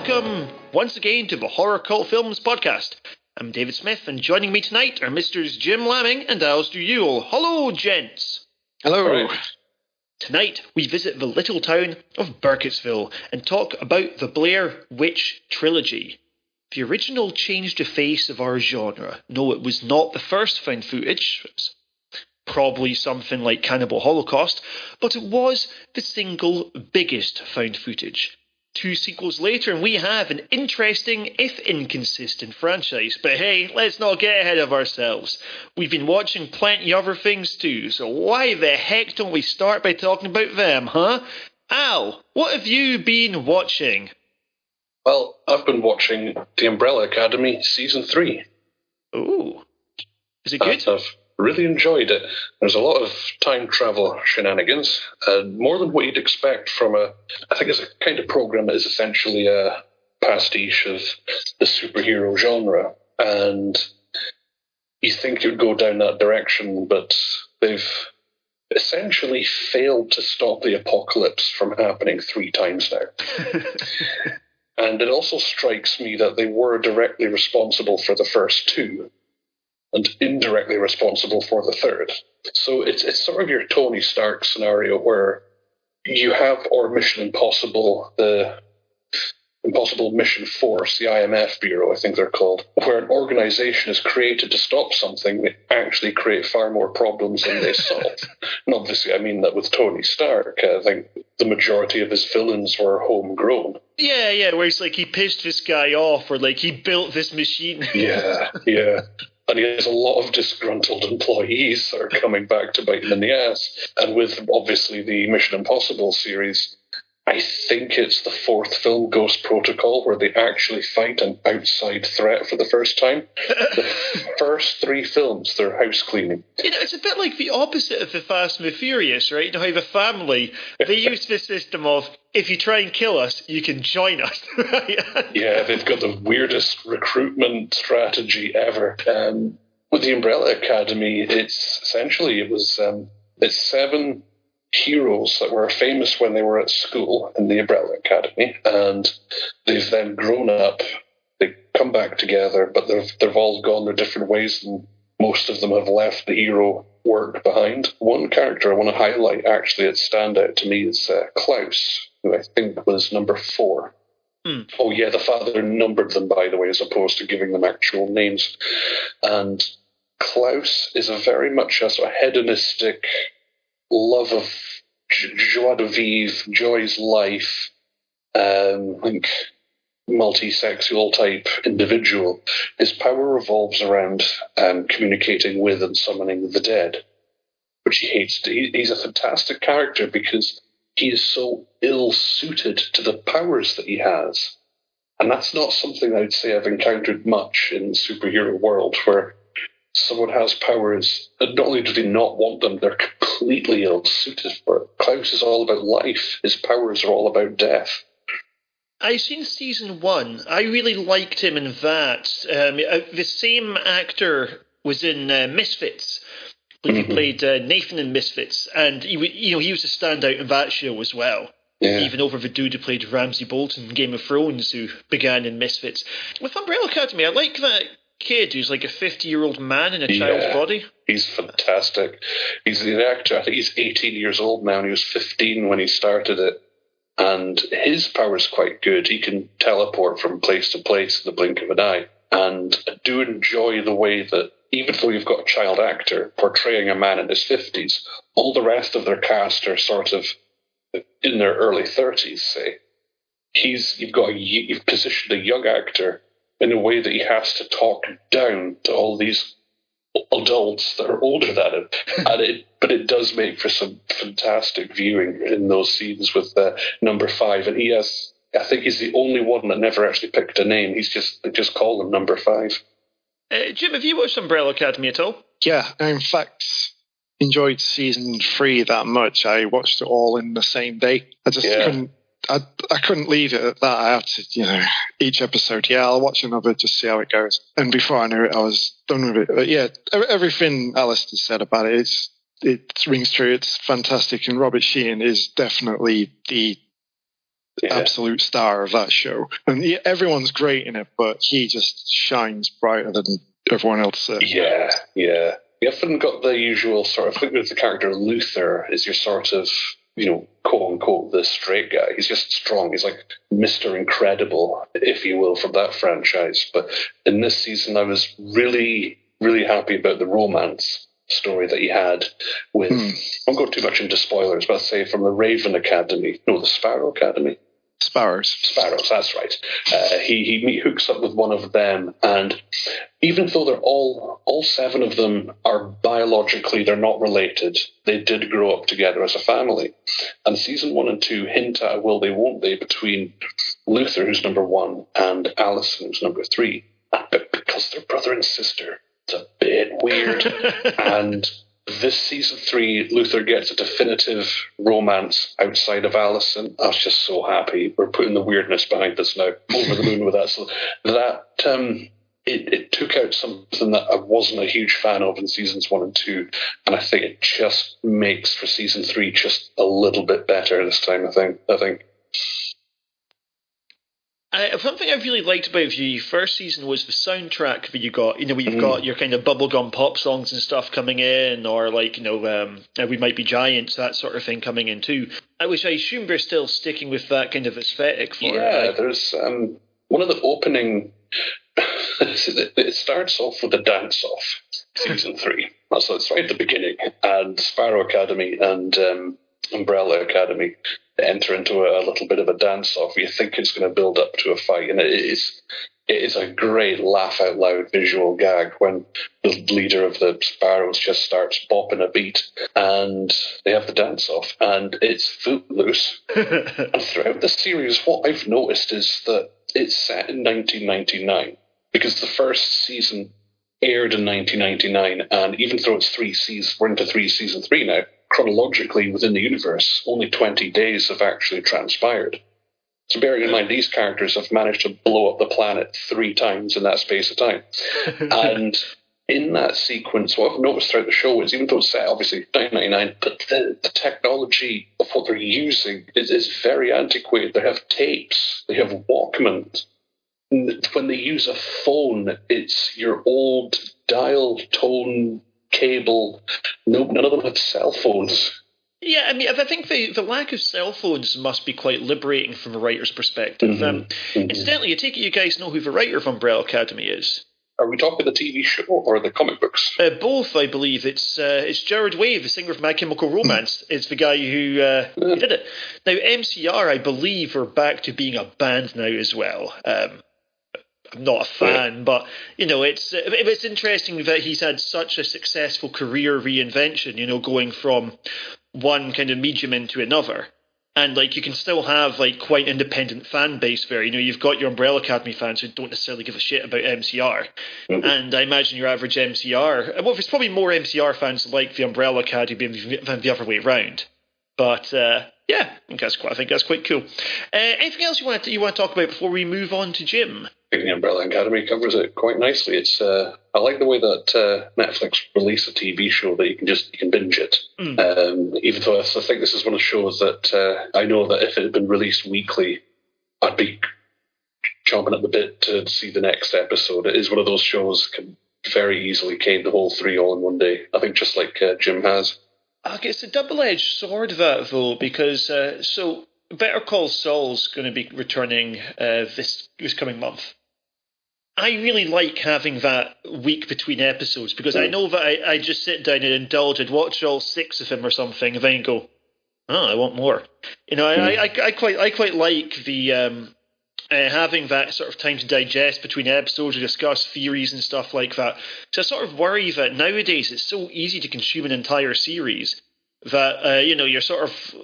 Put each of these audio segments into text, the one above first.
welcome once again to the Horror Cult Films podcast. I'm David Smith, and joining me tonight are Misters Jim Lamming and Alasdair Yule. Hello, gents. Hello. Tonight, we visit the little town of Burkittsville and talk about the Blair Witch Trilogy. The original changed the face of our genre. No, it was not the first found footage. It was probably something like Cannibal Holocaust, but it was the single biggest found footage. Two sequels later, and we have an interesting, if inconsistent, franchise. But hey, let's not get ahead of ourselves. We've been watching plenty other things too, so why the heck don't we start by talking about them, huh? Al, what have you been watching? Well, I've been watching The Umbrella Academy season three. Ooh. Is it good? I've really enjoyed it. There's a lot of time travel shenanigans, uh, more than what you'd expect from a. I think it's a kind of program that is essentially a pastiche of the superhero genre, and you think you'd go down that direction, but they've essentially failed to stop the apocalypse from happening three times now. and it also strikes me that they were directly responsible for the first two and indirectly responsible for the third. So it's it's sort of your Tony Stark scenario where you have or Mission Impossible, the Impossible Mission Force, the IMF Bureau, I think they're called, where an organization is created to stop something, they actually create far more problems than they solve. and obviously, I mean that with Tony Stark. I think the majority of his villains were homegrown. Yeah, yeah, where he's like, he pissed this guy off, or like, he built this machine. yeah, yeah and he has a lot of disgruntled employees that are coming back to bite him in the ass. And with obviously the Mission Impossible series, I think it's the fourth film, Ghost Protocol, where they actually fight an outside threat for the first time. the first three films, they're house cleaning. You know, it's a bit like the opposite of the Fast and the Furious, right? You know how the family they use the system of if you try and kill us, you can join us. yeah, they've got the weirdest recruitment strategy ever. Um, with the Umbrella Academy, it's essentially it was um, it's seven heroes that were famous when they were at school in the Umbrella Academy, and they've then grown up. They come back together, but they've they've all gone their different ways, and most of them have left the hero work behind. One character I want to highlight, actually, that stand out to me is uh, Klaus, who I think was number four. Hmm. Oh yeah, the father numbered them by the way, as opposed to giving them actual names. And Klaus is a very much a sort of hedonistic love of joie de vivre, joy's life, um, like multi-sexual type individual. His power revolves around um, communicating with and summoning the dead, which he hates. He's a fantastic character because he is so ill-suited to the powers that he has. And that's not something I'd say I've encountered much in the superhero world, where someone has powers, and not only do they not want them, they're completely ill suited for it. Klaus is all about life, his powers are all about death. I've seen season one. I really liked him in that. Um, uh, the same actor was in uh, Misfits. Like mm-hmm. He played uh, Nathan in Misfits, and he, you know, he was a standout in that show as well. Yeah. Even over the dude who played Ramsay Bolton in Game of Thrones, who began in Misfits. With Umbrella Academy, I like that kid who's like a 50 year old man in a child's yeah, body. He's fantastic. He's the actor. I think he's 18 years old now, and he was 15 when he started it. And his power is quite good. He can teleport from place to place in the blink of an eye. And I do enjoy the way that, even though you've got a child actor portraying a man in his 50s, all the rest of their cast are sort of in their early 30s, say. He's, you've got a, you've positioned a young actor in a way that he has to talk down to all these adults that are older than him. and it, but it does make for some fantastic viewing in those scenes with uh, number five. And he has, I think, he's the only one that never actually picked a name. He's just they just call him number five. Uh, Jim, have you watched Umbrella Academy at all? Yeah, I in fact, enjoyed season three that much. I watched it all in the same day. I just yeah. couldn't I, I couldn't leave it at that. I had to, you know, each episode, yeah, I'll watch another just see how it goes. And before I knew it, I was done with it. But yeah, everything Alasdair said about it, it's, it rings true. It's fantastic. And Robert Sheehan is definitely the yeah. absolute star of that show. And he, everyone's great in it, but he just shines brighter than everyone else. Yeah, yeah. You haven't got the usual sort of. I think with the character Luther is your sort of you know, quote unquote, the straight guy. He's just strong. He's like Mr. Incredible, if you will, from that franchise. But in this season, I was really, really happy about the romance story that he had with, mm. I won't go too much into spoilers, but I'll say from the Raven Academy, no, the Sparrow Academy. Sparrows. Sparrows, that's right. Uh, he, he he hooks up with one of them, and even though they're all all seven of them are biologically they're not related, they did grow up together as a family. And season one and two hint at will they won't they between Luther, who's number one, and Allison, who's number three. But because they're brother and sister, it's a bit weird. and this season three, Luther gets a definitive romance outside of Allison. I was just so happy. We're putting the weirdness behind us now. Over the moon with that. So that um, it, it took out something that I wasn't a huge fan of in seasons one and two, and I think it just makes for season three just a little bit better this time. I think. I think. Uh, one thing I really liked about the first season was the soundtrack that you got. You know, you've mm. got your kind of bubblegum pop songs and stuff coming in, or like, you know, um, uh, We Might Be Giants, that sort of thing coming in too. Uh, which I assume they're still sticking with that kind of aesthetic for yeah, it. there's um, one of the opening. it starts off with a dance off, season three. So it's right at the beginning. And Sparrow Academy and um, Umbrella Academy enter into a, a, little bit of a dance off. You think it's going to build up to a fight, and it is. It is a great laugh out loud visual gag when the leader of the Sparrows just starts bopping a beat and they have the dance off, and it's footloose. and throughout the series, what I've noticed is that it's set in 1999 because the first season aired in 1999, and even though it's three seasons, we're into three season three now chronologically within the universe, only 20 days have actually transpired. So bearing in mind, these characters have managed to blow up the planet three times in that space of time. and in that sequence, what I've noticed throughout the show is even though it's set obviously 1999, but the, the technology of what they're using is, is very antiquated. They have tapes, they have Walkmans. When they use a phone, it's your old dial tone cable. Nope, none of them have cell phones. Yeah, I mean, I think the, the lack of cell phones must be quite liberating from a writer's perspective. Mm-hmm. Um, mm-hmm. Incidentally, I take it you guys know who the writer of Umbrella Academy is. Are we talking the TV show or the comic books? Uh, both, I believe. It's uh, it's Gerard Way, the singer of My Chemical Romance. is the guy who, uh, who did it. Now, MCR, I believe, are back to being a band now as well. Um, I'm not a fan, but you know, it's it's interesting that he's had such a successful career reinvention. You know, going from one kind of medium into another, and like you can still have like quite independent fan base there. You know, you've got your Umbrella Academy fans who don't necessarily give a shit about MCR, mm-hmm. and I imagine your average MCR. Well, there's probably more MCR fans like the Umbrella Academy than the other way around. But uh, yeah, I think that's quite. I think that's quite cool. Uh, anything else you want to, you want to talk about before we move on to Jim? I think the Umbrella Academy covers it quite nicely. It's uh, I like the way that uh, Netflix release a TV show that you can just you can binge it. Mm. Um, even though I think this is one of the shows that uh, I know that if it had been released weekly, I'd be chomping at the bit to see the next episode. It is one of those shows can very easily cane the whole three all in one day. I think just like uh, Jim has. Okay, it's a double-edged sword that though, because uh, so Better Call Saul's going to be returning uh, this this coming month. I really like having that week between episodes because I know that I, I just sit down and indulge and watch all six of them or something, and then go, "Oh, I want more." You know, I, I, I quite I quite like the um, uh, having that sort of time to digest between episodes or discuss theories and stuff like that. So I sort of worry that nowadays it's so easy to consume an entire series that uh, you know you're sort of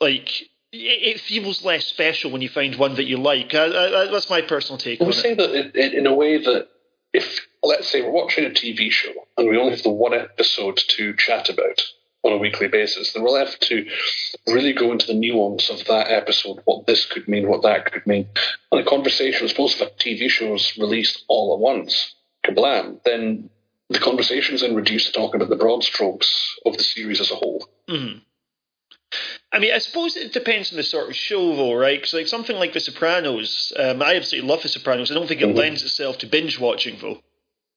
like it feels less special when you find one that you like. Uh, uh, that's my personal take. I would say that it, it, in a way that if let's say we're watching a TV show and we only have the one episode to chat about on a weekly basis, then we'll have to really go into the nuance of that episode, what this could mean, what that could mean. And the conversation, I suppose, if a TV show is released all at once, kablam, then the conversation's then reduced to talking about the broad strokes of the series as a whole. Mm-hmm. I mean, I suppose it depends on the sort of show, though, right? Because like something like The Sopranos, um, I absolutely love The Sopranos. I don't think it mm-hmm. lends itself to binge watching, though.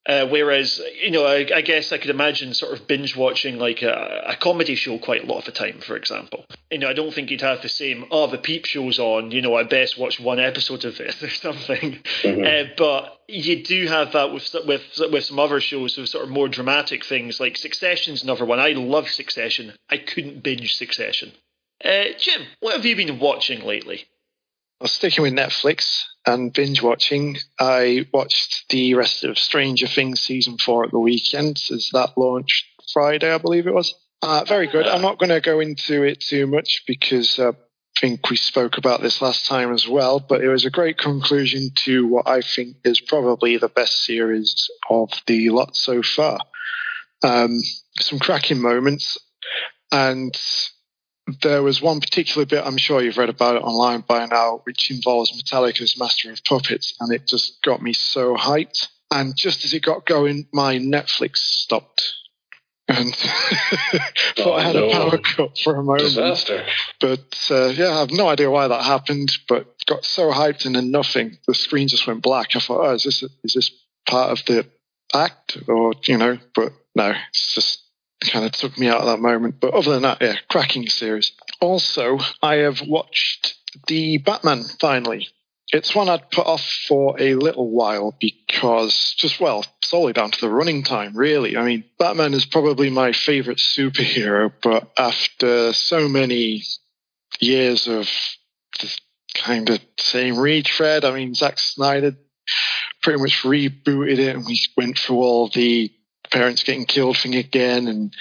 Uh, whereas, you know, I, I, guess I could imagine sort of binge watching like a, a, comedy show quite a lot of the time, for example. You know, I don't think you'd have the same, oh, the peep show's on, you know, I best watch one episode of this or something. Mm-hmm. Uh, but you do have that with, with, with some other shows with sort of more dramatic things, like Succession's another one. I love Succession. I couldn't binge Succession. Uh, Jim, what have you been watching lately? Well, sticking with Netflix and binge watching, I watched the rest of Stranger Things season four at the weekend as that launched Friday, I believe it was. Uh, very good. I'm not going to go into it too much because uh, I think we spoke about this last time as well, but it was a great conclusion to what I think is probably the best series of the lot so far. Um, some cracking moments, and there was one particular bit I'm sure you've read about it online by now, which involves Metallica's Master of Puppets, and it just got me so hyped. And just as it got going, my Netflix stopped. And thought oh, I had no. a power cut for a moment. Disaster. But uh, yeah, I have no idea why that happened, but got so hyped and then nothing. The screen just went black. I thought, oh, is this, is this part of the act? Or, you know, but no, it's just kind of took me out of that moment. But other than that, yeah, cracking series. Also, I have watched the Batman finally. It's one I'd put off for a little while because, just well, solely down to the running time, really. I mean, Batman is probably my favorite superhero, but after so many years of the kind of same retread, I mean, Zack Snyder pretty much rebooted it and we went through all the parents getting killed thing again, and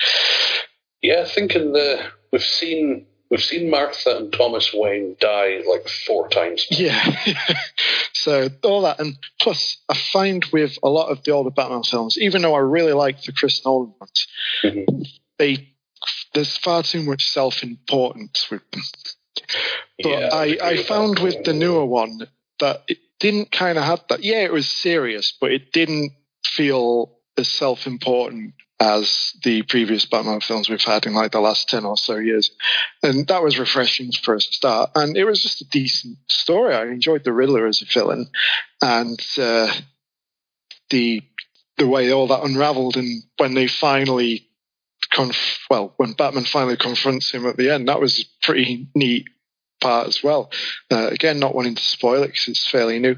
yeah, I think in the we've seen we've seen Martha and Thomas Wayne die like four times. Yeah, so all that, and plus I find with a lot of the older Batman films, even though I really like the Chris Nolan ones, mm-hmm. they there's far too much self importance with them. But yeah, I, I, I found with the newer one that it didn't kind of have that. Yeah, it was serious, but it didn't feel as self important as the previous Batman films we've had in like the last 10 or so years. And that was refreshing for a start. And it was just a decent story. I enjoyed the Riddler as a villain and uh, the the way all that unraveled. And when they finally, conf- well, when Batman finally confronts him at the end, that was a pretty neat part as well. Uh, again, not wanting to spoil it because it's fairly new.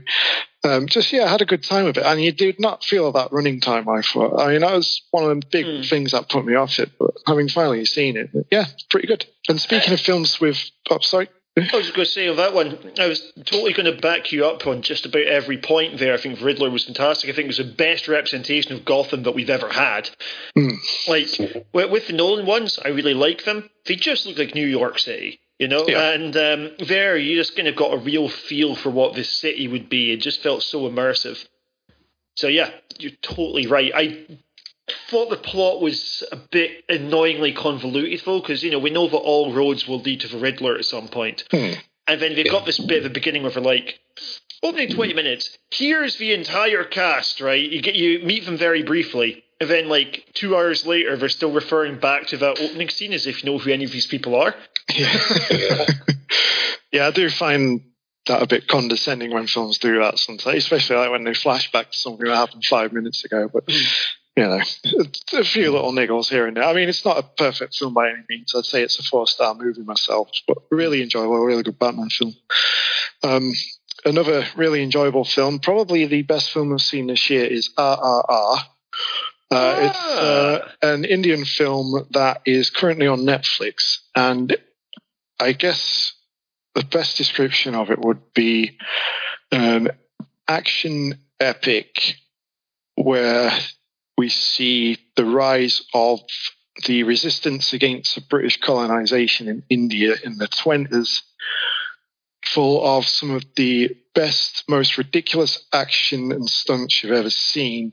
Um, just yeah, I had a good time with it, and you did not feel that running time. I thought. I mean, that was one of the big mm. things that put me off it. But having finally seen it, yeah, pretty good. And speaking of films with, oh, sorry. I was going to say on that one, I was totally going to back you up on just about every point there. I think Riddler was fantastic. I think it was the best representation of Gotham that we've ever had. Mm. Like with the Nolan ones, I really like them. They just look like New York City you know. Yeah. And um, there, you just kind of got a real feel for what this city would be. It just felt so immersive. So yeah, you're totally right. I thought the plot was a bit annoyingly convoluted, though, because you know we know that all roads will lead to the Riddler at some point. Hmm. And then they've yeah. got this bit at the beginning where they're like, opening 20 minutes, here's the entire cast, right? You get you meet them very briefly. And then, like, two hours later, they're still referring back to that opening scene as if you know who any of these people are. Yeah, yeah I do find that a bit condescending when films do that sometimes, especially like when they flash back to something that happened five minutes ago. But, hmm. you know, a few little niggles here and there. I mean, it's not a perfect film by any means. I'd say it's a four star movie myself, but really enjoyable, really good Batman film. Um, another really enjoyable film, probably the best film I've seen this year, is RRR. Uh, ah. It's uh, an Indian film that is currently on Netflix, and I guess the best description of it would be an action epic where we see the rise of the resistance against British colonization in India in the 20s, full of some of the best, most ridiculous action and stunts you've ever seen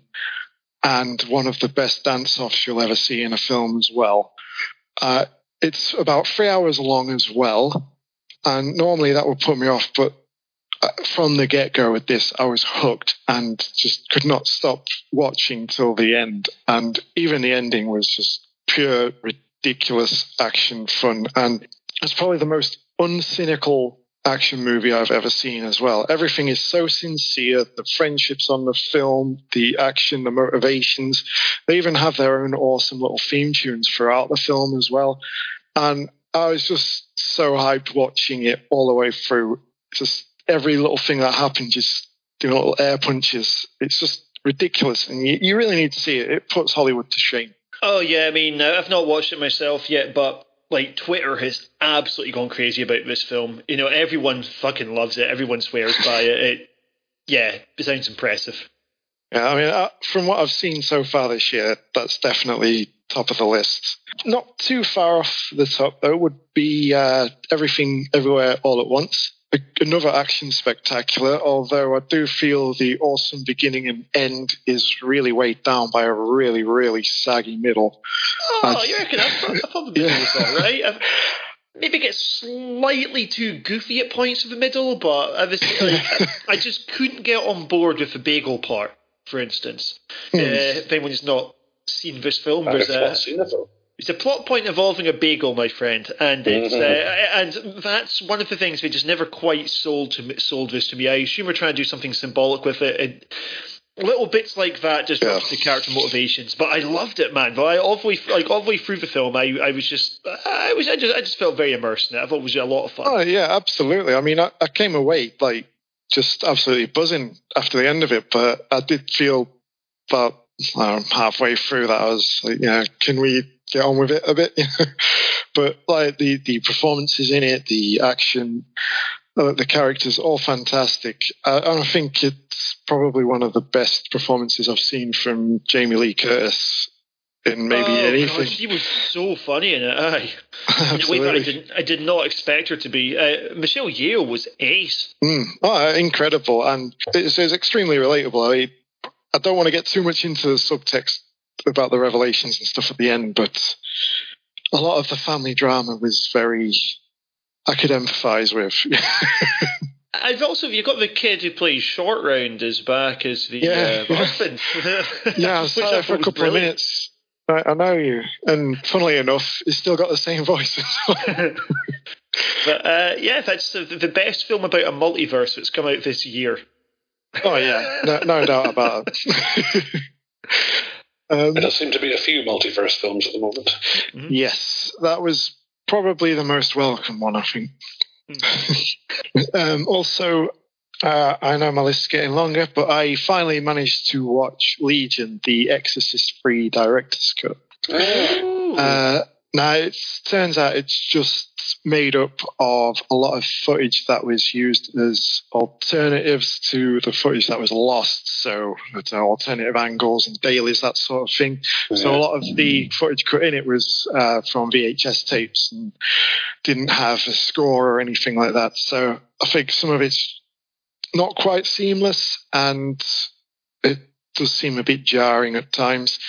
and one of the best dance offs you'll ever see in a film as well. Uh, it's about three hours long as well, and normally that would put me off, but uh, from the get go with this, I was hooked and just could not stop watching till the end. And even the ending was just pure ridiculous action fun. And it's probably the most uncynical action movie I've ever seen as well. Everything is so sincere. The friendships on the film, the action, the motivations. They even have their own awesome little theme tunes throughout the film as well. And I was just so hyped watching it all the way through. Just every little thing that happened, just doing little air punches. It's just ridiculous. And you, you really need to see it. It puts Hollywood to shame. Oh, yeah. I mean, uh, I've not watched it myself yet, but like Twitter has absolutely gone crazy about this film. You know, everyone fucking loves it. Everyone swears by it. It, yeah, it sounds impressive. Yeah, I mean, uh, from what I've seen so far this year, that's definitely top of the list. Not too far off the top though would be uh, Everything Everywhere All at Once another action spectacular, although I do feel the awesome beginning and end is really weighed down by a really, really saggy middle. Oh, I, you reckon? I thought, I thought the middle yeah. right. I've, maybe get slightly too goofy at points of the middle, but I, was, like, I just couldn't get on board with the bagel part, for instance. Hmm. Uh, if anyone's not seen this film, I've uh, seen the film. It's a plot point involving a bagel, my friend, and it's mm-hmm. uh, and that's one of the things they just never quite sold to sold this to me. I assume we're trying to do something symbolic with it. it little bits like that just yeah. the character motivations, but I loved it, man. But I all the way like all the way through the film, I, I was just I was I just I just felt very immersed in it. I thought it was a lot of fun. Oh yeah, absolutely. I mean, I, I came away like just absolutely buzzing after the end of it, but I did feel about um, halfway through that I was like, yeah, can we get on with it a bit. but like the the performances in it, the action, uh, the characters, all fantastic. Uh, and I think it's probably one of the best performances I've seen from Jamie Lee Curtis in maybe oh, anything. She was so funny in it. Aye. Absolutely. I did, I did not expect her to be. Uh, Michelle Yeoh was ace. Mm. Oh, incredible, and it's, it's extremely relatable. I, I don't want to get too much into the subtext about the revelations and stuff at the end, but a lot of the family drama was very I could empathise with. I've also you've got the kid who plays Short Round as back as the yeah, uh, husband. yeah, I was there for a couple brilliant. of minutes. I, I, know you, and funnily enough, he's still got the same voice. but uh, yeah, that's the, the best film about a multiverse that's come out this year. Oh yeah, no, no doubt about it. Um, there does seem to be a few multiverse films at the moment. Mm-hmm. Yes, that was probably the most welcome one, I think. Mm-hmm. um, also, uh, I know my list is getting longer, but I finally managed to watch Legion, the Exorcist free director's cut. Uh, now, it turns out it's just made up of a lot of footage that was used as alternatives to the footage that was lost. So, alternative angles and dailies, that sort of thing. Yeah. So, a lot of the footage cut in it was uh, from VHS tapes and didn't have a score or anything like that. So, I think some of it's not quite seamless and it does seem a bit jarring at times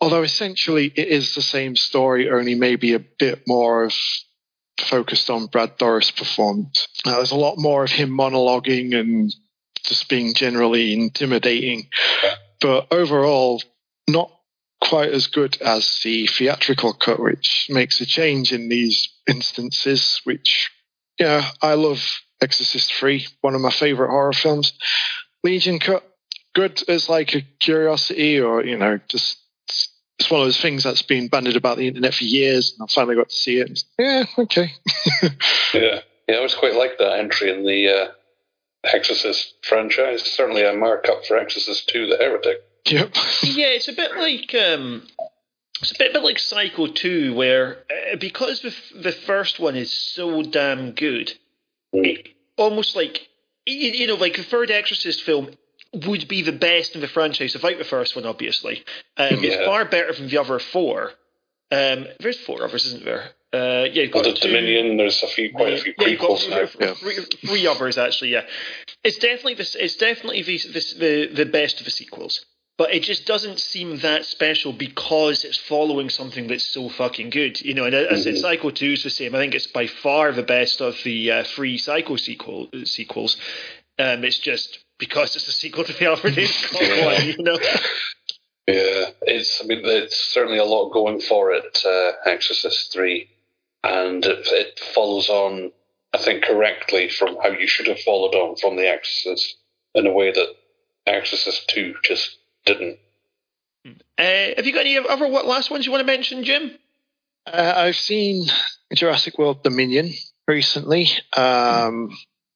although essentially it is the same story, only maybe a bit more of focused on Brad Dourif's performance. Now, there's a lot more of him monologuing and just being generally intimidating, but overall, not quite as good as the theatrical cut, which makes a change in these instances. Which, yeah, I love Exorcist 3, one of my favorite horror films. Legion cut, good as like a curiosity or, you know, just it's one of those things that's been bandied about the internet for years, and I finally got to see it. And, yeah, okay. yeah, yeah, I was quite like that entry in the uh, Exorcist franchise. Certainly a markup for Exorcist Two: The Heretic. Yep. yeah, it's a bit like um, it's a bit, a bit like Psycho 2, where uh, because the, the first one is so damn good, mm. it, almost like you, you know, like the third Exorcist film would be the best in the franchise without the first one, obviously. Um, yeah. It's far better than the other four. Um, there's four others, isn't there? Uh, yeah, you've got the Dominion. There's a few, quite a few yeah, prequels now. Yeah. Three, three others actually. Yeah, it's definitely this. It's definitely the, this, the the best of the sequels. But it just doesn't seem that special because it's following something that's so fucking good, you know. And as mm-hmm. Psycho Two is the same. I think it's by far the best of the uh, three Psycho sequel sequels. Um, it's just because it's a sequel to the Alfred Hitchcock one, you know. Yeah, it's. I mean, it's certainly a lot going for it. Uh, Exorcist three. and it, it follows on, I think, correctly from how you should have followed on from The Exorcist in a way that Exorcist 2 just didn't. Uh, have you got any other what last ones you want to mention, Jim? Uh, I've seen Jurassic World Dominion recently, um,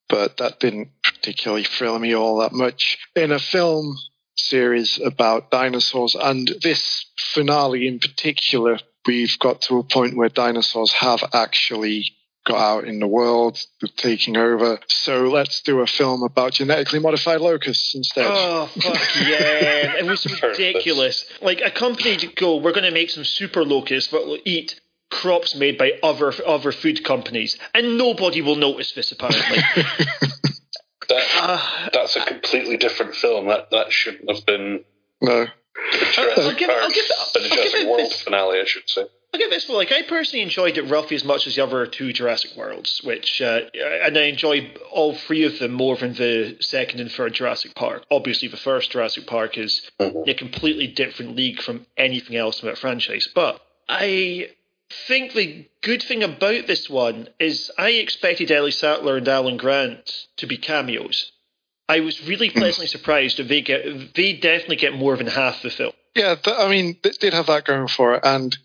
but that didn't particularly thrill me all that much. In a film series about dinosaurs, and this finale in particular, we've got to a point where dinosaurs have actually got out in the world, they're taking over. So let's do a film about genetically modified locusts instead. Oh fuck yeah! It was ridiculous. Like a company to go, we're going to make some super locusts that will eat crops made by other other food companies, and nobody will notice this apparently. that, uh, that's a completely different film. That that shouldn't have been. No. I'll, I'll give, I'll give, the Jurassic World this, finale, I should say. I'll give this like I personally enjoyed it roughly as much as the other two Jurassic Worlds, which uh, and I enjoyed all three of them more than the second and third Jurassic Park. Obviously, the first Jurassic Park is mm-hmm. a completely different league from anything else in that franchise. But I think the good thing about this one is I expected Ellie Sattler and Alan Grant to be cameos. I was really hmm. pleasantly surprised that they get they definitely get more than half the film. Yeah, th- I mean, they did have that going for it, and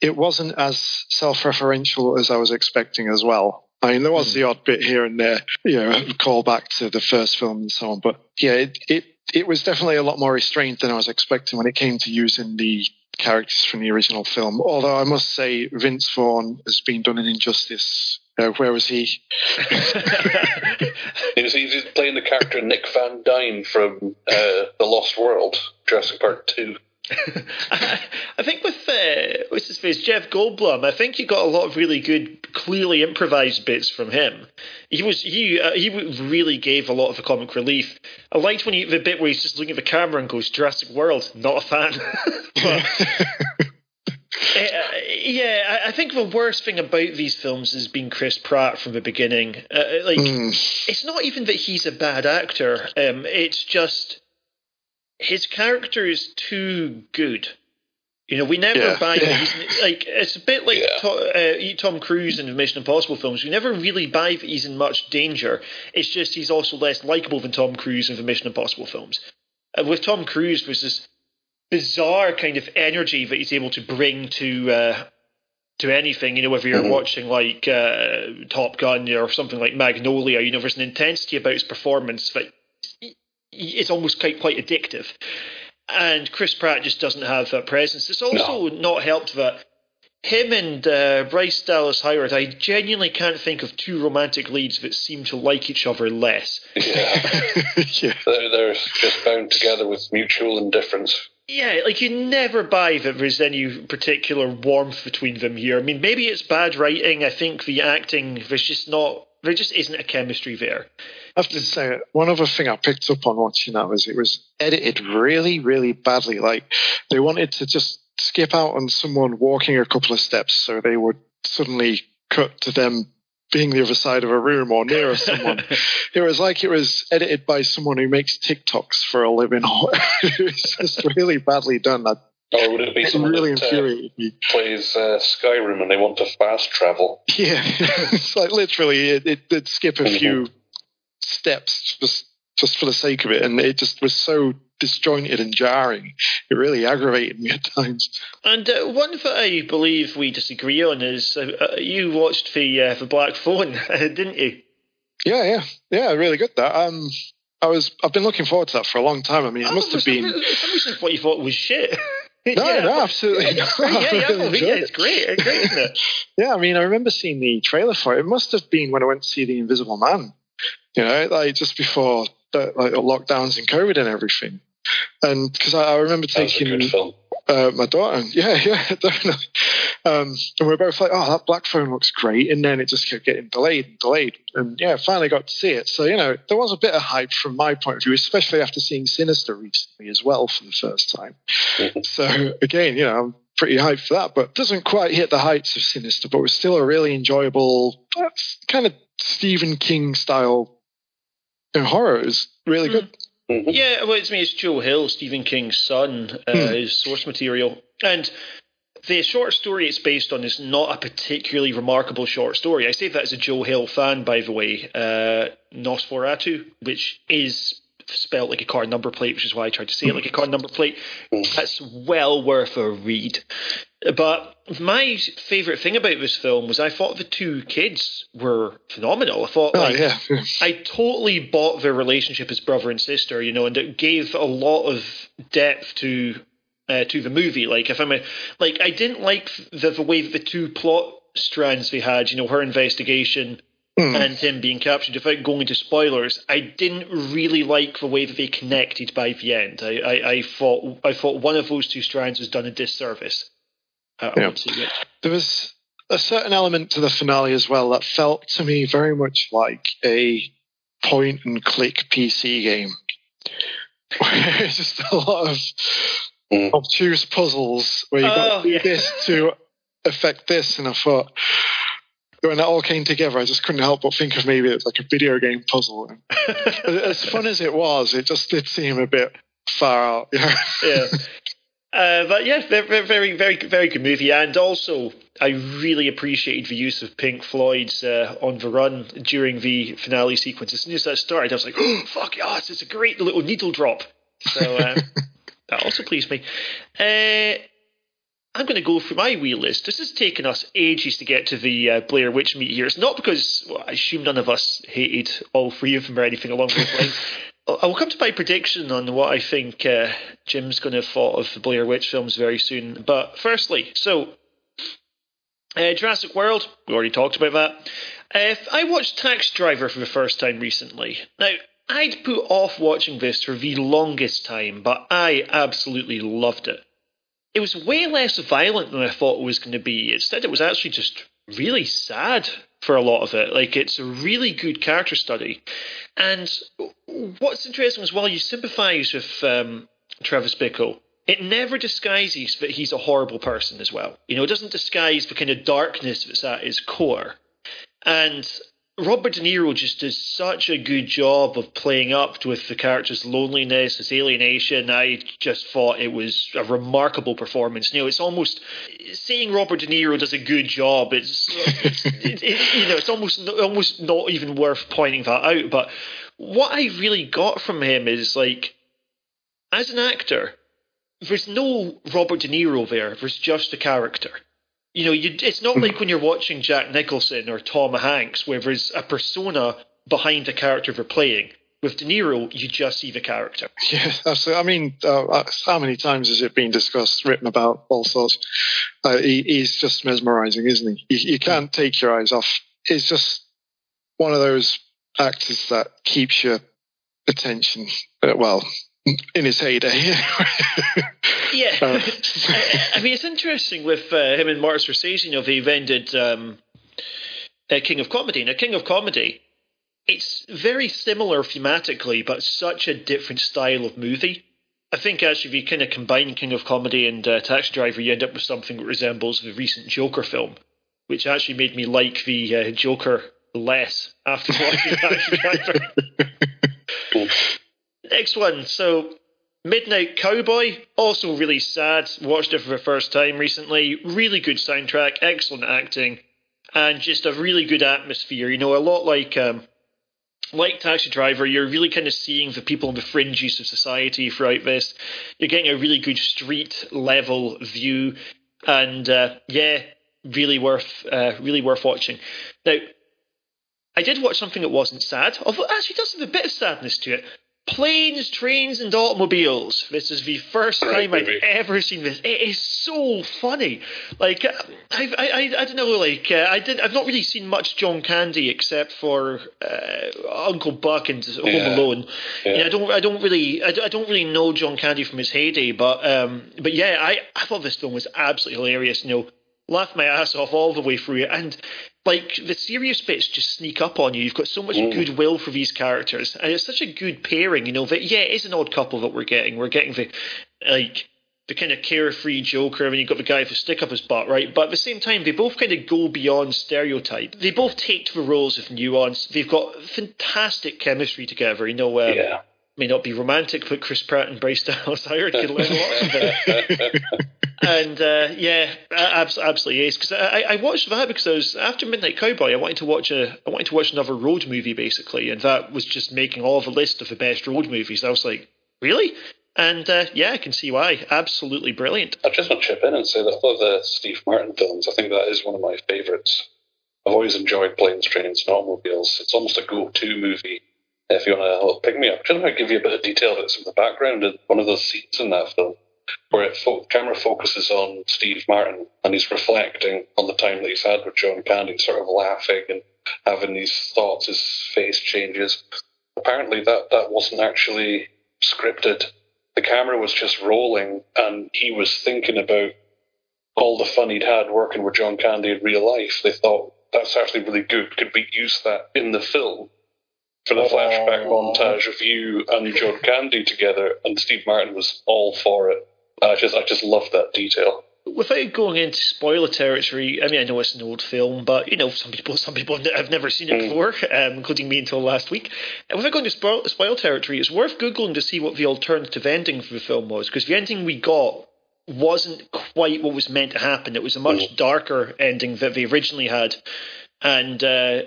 it wasn't as self-referential as I was expecting as well. I mean, there was mm. the odd bit here and there, you know, call back to the first film and so on, but yeah, it, it it was definitely a lot more restrained than I was expecting when it came to using the characters from the original film. Although I must say, Vince Vaughn has been done an injustice. Uh, where was he? he, was, he was playing the character Nick Van Dyne from uh, The Lost World, Jurassic Park 2. I think with uh, what's his face, Jeff Goldblum. I think you got a lot of really good, clearly improvised bits from him. He was he uh, he really gave a lot of the comic relief. I liked when he the bit where he's just looking at the camera and goes Jurassic World. Not a fan, but. Uh, yeah, I think the worst thing about these films has been Chris Pratt from the beginning. Uh, like, mm. it's not even that he's a bad actor. Um, it's just his character is too good. You know, we never yeah. buy yeah. He's, like it's a bit like yeah. to, uh, Tom Cruise in the Mission Impossible films. We never really buy that he's in much danger. It's just he's also less likable than Tom Cruise in the Mission Impossible films. Uh, with Tom Cruise, there's this bizarre kind of energy that he's able to bring to uh, to anything. You know, whether you're mm-hmm. watching like uh, Top Gun or something like Magnolia, you know, there's an intensity about his performance that it's almost quite quite addictive. And Chris Pratt just doesn't have that presence. It's also no. not helped that him and uh, Bryce Dallas Howard, I genuinely can't think of two romantic leads that seem to like each other less. Yeah, yeah. They're, they're just bound together with mutual indifference. Yeah, like you never buy that there's any particular warmth between them here. I mean, maybe it's bad writing. I think the acting, there's just not, there just isn't a chemistry there. I have to say, one other thing I picked up on watching that was it was edited really, really badly. Like they wanted to just skip out on someone walking a couple of steps, so they would suddenly cut to them being the other side of a room or near someone. it was like it was edited by someone who makes TikToks for a living. it was just really badly done. That or would it be someone really that, uh, plays uh, Skyrim and they want to fast travel? Yeah, it's like literally it, it, would skip a mm-hmm. few steps just just for the sake of it, and it just was so disjointed and jarring. It really aggravated me at times. And uh, one that I believe we disagree on is uh, uh you watched the uh, the Black Phone, didn't you? Yeah, yeah, yeah. Really good. That um, I was I've been looking forward to that for a long time. I mean, it oh, must have been. Some what you thought was shit. No, yeah. no, absolutely yeah. Yeah, yeah, really yeah, it's great. It's great, isn't it? yeah, I mean, I remember seeing the trailer for it. It must have been when I went to see The Invisible Man you know, like just before the, like lockdowns and COVID and everything. And because I, I, remember taking uh, my daughter, and yeah, yeah, definitely. Um, and we are both like, oh, that black phone looks great. And then it just kept getting delayed and delayed. And yeah, finally got to see it. So, you know, there was a bit of hype from my point of view, especially after seeing Sinister recently as well for the first time. Mm-hmm. so, again, you know, I'm pretty hyped for that, but doesn't quite hit the heights of Sinister, but was still a really enjoyable, kind of Stephen King style horror is really good. Mm-hmm. Yeah, well, it's me. It's Joe Hill, Stephen King's son, uh, mm. his source material, and the short story it's based on is not a particularly remarkable short story. I say that as a Joe Hill fan, by the way. Uh, NOS4A2, which is spelled like a car number plate, which is why I tried to say it like a car number plate. That's well worth a read. But my favourite thing about this film was I thought the two kids were phenomenal. I thought, Oh, like, yeah. I totally bought their relationship as brother and sister, you know, and it gave a lot of depth to uh, to the movie. Like, if I'm a, like, I didn't like the the way that the two plot strands they had, you know, her investigation Hmm. and him being captured. Without going into spoilers, I didn't really like the way that they connected by the end. I, I, I thought I thought one of those two strands was done a disservice. Uh, Yeah. won't say which. there was a certain element to the finale as well that felt to me very much like a point and click PC game. it's just a lot of Mm. obtuse puzzles where you've got Oh, to do yeah. this to affect this, and I thought when that all came together, I just couldn't help but think of maybe it's like a video game puzzle. As fun as it was, it just did seem a bit far out. You know? yeah. Uh, but yeah, very, very, very, very good movie, and also I really appreciated the use of Pink Floyd's uh, "On the Run" during the finale sequence. As soon as that started, I was like, "Oh fuck yes, it's a great little needle drop." So uh, that also pleased me. I'm going to go through my wee list. This has taken us ages to get to the uh, Blair Witch meet here. It's not because well, I assume none of us hated all three of them or anything along those lines. I will come to my prediction on what I think uh, Jim's going to have thought of the Blair Witch films very soon. But firstly, so uh, Jurassic World, we already talked about that. Uh, I watched Taxi Driver for the first time recently. Now, I'd put off watching this for the longest time, but I absolutely loved it. It was way less violent than I thought it was going to be. Instead, it was actually just really sad for a lot of it. Like, it's a really good character study. And what's interesting is while you sympathise with um, Travis Bickle, it never disguises that he's a horrible person as well. You know, it doesn't disguise the kind of darkness that's at his core. And Robert De Niro just does such a good job of playing up with the character's loneliness, his alienation. I just thought it was a remarkable performance. You know, it's almost saying Robert De Niro does a good job. It's, it's it, it, you know, it's almost almost not even worth pointing that out. But what I really got from him is like, as an actor, there's no Robert De Niro there. There's just a character you know, you, it's not like when you're watching Jack Nicholson or Tom Hanks, where there's a persona behind the character they're playing. With De Niro, you just see the character. Yeah, absolutely. I mean, uh, how many times has it been discussed, written about, all sorts? Uh, he, he's just mesmerizing, isn't he? You, you can't take your eyes off. It's just one of those actors that keeps your attention. Uh, well, in his heyday. Yeah. I, I mean it's interesting with uh, him and Martin Scorsese. You know, they've ended um, uh, King of Comedy. Now, King of Comedy, it's very similar thematically, but such a different style of movie. I think actually, if you kind of combine King of Comedy and uh, Taxi Driver, you end up with something that resembles the recent Joker film, which actually made me like the uh, Joker less after watching Taxi Driver. Next one. So, Midnight Cowboy, also really sad. Watched it for the first time recently. Really good soundtrack, excellent acting, and just a really good atmosphere. You know, a lot like um, like Taxi Driver, you're really kind of seeing the people on the fringes of society throughout this. You're getting a really good street level view, and uh, yeah, really worth uh, really worth watching. Now, I did watch something that wasn't sad, although actually does have a bit of sadness to it. Planes, trains, and automobiles. This is the first time I've ever seen this. It is so funny. Like uh, I've, I, I, I don't know. Like uh, I did. I've not really seen much John Candy except for uh, Uncle Buck and Home Yeah. Alone. Yeah. Know, I don't. I don't really. I don't, I don't really know John Candy from his heyday. But um. But yeah, I, I thought this film was absolutely hilarious. You know, laughed my ass off all the way through it, and like the serious bits just sneak up on you. You've got so much Mm. goodwill for these characters, and it's such a good pairing. You know that yeah, it is an odd couple that we're getting. We're getting the like the kind of carefree Joker, and you've got the guy with a stick up his butt, right? But at the same time, they both kind of go beyond stereotype. They both take to the roles of nuance. They've got fantastic chemistry together. You know, um, yeah. May not be romantic, but Chris Pratt and Bryce Dallas Howard can learn a lot from it. and uh, yeah, absolutely is because I, I watched that because I was after Midnight Cowboy. I wanted to watch a I wanted to watch another road movie basically, and that was just making all of a list of the best road movies. I was like, really? And uh, yeah, I can see why. Absolutely brilliant. I just want to chip in and say that of the Steve Martin films, I think that is one of my favourites. I've always enjoyed planes, trains, and automobiles. It's almost a go-to movie if you want a little pick me up. Just to give you a bit of detail that's in the background of one of those scenes in that film where it fo- camera focuses on Steve Martin and he's reflecting on the time that he's had with John Candy, sort of laughing and having these thoughts. His face changes. Apparently, that that wasn't actually scripted. The camera was just rolling, and he was thinking about all the fun he'd had working with John Candy in real life. They thought that's actually really good. Could we use that in the film? For the flashback montage of you and John Candy together, and Steve Martin was all for it. I just, I just love that detail. Without going into spoiler territory, I mean, I know it's an old film, but you know, some people, some people have never seen it hmm. before, um, including me until last week. And without going to spoil, spoil territory, it's worth googling to see what the alternative ending for the film was, because the ending we got wasn't quite what was meant to happen. It was a much hmm. darker ending that they originally had, and uh,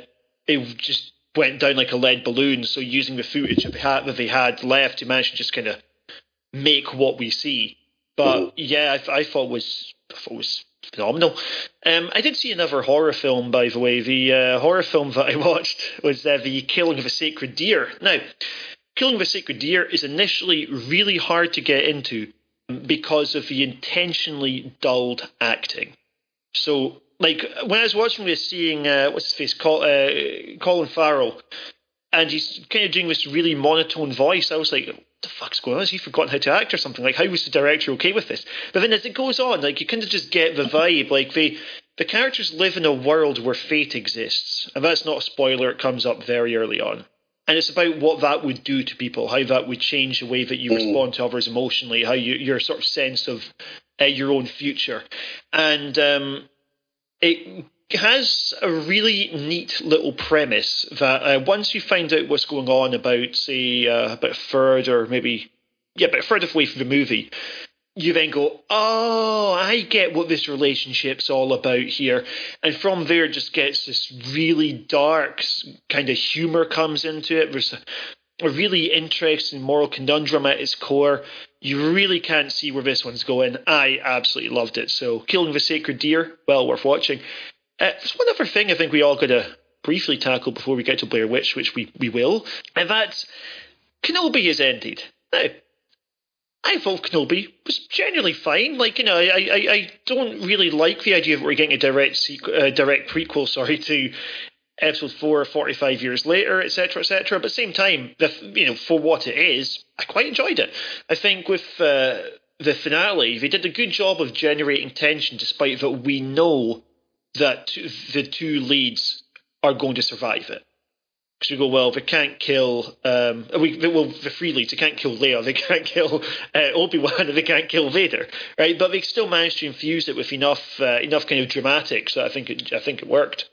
it just went down like a lead balloon. So using the footage that they had, that they had left, to manage to just kind of make what we see. But yeah, I, I thought was I thought was phenomenal. Um, I did see another horror film, by the way. The uh, horror film that I watched was uh, the Killing of a Sacred Deer. Now, Killing of a Sacred Deer is initially really hard to get into because of the intentionally dulled acting. So like when I was watching this, seeing uh, what's his face, Col- uh, Colin Farrell, and he's kind of doing this really monotone voice. I was like, what the fuck's going on? Has he forgotten how to act or something? Like, how was the director okay with this? But then as it goes on, like you kind of just get the vibe. Like the the characters live in a world where fate exists, and that's not a spoiler. It comes up very early on. And it's about what that would do to people, how that would change the way that you mm. respond to others emotionally, how you, your sort of sense of uh, your own future. And um, it has a really neat little premise that uh, once you find out what's going on about, say, uh, about a or maybe, yeah, about a third of the the movie, you then go, oh, I get what this relationship's all about here. And from there, just gets this really dark kind of humor comes into it. There's a, really interesting moral conundrum at its core. You really can't see where this one's going. I absolutely loved it. So, Killing the Sacred Deer, well worth watching. Uh, there's one other thing I think we all got to briefly tackle before we get to Blair Witch, which we, we will, and that's Kenobi has ended. Now, I thought Kenobi was generally fine. Like you know, I I, I don't really like the idea that we're getting a direct sequ- uh, direct prequel, sorry, to episode four, 45 years later, etc., etc. But at the same time, the, you know, for what it is, I quite enjoyed it. I think with uh, the finale, they did a good job of generating tension, despite that we know that the two leads are going to survive it. Because we go, well, they can't kill, um, we, well, the three leads, they can't kill Leia, they can't kill uh, Obi Wan, and they can't kill Vader, right? But they still managed to infuse it with enough, uh, enough kind of dramatics that I think it, I think it worked.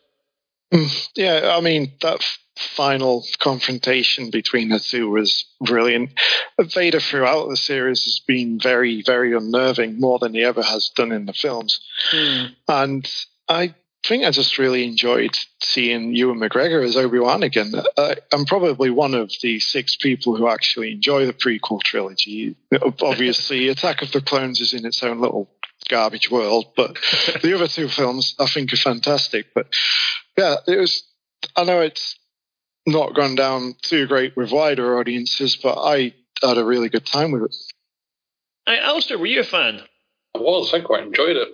Mm, yeah, I mean that final confrontation between the two was brilliant. Vader throughout the series has been very, very unnerving, more than he ever has done in the films. Mm. And I think I just really enjoyed seeing Ewan McGregor as Obi Wan again. I, I'm probably one of the six people who actually enjoy the prequel trilogy. Obviously, Attack of the Clones is in its own little garbage world, but the other two films I think are fantastic. But yeah, it was. I know it's not gone down too great with wider audiences, but I had a really good time with it. Hey, Alasdair, were you a fan? I was. I quite enjoyed it.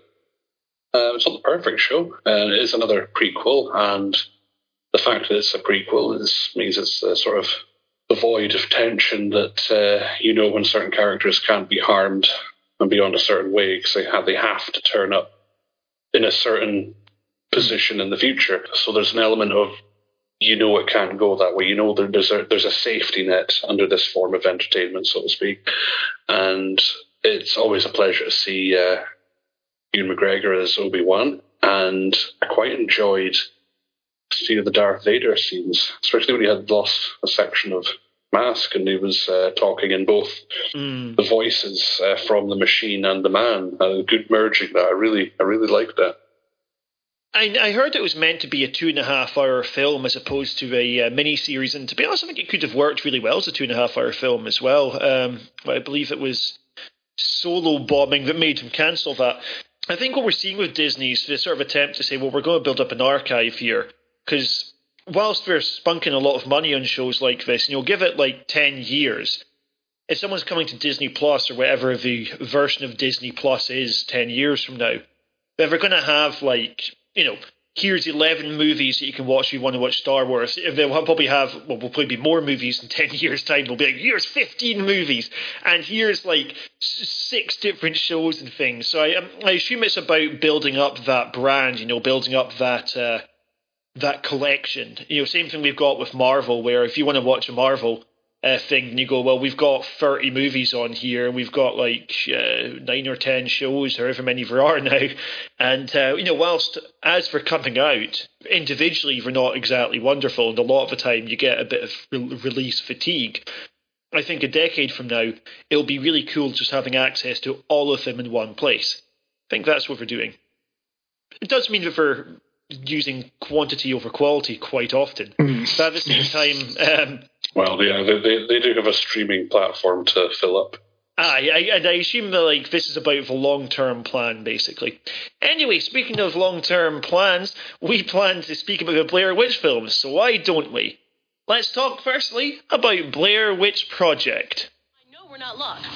Uh, it's not the perfect show. Uh, it is another prequel, and the fact that it's a prequel is, means it's a sort of devoid of tension that uh, you know when certain characters can't be harmed and beyond a certain way because they have, they have to turn up in a certain position in the future. So there's an element of you know it can't go that way. You know there, there's a there's a safety net under this form of entertainment, so to speak, and it's always a pleasure to see uh, Ewan McGregor as Obi Wan, and I quite enjoyed seeing the Darth Vader scenes, especially when he had lost a section of mask, and he was uh, talking in both mm. the voices uh, from the machine and the man. A good merging that I really, I really liked that. I, I heard it was meant to be a two and a half hour film as opposed to a uh, mini series, and to be honest, I think it could have worked really well as a two and a half hour film as well. Um, I believe it was solo bombing that made him cancel that. I think what we're seeing with Disney is this sort of attempt to say, well, we're going to build up an archive here because whilst we're spunking a lot of money on shows like this, and you'll give it like ten years. If someone's coming to Disney Plus or whatever the version of Disney Plus is ten years from now, we're going to have like you know, here's 11 movies that you can watch if you want to watch Star Wars. They'll probably have, well, will probably be more movies in 10 years' time. They'll be like, here's 15 movies, and here's like six different shows and things. So I, um, I assume it's about building up that brand, you know, building up that. Uh, that collection, you know, same thing we've got with Marvel, where if you want to watch a Marvel, uh, thing, and you go, well, we've got 30 movies on here, and we've got like uh, nine or 10 shows, however many there are now. And, uh, you know, whilst as for coming out, individually, they're not exactly wonderful, and a lot of the time you get a bit of re- release fatigue. I think a decade from now, it'll be really cool just having access to all of them in one place. I think that's what we're doing. It does mean that we're using quantity over quality quite often. Mm. But at the same time, um, well, yeah, they, they, they do have a streaming platform to fill up. Aye, I, and I assume that like this is about the long term plan, basically. Anyway, speaking of long term plans, we plan to speak about the Blair Witch films, so why don't we? Let's talk firstly about Blair Witch Project. I know we're not locked.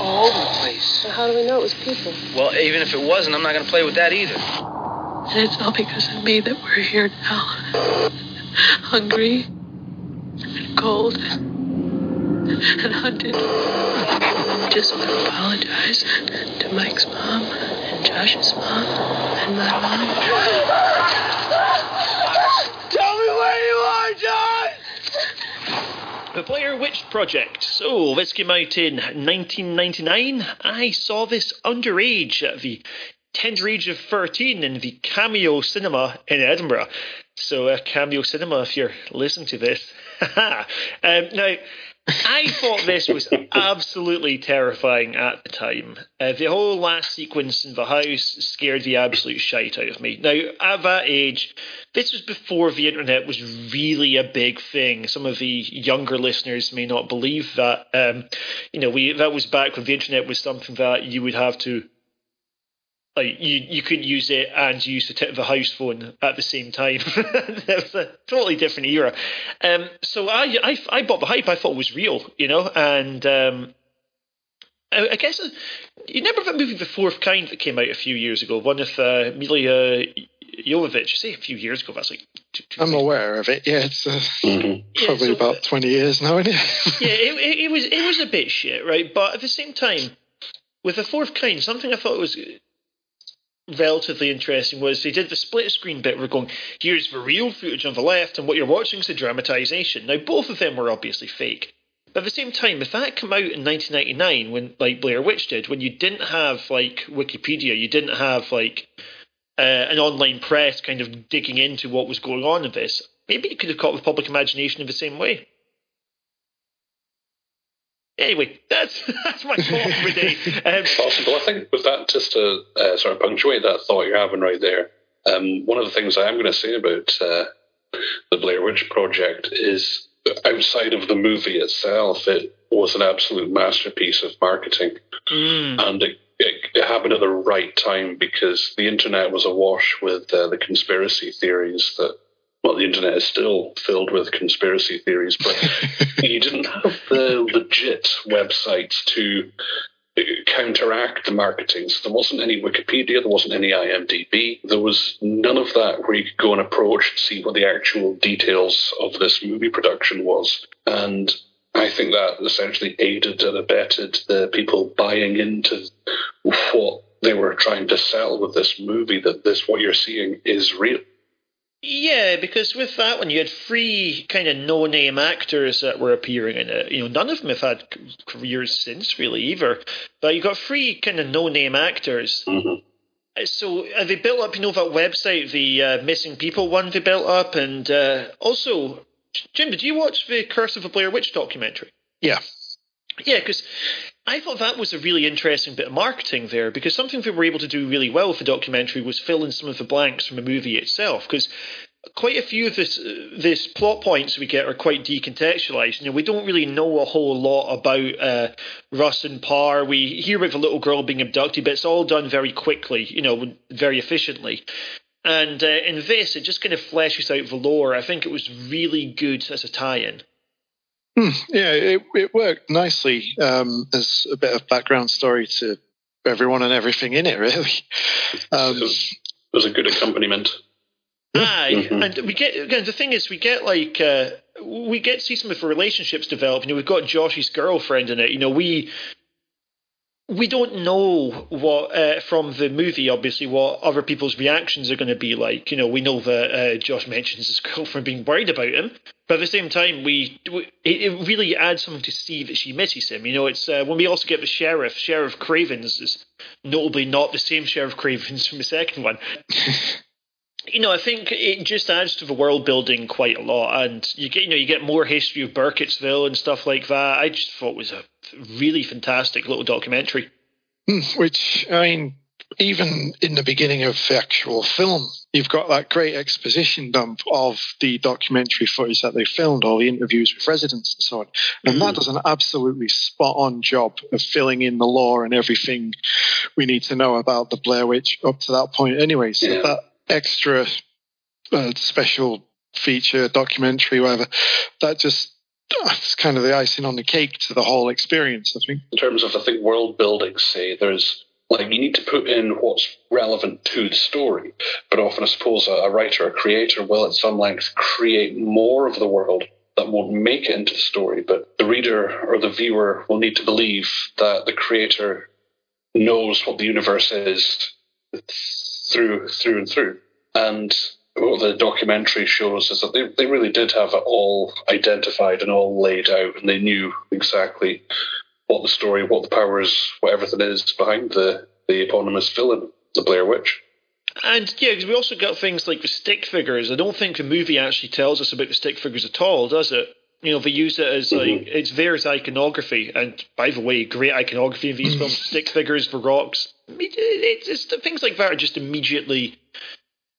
All over the place. So how do we know it was people? Well, even if it wasn't, I'm not going to play with that either. And it's all because of me that we're here now. Hungry and cold and hunted. Just want to apologize to Mike's mom and Josh's mom and my mom. Tell me where you are, John! The Blair Witch Project. So, this came out in 1999. I saw this underage at the tender age of 13 in the Cameo Cinema in Edinburgh. So, uh, Cameo Cinema, if you're listening to this. um, now, I thought this was absolutely terrifying at the time. Uh, the whole last sequence in the house scared the absolute shite out of me. Now, at that age, this was before the internet was really a big thing. Some of the younger listeners may not believe that. Um, you know, we that was back when the internet was something that you would have to like you you couldn't use it and use the, t- the house phone at the same time. it was a totally different era. Um, so I, I I bought the hype. I thought it was real, you know, and um, I, I guess uh, you remember that movie The Fourth Kind that came out a few years ago. One with uh, Milla Jovovich. Say a few years ago. That's like. Two, two I'm aware of it. Yeah, it's uh, Mm-hmm. probably so- about 20 years now, isn't it? yeah, it, it, it was it was a bit shit, right? But at the same time, with the fourth kind, something I thought was relatively interesting was they did the split screen bit. We're going here's the real footage on the left, and what you're watching is the dramatization. Now, both of them were obviously fake. But at the same time, if that came out in 1999, when like Blair Witch did, when you didn't have like Wikipedia, you didn't have like uh, an online press kind of digging into what was going on in this, maybe it could have caught the public imagination in the same way. Anyway, that's that's my thought for the day. Um, Possible. I think with that, just to uh, sort of punctuate that thought you're having right there, um, one of the things I am going to say about uh, the Blair Witch Project is outside of the movie itself, it was an absolute masterpiece of marketing. mm, and it, it, it happened at the right time because the internet was awash with uh, the conspiracy theories that well the internet is still filled with conspiracy theories but you didn't have the legit websites to counteract the marketing so there wasn't any wikipedia there wasn't any imdb there was none of that where you could go and approach and see what the actual details of this movie production was and I think that essentially aided and abetted the people buying into what they were trying to sell with this movie. That this what you're seeing is real. Yeah, because with that one, you had three kind of no-name actors that were appearing in it. You know, none of them have had careers since, really, either. But you got three kind of no-name actors. Mhm. Uh, So uh, they built up, you know, that website, the uh, missing people one they built up, and uh, also Jim, did you watch the Curse of the Blair Witch documentary? Yeah. Yeah, because I thought that was a really interesting bit of marketing there because something they were able to do really well with the documentary was fill in some of the blanks from the movie itself because quite a few of this this plot points we get are quite decontextualized. You know, we don't really know a whole lot about uh, Rustin Parr. We hear about the little girl being abducted, but it's all done very quickly. You know, very efficiently. And uh, in this, it just kind of fleshes out the lore. I think it was really good as a tie-in. Hmm, yeah, it, it worked nicely um, as a bit of background story to everyone and everything in it, really. Um, it, was, it was a good accompaniment. Aye, mm-hmm. and we get again. The thing is, we get like uh, we get to see some of the relationships develop. You know, we've got Josh's girlfriend in it. You know, we we don't know what uh, from the movie, obviously, what other people's reactions are going to be like. You know, we know that uh, Josh mentions his girlfriend being worried about him, but at the same time, we, we it, really adds something to see that she misses him. You know, it's uh, when we also get the sheriff, Sheriff Cravens is notably not the same Sheriff Cravens from the second one. you know, I think it just adds to the world building quite a lot, and you get you know you get more history of Burkittsville and stuff like that. I just thought it was a really fantastic little documentary. Hmm, which I mean, even in the beginning of the actual film, you've got that great exposition dump of the documentary footage that they filmed, all the interviews with residents and so on. And mm. that does an absolutely spot on job of filling in the lore and everything we need to know about the Blair Witch up to that point, anyway. So yeah. that extra uh, special feature, documentary, whatever. That just that's kind of the icing on the cake to the whole experience. I think. In terms of I think world building, say there's like you need to put in what's relevant to the story, but often I suppose a, a writer, a creator will at some length create more of the world that won't make it into the story, but the reader or the viewer will need to believe that the creator knows what the universe is through through and through. And what the documentary shows is that they, they really did have it all identified and all laid out, and they knew exactly what the story, what the powers, what everything is behind the, the eponymous villain, the Blair Witch. And yeah, because we also got things like the stick figures. I don't think the movie actually tells us about the stick figures at all, does it? You know, they use it as like mm-hmm. it's there as iconography, and by the way, great iconography in these films. Stick figures, the rocks, it's, it's, things like that are just immediately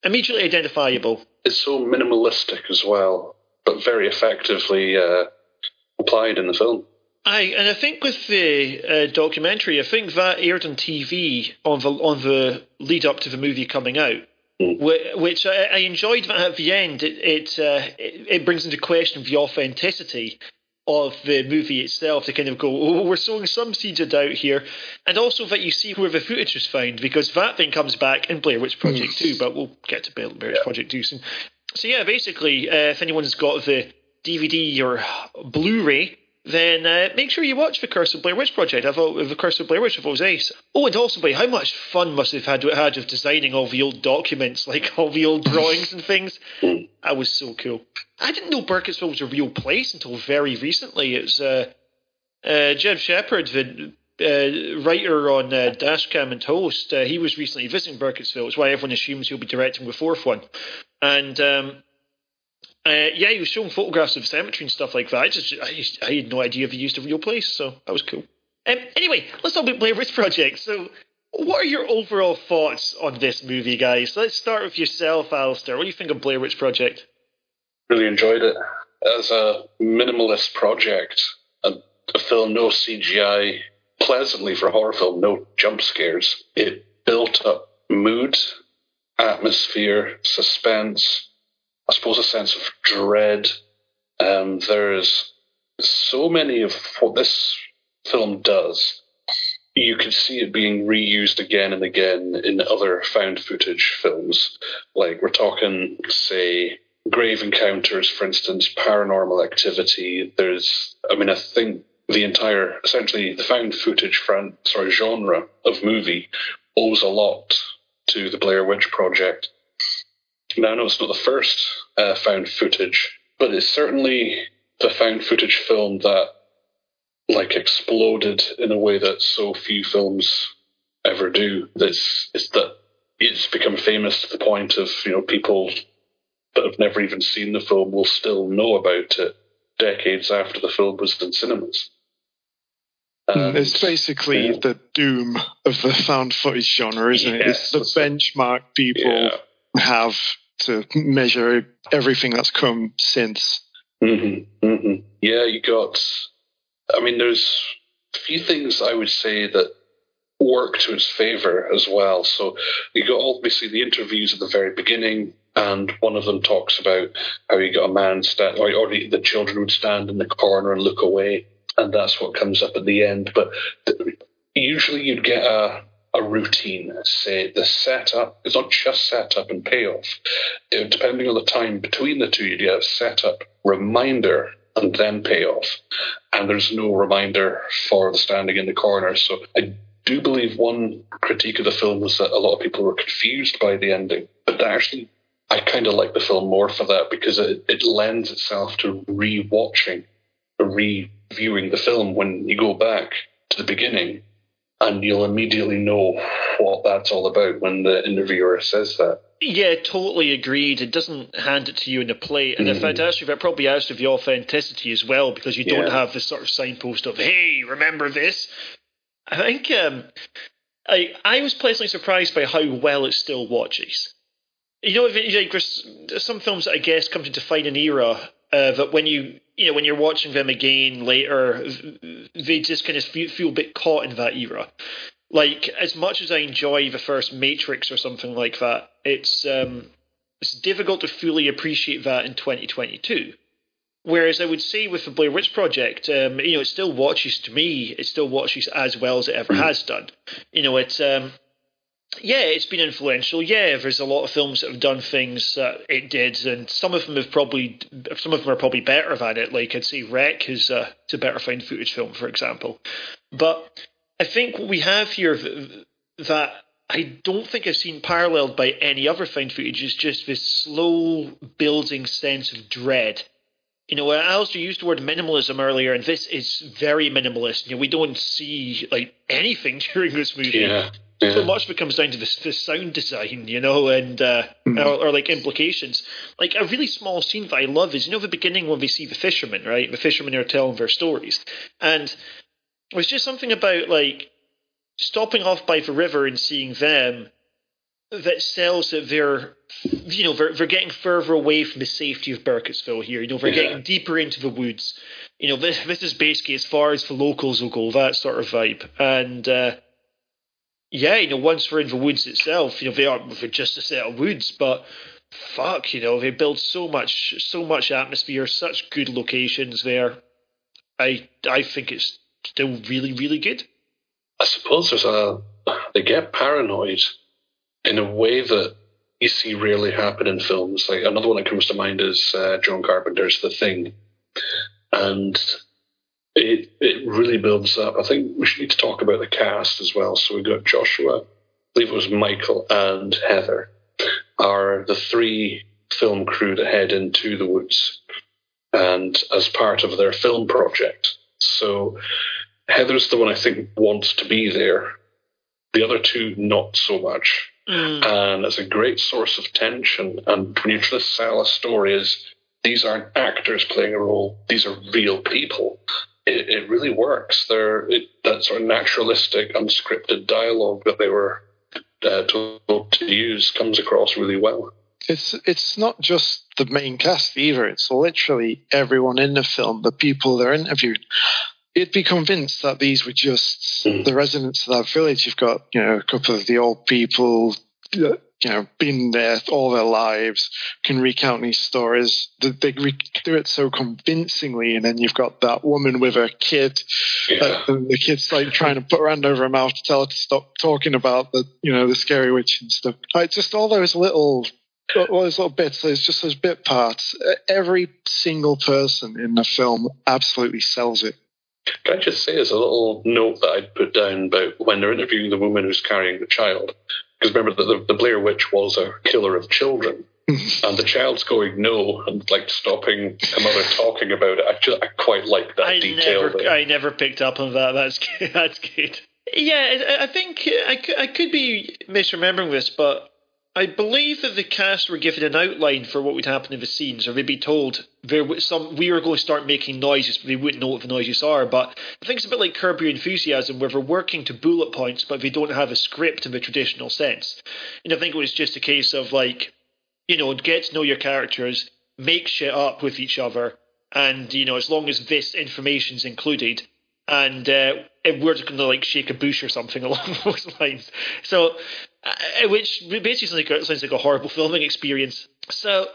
immediately identifiable. It's so minimalistic as well, but very effectively uh, applied in the film. Aye, and I think with the uh, documentary, I think that aired on TV on the on the lead up to the movie coming out, mm. which I, I, enjoyed. That at the end, it it, uh, it, it brings into question the authenticity of the movie itself to kind of go, oh, we're sowing some seeds of doubt here, and also that you see where the footage was found because that thing comes back in Blair Witch Project mm. 2, but we'll get to Blair Witch yeah. Project 2 soon. So yeah, basically, uh, if anyone's got the DVD or Blu-ray then uh, make sure you watch The Curse of Blair Witch Project. I thought The Curse of Blair Witch, I thought was ace. Oh, and also, how much fun must have had had of designing all the old documents, like all the old drawings and things. That was so cool. I didn't know Burkittsville was a real place until very recently. It's uh, uh, Jed Shepherd, the uh, writer on uh, Dashcam and Host, uh, he was recently visiting Burkittsville. It's why everyone assumes he'll be directing the fourth one. And um, uh, yeah, he was showing photographs of cemetery and stuff like that. I just, I, I had no idea if he used a real place, so that was cool. Um, anyway, let's talk about Blair Witch Project. So, what are your overall thoughts on this movie, guys? Let's start with yourself, Alasdair. What do you think of Blair Witch Project? Really enjoyed it. As a minimalist project, a, a film, no CGI, pleasantly for a horror film, no jump scares. It built up mood, atmosphere, suspense, I suppose, a sense of dread. Um, there's so many of what this film does. You could see it being reused again and again in other found footage films. Like, we're talking, say, Grave Encounters, for instance, Paranormal Activity. There's, I mean, I think the entire, essentially, the found footage front, sorry, genre of movie owes a lot to the Blair Witch Project. Now, I know it's not the first uh, found footage, but it's certainly the found footage film that like exploded in a way that so few films ever do. This is that it's become famous to the point of you know people that have never even seen the film will still know about it decades after the film was in cinemas. Hmm, and, it's basically yeah. the doom of the found footage genre, isn't yes, it? It's the benchmark people yeah. have to measure everything that's come since. Mm-hmm, mm-hmm. Yeah, you got. I mean, there's a few things I would say that work to its favor as well. So you got obviously the interviews at the very beginning, and one of them talks about how you got a man stand, or, or the children would stand in the corner and look away, and that's what comes up at the end. But usually you'd get a a routine. Say the setup is not just setup and payoff. It, depending on the time between the two, you get setup, reminder, and then payoff. And there's no reminder for the standing in the corner. So I do believe one critique of the film was that a lot of people were confused by the ending, but actually. I kind of like the film more for that because it, it lends itself to re-watching, reviewing the film when you go back to the beginning and you'll immediately know what that's all about when the interviewer says that. Yeah, totally agreed. It doesn't hand it to you in a plate. And mm. if it asked you, it probably adds to the authenticity as well because you don't have this sort of signpost of, hey, remember this? I think um, I I was pleasantly surprised by how well it still watches. You know, if it, like, there's some films that I guess come to define an era uh, that when you you know when you're watching them again later, they just kind of feel, feel a bit caught in that era. Like as much as I enjoy the first Matrix or something like that, it's um, it's difficult to fully appreciate that in 2022. Whereas I would say with the Blair Witch Project, um, you know, it still watches to me, it still watches as well as it ever has done. You know, it's um, yeah, it's been influential. Yeah, there's a lot of films that have done things that it did, and some of them have probably, some of them are probably better than it. Like I'd say, Rec is a, it's a better found footage film, for example. But I think what we have here that I don't think I've seen paralleled by any other found footage is just this slow building sense of dread. You know, Alasdair used the word minimalism earlier, and this is very minimalist. You know, we don't see like anything during this movie. Yeah. Yeah. So much of it comes down to the, the sound design, you know, and uh, mm-hmm. or, or, like implications. Like a really small scene that I love is you know the beginning when we see the fishermen, right? The fishermen are telling their stories, and there's just something about like stopping off by the river and seeing them that sells that they're you know they're, they're getting further away from the safety of Burkittsville here. You know they're yeah. getting deeper into the woods. You know this this is basically as far as the locals will go. That sort of vibe, and. Uh, yeah, you know, once we're in the woods itself, you know, they are they're just a set of woods, but fuck, you know, they build so much so much atmosphere, such good locations there. I I think it's still really, really good. I suppose there's a they get paranoid in a way that you see rarely happen in films. Like another one that comes to mind is uh, John Carpenter's The Thing, and it it really builds up. I think we should need to talk about the cast as well. So we've got Joshua, I believe it was Michael and Heather, are the three film crew that head into the woods, and as part of their film project. So Heather's the one I think wants to be there. The other two, not so much. Mm. And it's a great source of tension. And when you try to sell a story, is these aren't actors playing a role; these are real people it, it really works. There, that sort of naturalistic, unscripted dialogue that they were uh, told to use comes across really well. It's it's not just the main cast either. It's literally everyone in the film, the people they're interviewed. You'd be convinced that these were just mm. the residents of that village. You've got you know a couple of the old people, you know, been there all their lives, can recount these stories. They do it so convincingly, and then you've got that woman with her kid, yeah. uh, and the kid's like trying to put her hand over her mouth to tell her to stop talking about the, you know, the scary witch and stuff. Like just all those little, all those little bits. There's just those bit parts. Every single person in the film absolutely sells it. Can I just say, as a little note that I'd put down about when they're interviewing the woman who's carrying the child, because remember the, the, the Blair Witch was a killer of children. and the child's going no and like stopping the mother talking about it. I, just, I quite like that I detail. Never, there. I never picked up on that. That's good. that's good. Yeah, I think I I could be misremembering this, but I believe that the cast were given an outline for what would happen in the scenes, or they'd be told there was some we are going to start making noises, but they wouldn't know what the noises are. But I think it's a bit like Curb Your Enthusiasm, where they're working to bullet points, but they don't have a script in the traditional sense. And I think it was just a case of like, you know, get to know your characters, make shit up with each other, and you know, as long as this information's included, and uh, we're just going to like shake a bush or something along those lines. So, uh, which basically sounds like, a horrible filming experience. So,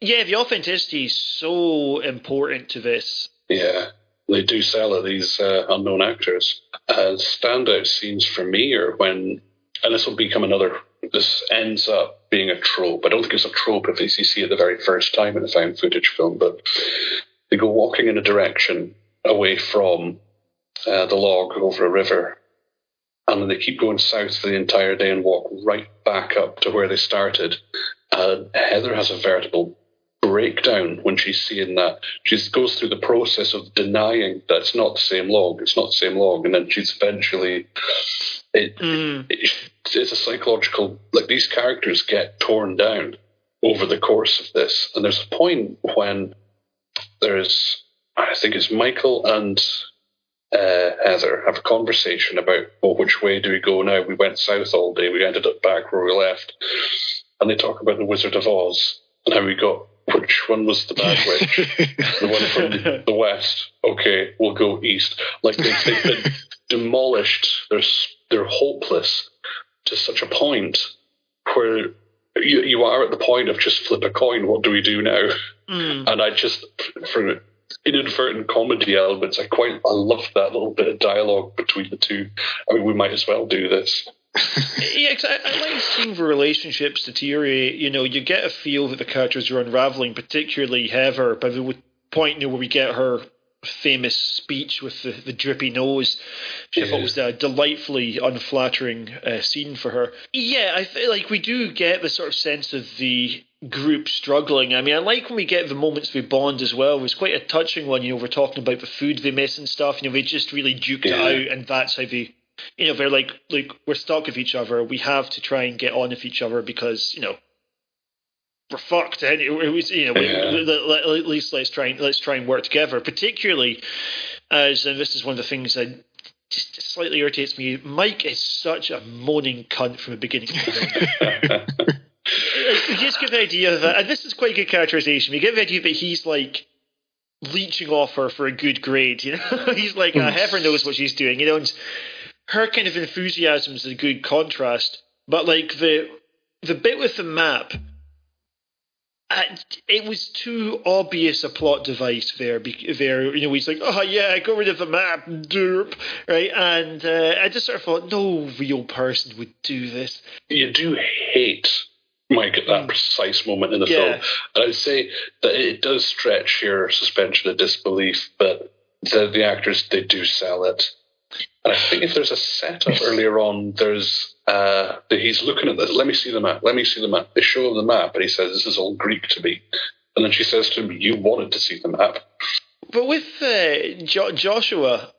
yeah, the authenticity is so important to this. Yeah, they do sell these uh, unknown actors. Uh, standout scenes for me are when, and this will become another, this ends up being a trope. I don't think it's a trope if you see it the very first time in a found footage film, but they go walking in a direction away from uh, the log over a river. And then they keep going south for the entire day and walk right back up to where they started. And Heather has a veritable breakdown when she's seeing that. She goes through the process of denying that it's not the same log, it's not the same log, and then she's eventually. It, mm. it, it's a psychological. Like these characters get torn down over the course of this, and there's a point when there's, I think it's Michael and uh, Heather have a conversation about, well, which way do we go now? We went south all day. We ended up back where we left. And they talk about the Wizard of Oz and how we got which one was the bad witch? the one from the west. Okay, we'll go east. Like they, have been demolished. They're they're hopeless to such a point where you you are at the point of just flip a coin. What do we do now? Mm. And I just for inadvertent comedy elements. I quite I love that little bit of dialogue between the two. I mean, we might as well do this. yeah, I, I, like seeing the relationships deteriorate. You know, you get a feel that the characters are unraveling, particularly Heather, by the point you know, where we get her famous speech with the, the drippy nose. Which yeah. Was a delightfully unflattering uh, scene for her. Yeah, I feel like we do get the sort of sense of the group struggling. I mean, I like when we get the moments we bond as well. It was quite a touching one. You know, we're talking about the food they miss and stuff. You know, they just really duked yeah. it out, and that's how they. You know, they're like, like we're stuck with each other. We have to try and get on with each other because you know we're fucked. And it, was, you know, yeah. we, at least let's try and let's try and work together. Particularly as, and this is one of the things that just slightly irritates me. Mike is such a moaning cunt from the beginning. you just get the idea that, and this is quite a good characterization. You get the idea that he's like leeching off her for a good grade. You know, he's like, uh, Heather knows what she's doing. You know, and her kind of enthusiasm is a good contrast. But like the the bit with the map, uh, it was too obvious a plot device there. There, you know, he's like, "Oh yeah, I go rid of the map, derp," right? And uh, I just sort of thought, no real person would do this. You do hate Mike at that mm. precise moment in the yeah. film, and I'd say that it does stretch your suspension of disbelief, but the the actors they do sell it. And I think if there's a setup earlier on, there's uh, he's looking at this. Let me see the map. Let me see the map. They show him the map, and he says, "This is all Greek to me." And then she says to him, "You wanted to see the map." But with uh, jo- Joshua,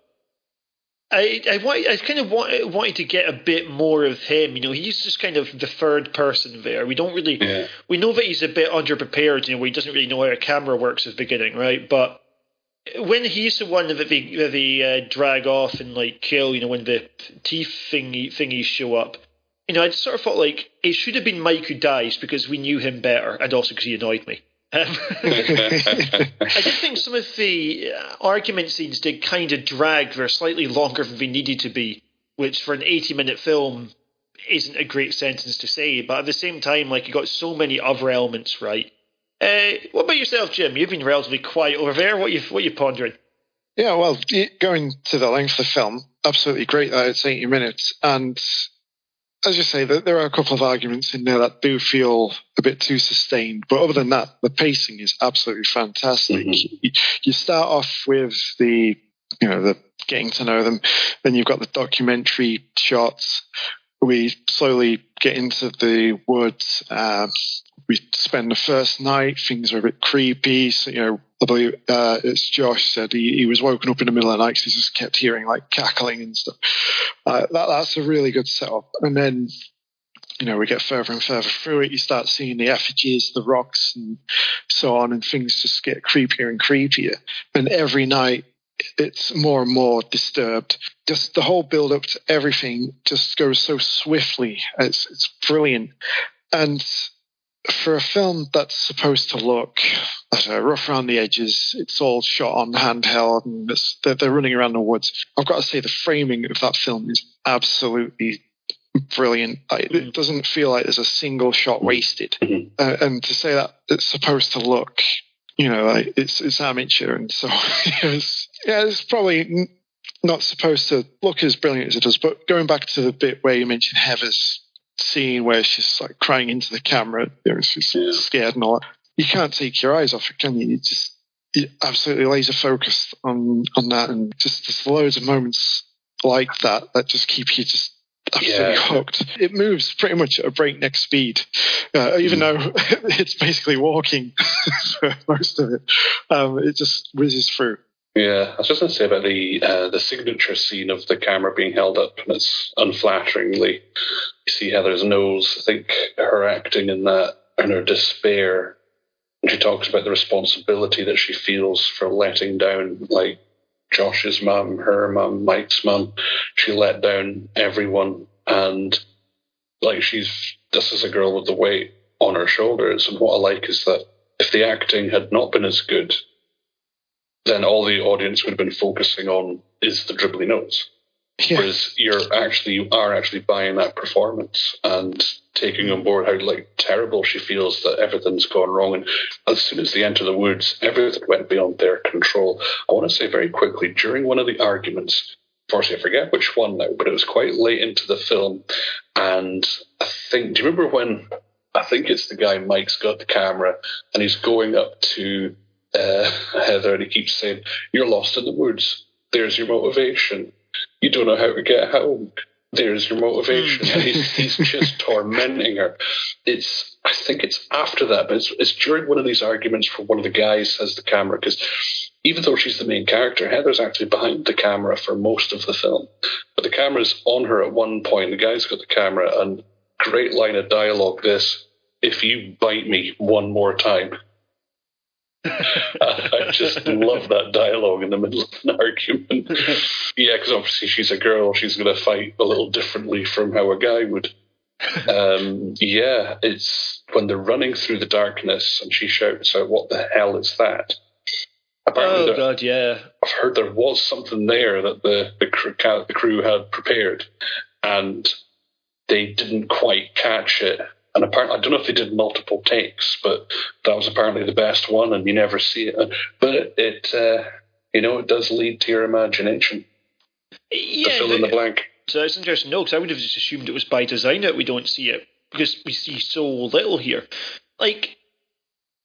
I I, want, I kind of want, wanted to get a bit more of him. You know, he's just kind of the third person there. We don't really yeah. we know that he's a bit underprepared. You know, where he doesn't really know how a camera works at the beginning, right? But when he's the one that they, that they uh, drag off and like kill, you know, when the teeth thingy thingies show up, you know, I just sort of felt like it should have been Mike who dies because we knew him better, and also because he annoyed me. I did think some of the uh, argument scenes did kind of drag; they're slightly longer than they needed to be, which for an eighty-minute film isn't a great sentence to say. But at the same time, like you got so many other elements right uh, what about yourself, Jim? You've been relatively quiet over there. What you what you pondering? Yeah, well, going to the length of the film, absolutely great that it's 80 minutes. And as you say, there are a couple of arguments in there that do feel a bit too sustained. But other than that, the pacing is absolutely fantastic. Mm-hmm. You start off with the, you know, the getting to know them. Then you've got the documentary shots. We slowly get into the woods. Uh, we spend the first night. Things are a bit creepy. So, you know, I believe uh, as Josh said, he, he, was woken up in the middle of the night because he just kept hearing like cackling and stuff. Uh, that, that's a really good setup. And then you know we get further and further through it, you start seeing the effigies, the rocks, and so on, and things just get creepier and creepier. And every night it's more and more disturbed. Just the whole build up to everything just goes so swiftly. It's it's brilliant. And for a film that's supposed to look know, rough around the edges, it's all shot on handheld and they're, they're running around the woods. I've got to say the framing of that film is absolutely brilliant. It mm-hmm. doesn't feel like there's a single shot wasted. Mm-hmm. Uh, and to say that it's supposed to look you know, like it's it's amateur, and so it's, yeah, it's probably not supposed to look as brilliant as it does. But going back to the bit where you mentioned Heather's scene where she's like crying into the camera, you know, she's yeah. scared and all that. You can't take your eyes off it, can you? You just you're absolutely laser focused on on that, and just there's loads of moments like that that just keep you just absolutely yeah. hooked. It moves pretty much at a breakneck speed, uh, even mm. though it's basically walking for most of it. Um, it just whizzes through. Yeah, I was just going to say about the uh, the signature scene of the camera being held up, and it's unflatteringly. You see Heather's nose. I think her acting in that and her despair. She talks about the responsibility that she feels for letting down, like Josh's mum, her mum, Mike's mum. She let down everyone, and like she's this is a girl with the weight on her shoulders. And what I like is that if the acting had not been as good, then all the audience would have been focusing on is the dribbly nose. Yeah. Whereas you're actually you are actually buying that performance and taking on board how like terrible she feels that everything's gone wrong. And as soon as they enter the woods, everything went beyond their control. I want to say very quickly during one of the arguments, unfortunately I forget which one now, but it was quite late into the film, and I think do you remember when I think it's the guy Mike's got the camera and he's going up to uh, Heather and he keeps saying, "You're lost in the woods. There's your motivation." you don't know how to get home. There's your motivation. Mm. he's, he's just tormenting her. It's, I think it's after that, but it's, it's during one of these arguments where one of the guys has the camera because even though she's the main character, Heather's actually behind the camera for most of the film. But the camera's on her at one point. The guy's got the camera, and great line of dialogue this if you bite me one more time, I just love that dialogue in the middle of an argument. yeah, because obviously she's a girl, she's going to fight a little differently from how a guy would. Um, yeah, it's when they're running through the darkness and she shouts out, "What the hell is that?" Apparently oh there, God, yeah. I've heard there was something there that the the crew, the crew had prepared, and they didn't quite catch it and apparently, I don't know if they did multiple takes, but that was apparently the best one, and you never see it. But it, uh, you know, it does lead to your imagination. Yeah, fill in the blank. So it's interesting, no, because I would have just assumed it was by design that we don't see it because we see so little here. Like,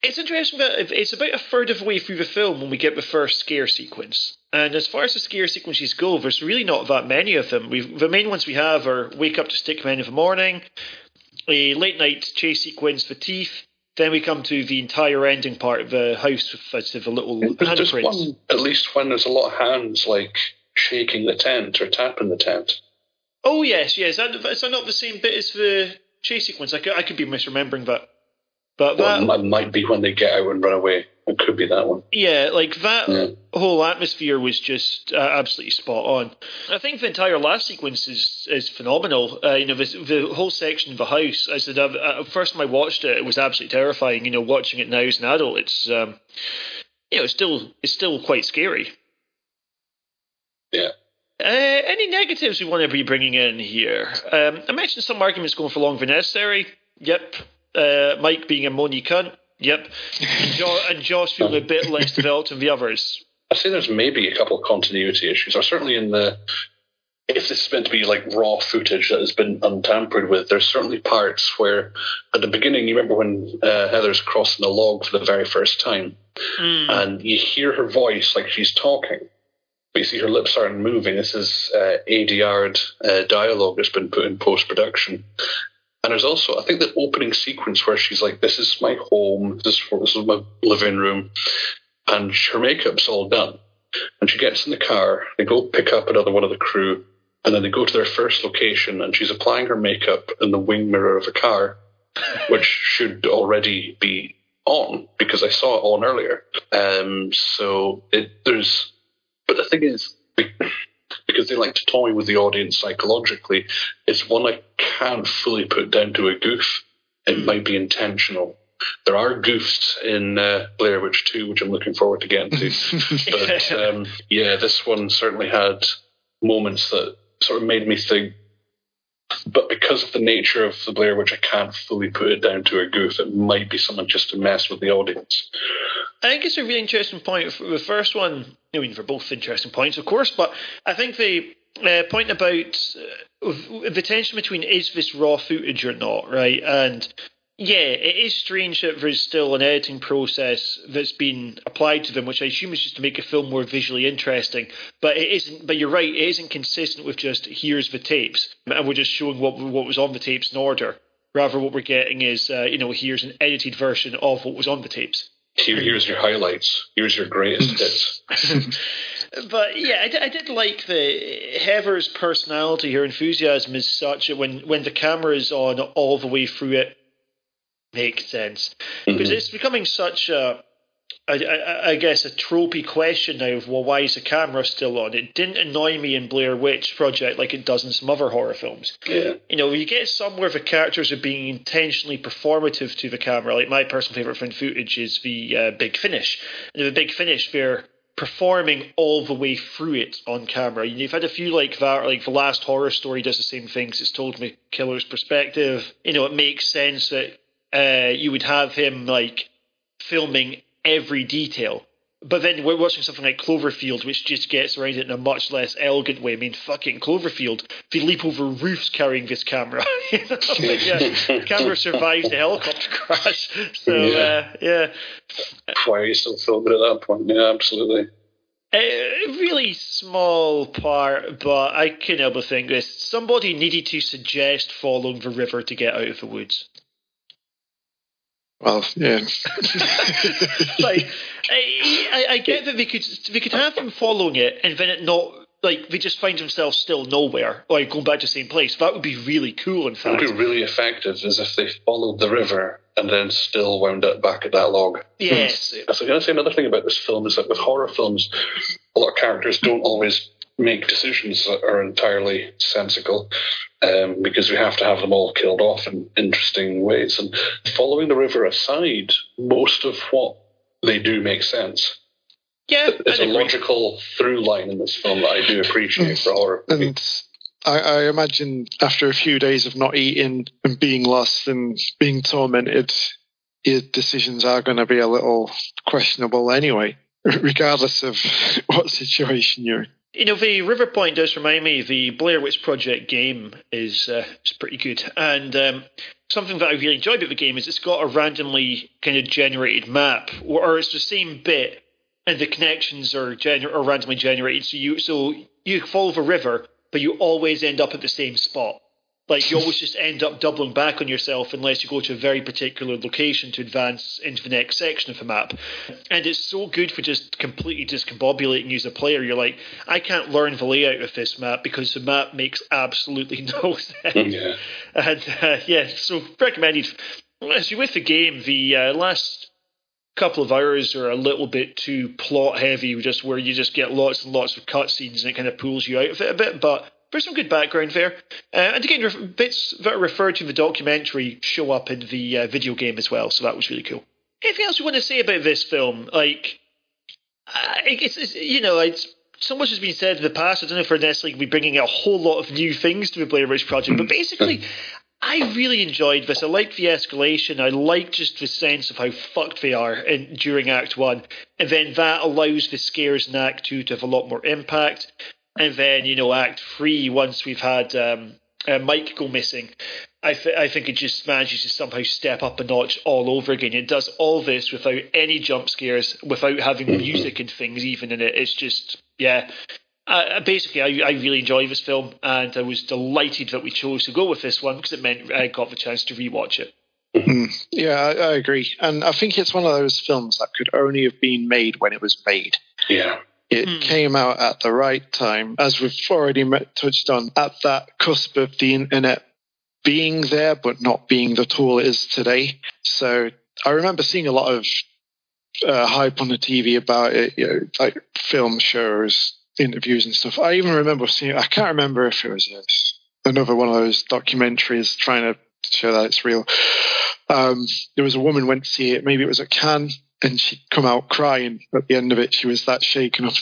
it's interesting that it's about a third of the way through the film when we get the first scare sequence. And as far as the scare sequences go, there's really not that many of them. We've, the main ones we have are wake up to stickmen in the morning, a late night chase sequence for teeth. Then we come to the entire ending part of the house with, a little handprints. One, at least when there's a lot of hands like shaking the tent or tapping the tent. Oh yes, yes. That, is that not the same bit as the chase sequence? I could, I could be misremembering that. But well, that might be when they get out and run away. It could be that one. Yeah, like that yeah. whole atmosphere was just uh, absolutely spot on. I think the entire last sequence is is phenomenal. Uh, you know, the, the whole section of the house. I said, uh, first time I watched it, it was absolutely terrifying. You know, watching it now as an adult, it's um, you know, it's still it's still quite scary. Yeah. Uh, any negatives we want to be bringing in here? Um, I mentioned some arguments going for long than necessary. Yep. Uh, Mike being a money cunt. Yep. And, jo- and Josh feeling a bit less developed than the others. I'd say there's maybe a couple of continuity issues, or certainly in the. If this is meant to be like raw footage that has been untampered with, there's certainly parts where, at the beginning, you remember when uh, Heather's crossing the log for the very first time, mm. and you hear her voice like she's talking, but you see her lips aren't moving. This is uh, ADR uh, dialogue that's been put in post production, and there's also, I think, the opening sequence where she's like, "This is my home. This is this is my living room," and her makeup's all done. And she gets in the car. They go pick up another one of the crew, and then they go to their first location, and she's applying her makeup in the wing mirror of a car, which should already be on because I saw it on earlier. Um, so it, there's, but the thing is, because they like to toy with the audience psychologically, it's one I can't fully put down to a goof. It mm. might be intentional. There are goofs in uh, Blair Witch 2, which I'm looking forward to getting to. but um, yeah, this one certainly had moments that sort of made me think. But because of the nature of the Blair Witch, I can't fully put it down to a goof. It might be something just to mess with the audience. I think it's a really interesting point. The first one, I mean, they're both interesting points, of course, but I think the uh, point about uh, the tension between is this raw footage or not, right? And yeah, it is strange that there's still an editing process that's been applied to them, which I assume is just to make a film more visually interesting. But it isn't. But you're right, it isn't consistent with just here's the tapes, and we're just showing what what was on the tapes in order. Rather, what we're getting is uh, you know here's an edited version of what was on the tapes. Here, here's your highlights. Here's your greatest hits. but yeah, I, I, did like the Heather's personality. Her enthusiasm is such that when when the camera is on all the way through it makes sense because mm-hmm. it's becoming such a I, I, I, guess a tropey question now of well, why is the camera still on? It didn't annoy me in Blair Witch Project like it does in some other horror films. Yeah. You know, you get somewhere the characters are being intentionally performative to the camera. Like my personal favorite from footage is the uh, Big Finish. And the Big Finish, they're performing all the way through it on camera. You've had a few like that, like the last horror story does the same things. It's told from a killer's perspective. You know, it makes sense that uh, you would have him like filming every detail. But then we're watching something like Cloverfield, which just gets around it in a much less elegant way. I mean, fucking Cloverfield, they leap over roofs carrying this camera. like, the camera survives the helicopter crash. So, yeah. Uh, yeah. Why are you still filming at that point? Yeah, absolutely. A really small part, but I can't help but think this. Somebody needed to suggest following the river to get out of the woods. Well, yeah. like, I, I, get that they could they could have him following it and then it not like they just find themselves still nowhere, like going back to the same place. That would be really cool. In fact, it would be really effective as if they followed the river and then still wound up back at that log. Yes. I was going to say another thing about this film is that with horror films, a lot of characters don't always make decisions that are entirely sensible um, because we have to have them all killed off in interesting ways. And following the river aside, most of what they do makes sense. Yeah, it's a logical through line in this film that I do appreciate for horror. And I, I, imagine after a few days of not eating and being lost and being tormented, your decisions are going to be a little questionable anyway, regardless of what situation you're in. You know, the River Point does remind me the Blair Witch Project game is uh, is pretty good, and um, something that I really enjoy about the game is it's got a randomly kind of generated map, or it's the same bit, and the connections are gener- are randomly generated. So you so you follow the river, but you always end up at the same spot. Like you always just end up doubling back on yourself unless you go to a very particular location to advance into the next section of the map. And it's so good for just completely discombobulating you as a player. You're like, I can't learn the layout of this map because the map makes absolutely no sense. Yeah. And uh, yeah, so recommended. As you with the game, the uh, last couple of hours are a little bit too plot heavy, just where you just get lots and lots of cutscenes and it kind of pulls you out of it a bit. But there's some good background there. Uh, and again, bits that are referred to in the documentary show up in the uh, video game as well, so that was really cool. Anything else you want to say about this film? Like, uh, it's, it's, you know, it's so much has been said in the past. I don't know if we're necessarily be bringing a whole lot of new things to the Blair Witch Project, but basically, I really enjoyed this. I liked the escalation. I liked just the sense of how fucked they are in, during Act One, and then that allows the scares in Act Two to have a lot more impact. And then, you know, Act Three, once we've had um, uh, Mike go missing, I, th- I think it just manages to somehow step up a notch all over again. It does all this without any jump scares, without having mm-hmm. music and things even in it. It's just, yeah. Uh, basically, I, I really enjoy this film, and I was delighted that we chose to go with this one because it meant I got the chance to rewatch it. Mm-hmm. Yeah, I, I agree, and I think it's one of those films that could only have been made when it was made. Yeah It mm. came out at the right time, as we've already touched on, at that cusp of the internet being there, but not being the tool it is today. So I remember seeing a lot of uh, hype on the TV about it, you know, like film shows, interviews and stuff. I even remember seeing, I can't remember if it was a, another one of those documentaries trying to show that it's real. Um, there was a woman went to see it, maybe it was at Cannes, and she'd come out crying at the end of it. She was that shaken up.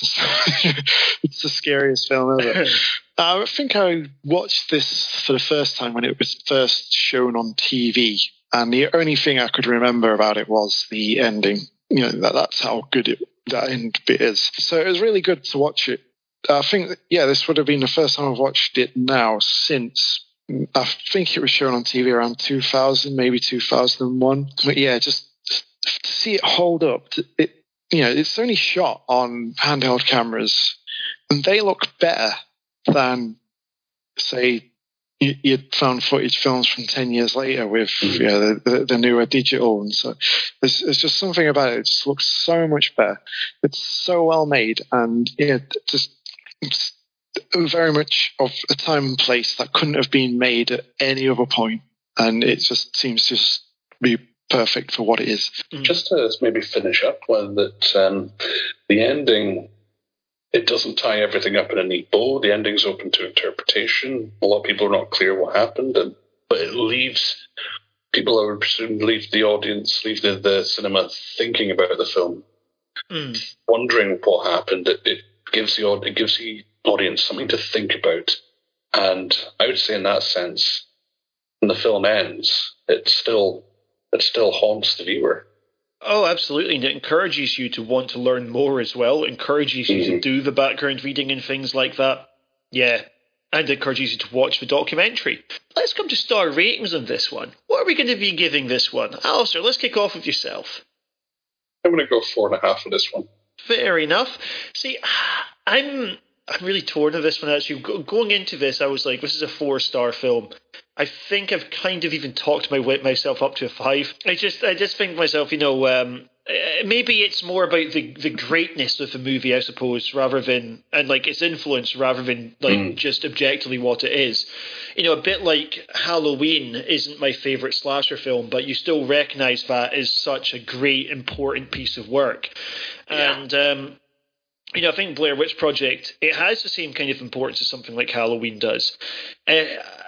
it's the scariest film ever. Uh, I think I watched this for the first time when it was first shown on TV, and the only thing I could remember about it was the ending. You know, that, that's how good it, that end bit is. So it was really good to watch it. I think, yeah, this would have been the first time I've watched it now since mm, I think it was shown on TV around 2000, maybe 2001. But yeah, just to see it hold up, it you know, it's only shot on handheld cameras, and they look better than, say, your found footage films from 10 years later with mm-hmm. you know, the, the, the, newer digital. And so there's, there's, just something about it. It just looks so much better. It's so well made and yeah, just very much of a time and place that couldn't have been made at any other point. And it just seems to just be perfect for what it is. Mm. Just to maybe finish up with that, um, the ending, it doesn't tie everything up in a neat bow. The ending's open to interpretation. A lot of people are not clear what happened, and, but it leaves people, I would presume, leave the audience, leave the, the cinema thinking about the film, mm. wondering what happened. It, it gives the it gives the audience something to think about. And I would say, in that sense, when the film ends, it's still it still haunts the viewer. Oh, absolutely. And it encourages you to want to learn more as well. It encourages you mm-hmm. to do the background reading and things like that. Yeah. And it encourages you to watch the documentary. Let's come to star ratings on this one. What are we going to be giving this one? Alasdair, let's kick off with yourself. I'm going to go four and a half for this one. Fair enough. See, I'm I'm really torn on this one actually. Going into this, I was like, this is a four star film. I think I've kind of even talked my myself up to a five. I just I just think myself, you know, um, eh, maybe it's more about the the greatness of the movie, I suppose, rather than and like its influence, rather than like mm. just objectively what it is. You know, a bit like Halloween isn't my favorite slasher film, but you still recognize that as such a great, important piece of work. Yeah. And um, you know, I think Blair Witch Project it has the same kind of importance as something like Halloween does. Uh,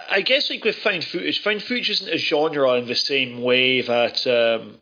I guess like with found footage, found footage isn't a genre in the same way that um,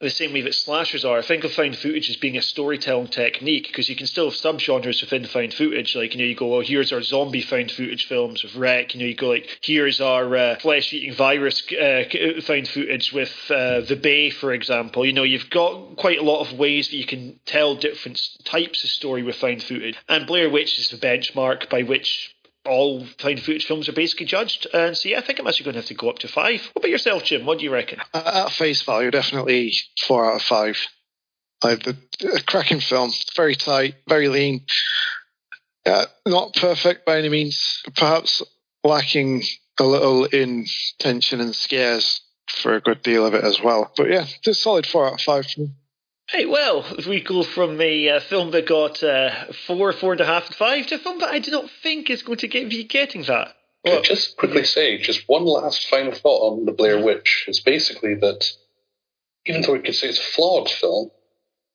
the same way that slashers are. I think of found footage as being a storytelling technique because you can still have subgenres within found footage. Like, you know, you go, well, here's our zombie found footage films with Rec. You know, you go, like, here's our uh, flesh eating virus uh, found footage with uh, The Bay, for example. You know, you've got quite a lot of ways that you can tell different types of story with found footage. And Blair Witch is the benchmark by which all found footage films are basically judged. And so, yeah, I think I'm actually going to have to go up to five. What about yourself, Jim? What do you reckon? at face value, definitely four out of five. Like the, the cracking film, very tight, very lean. Uh, not perfect by any means. Perhaps lacking a little in tension and scares for a good deal of it as well. But yeah, just solid four out of five for me. Hey, well, we go from a uh, film that got uh, four, four and a half, and five to a film that I do not think is going to get, be getting that. Well, just quickly say, just one last final thought on The Blair Witch is basically that even though we could say it's a flawed film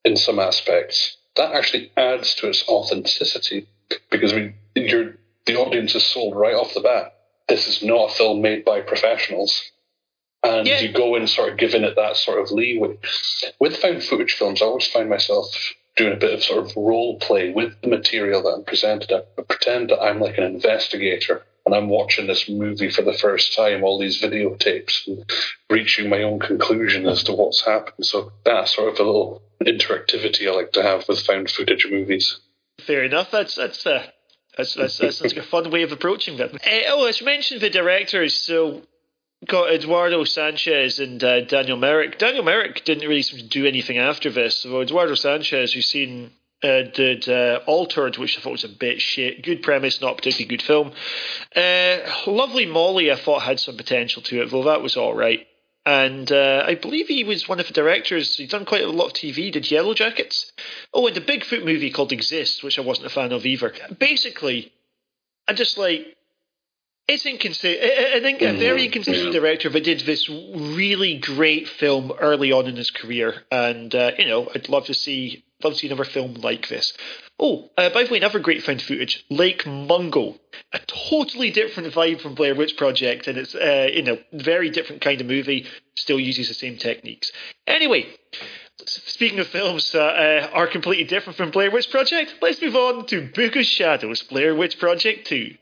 in some aspects, that actually adds to its authenticity because we, the audience is sold right off the bat. This is not a film made by professionals and yeah. you go in sort of giving it that sort of leeway. With found footage films, I always find myself doing a bit of sort of role play with the material that I'm presented. I pretend that I'm like an investigator and I'm watching this movie for the first time, all these videotapes, and reaching my own conclusion as to what's happened. So that's sort of a little interactivity I like to have with found footage movies. Fair enough. That's that's uh, that's, that's, that sounds like a fun way of approaching them. Uh, oh, as you mentioned, the directors. So got Eduardo Sanchez and uh, Daniel Myrick. Daniel Myrick didn't really do anything after this. So Eduardo Sanchez, we've seen uh, did uh, Altered, which I thought was a bit shit. Good premise, not particularly good film. Uh, Lovely Molly, I thought had some potential to it, though that was all right. and uh, I believe he was one of the directors. He's done quite a lot of TV. Did Yellow Jackets? Oh, and the Bigfoot movie called Exist, which I wasn't a fan of either. Basically, I'm just like, it's inconsistent. I think a very inconsistent director, but did this really great film early on in his career, and uh, you know, I'd love to see love to see another film like this. Oh, uh, by the way, another great found footage, Lake Mungo, a totally different vibe from Blair Witch Project, and it's uh, you know very different kind of movie, still uses the same techniques. Anyway, speaking of films that uh, are completely different from Blair Witch Project, let's move on to Book of Shadows, Blair Witch Project Two.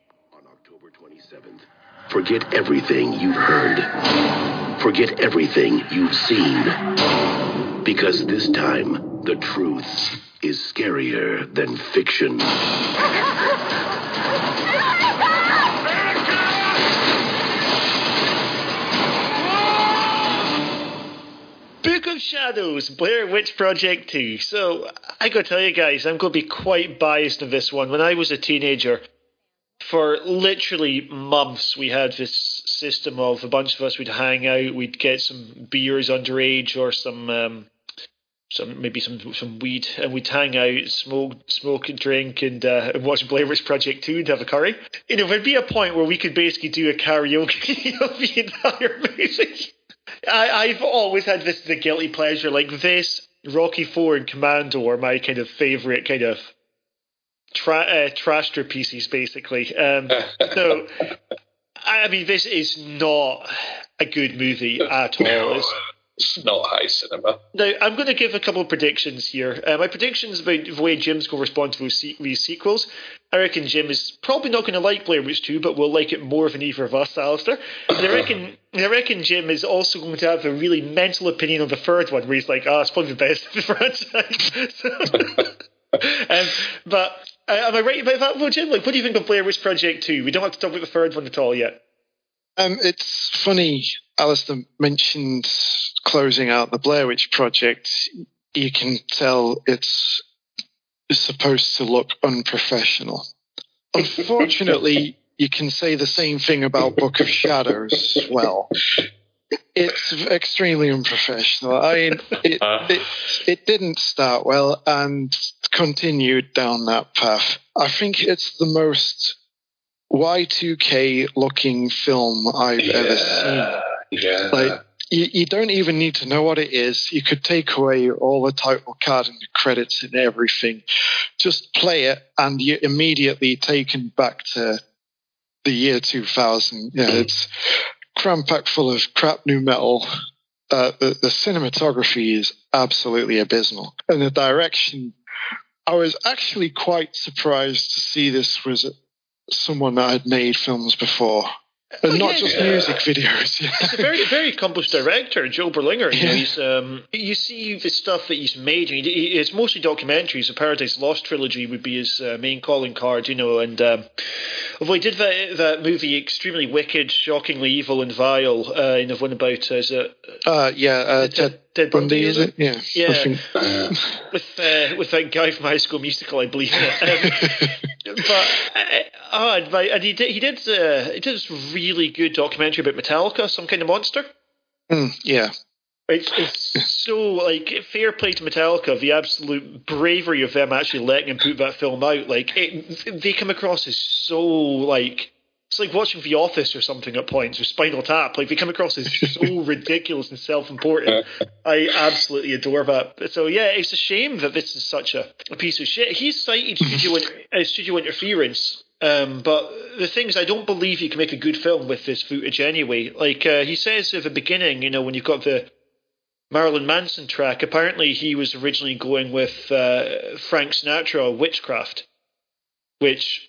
On October 27th, forget everything you've heard. Forget everything you've seen. Because this time, the truth is scarier than fiction. Book of Shadows, Blair Witch Project 2. So, I gotta tell you guys, I'm gonna be quite biased in this one. When I was a teenager, for literally months, we had this system of a bunch of us would hang out, we'd get some beers underage or some. Um, some maybe some some weed, and we'd hang out, smoke, smoke and drink, and, uh, and watch Blair Witch Project Two and have a curry. You know, there'd be a point where we could basically do a karaoke of the entire movie. I, I've always had this a guilty pleasure, like this, Rocky Four and Commando are my kind of favorite kind of tra- uh, basically. Um, so, I mean, this is not a good movie at all. It's, It's not high cinema. now, I'm going to give a couple of predictions here. Uh, my predictions about the way Jim's going to respond to these, these sequels. I reckon Jim is probably not going to like Blair Witch 2, but will like it more than either of us, Alasdair. And I reckon, I reckon Jim is also going to have a really mental opinion on the third one, where he's like, ah, it's probably the best of the franchise. Um, but uh, am I right about that, Jim? Like, what do you think of Blair Witch Project 2? We don't have to talk about the third one at all yet. Um, it's funny, Alasdair mentioned closing out the Blair Witch Project. You can tell it's supposed to look unprofessional. Unfortunately, you can say the same thing about Book of Shadows as well. It's extremely unprofessional. I mean, it, uh. it, it didn't start well and continued down that path. I think it's the most Y2K looking film I've ever seen. Yeah. Like you, you don't even need to know what it is. You could take away all the title card and the credits and everything. Just play it, and you're immediately taken back to the year 2000. Yeah, mm. it's cram packed full of crap nu metal. Uh, the, the cinematography is absolutely abysmal, and the direction. I was actually quite surprised to see this was someone that had made films before. And Oh, not yeah, just yeah. music videos. Yeah. He's a very, very accomplished director, Joe Berlinger. You know, he's um, you see the stuff that he's made. he, he- it's mostly documentaries. The Paradise Lost trilogy would be his uh, main calling card, you know. And um, although he did that, that movie, extremely wicked, shockingly evil and vile, uh, in the one about uh, is it Uh, yeah, uh, Ted, Ted Bundy, is it? Yeah. Yeah. With uh, with that guy from High School Musical, I believe. Um, but uh, oh, and, and he did he did uh, he did this really good documentary about Metallica, some kind of monster. Mm, yeah. It's, it's so like fair play to Metallica, the absolute bravery of them actually letting him put that film out. Like it, they come across as so like it's like watching The Office or something at points or Spinal Tap. Like they come across as so ridiculous and self-important. I absolutely adore that. So yeah, it's a shame that this is such a, a piece of shit. He's cited studio, uh, studio interference. Um, but the thing is, I don't believe you can make a good film with this footage anyway. Like uh, he says at the beginning, you know, when you've got the Marilyn Manson track. Apparently, he was originally going with uh, Frank Sinatra, Witchcraft, which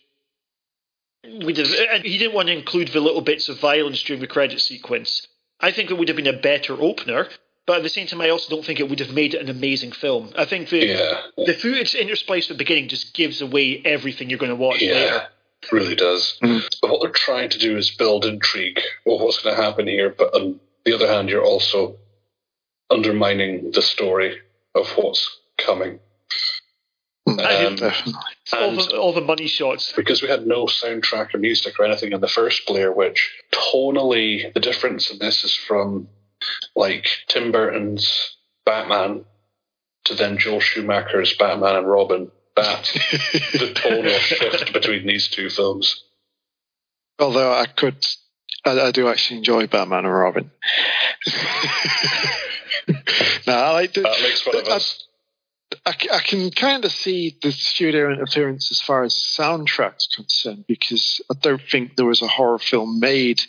we did, and uh, he didn't want to include the little bits of violence during the credit sequence. I think it would have been a better opener, but at the same time, I also don't think it would have made it an amazing film. I think the Yeah. the footage interspliced at the beginning just gives away everything you're going to watch Yeah. later. really does. Mm-hmm. But what they're trying to do is build intrigue of what's going to happen here. But on the other hand, you're also undermining the story of what's coming. Mm, Um. All the, all the money shots. because we had no soundtrack or music or anything in the first Blair Witch, tonally, the difference in this is from like Tim Burton's Batman to then Joel Schumacher's Batman and Robin. That's the tonal shift between these two films. Although I could, I, I do actually enjoy Batman and Robin. no, I like the, That makes fun of I- us. I, I can kind of see the studio interference as far as soundtrack's concerned because I don't think there was a horror film made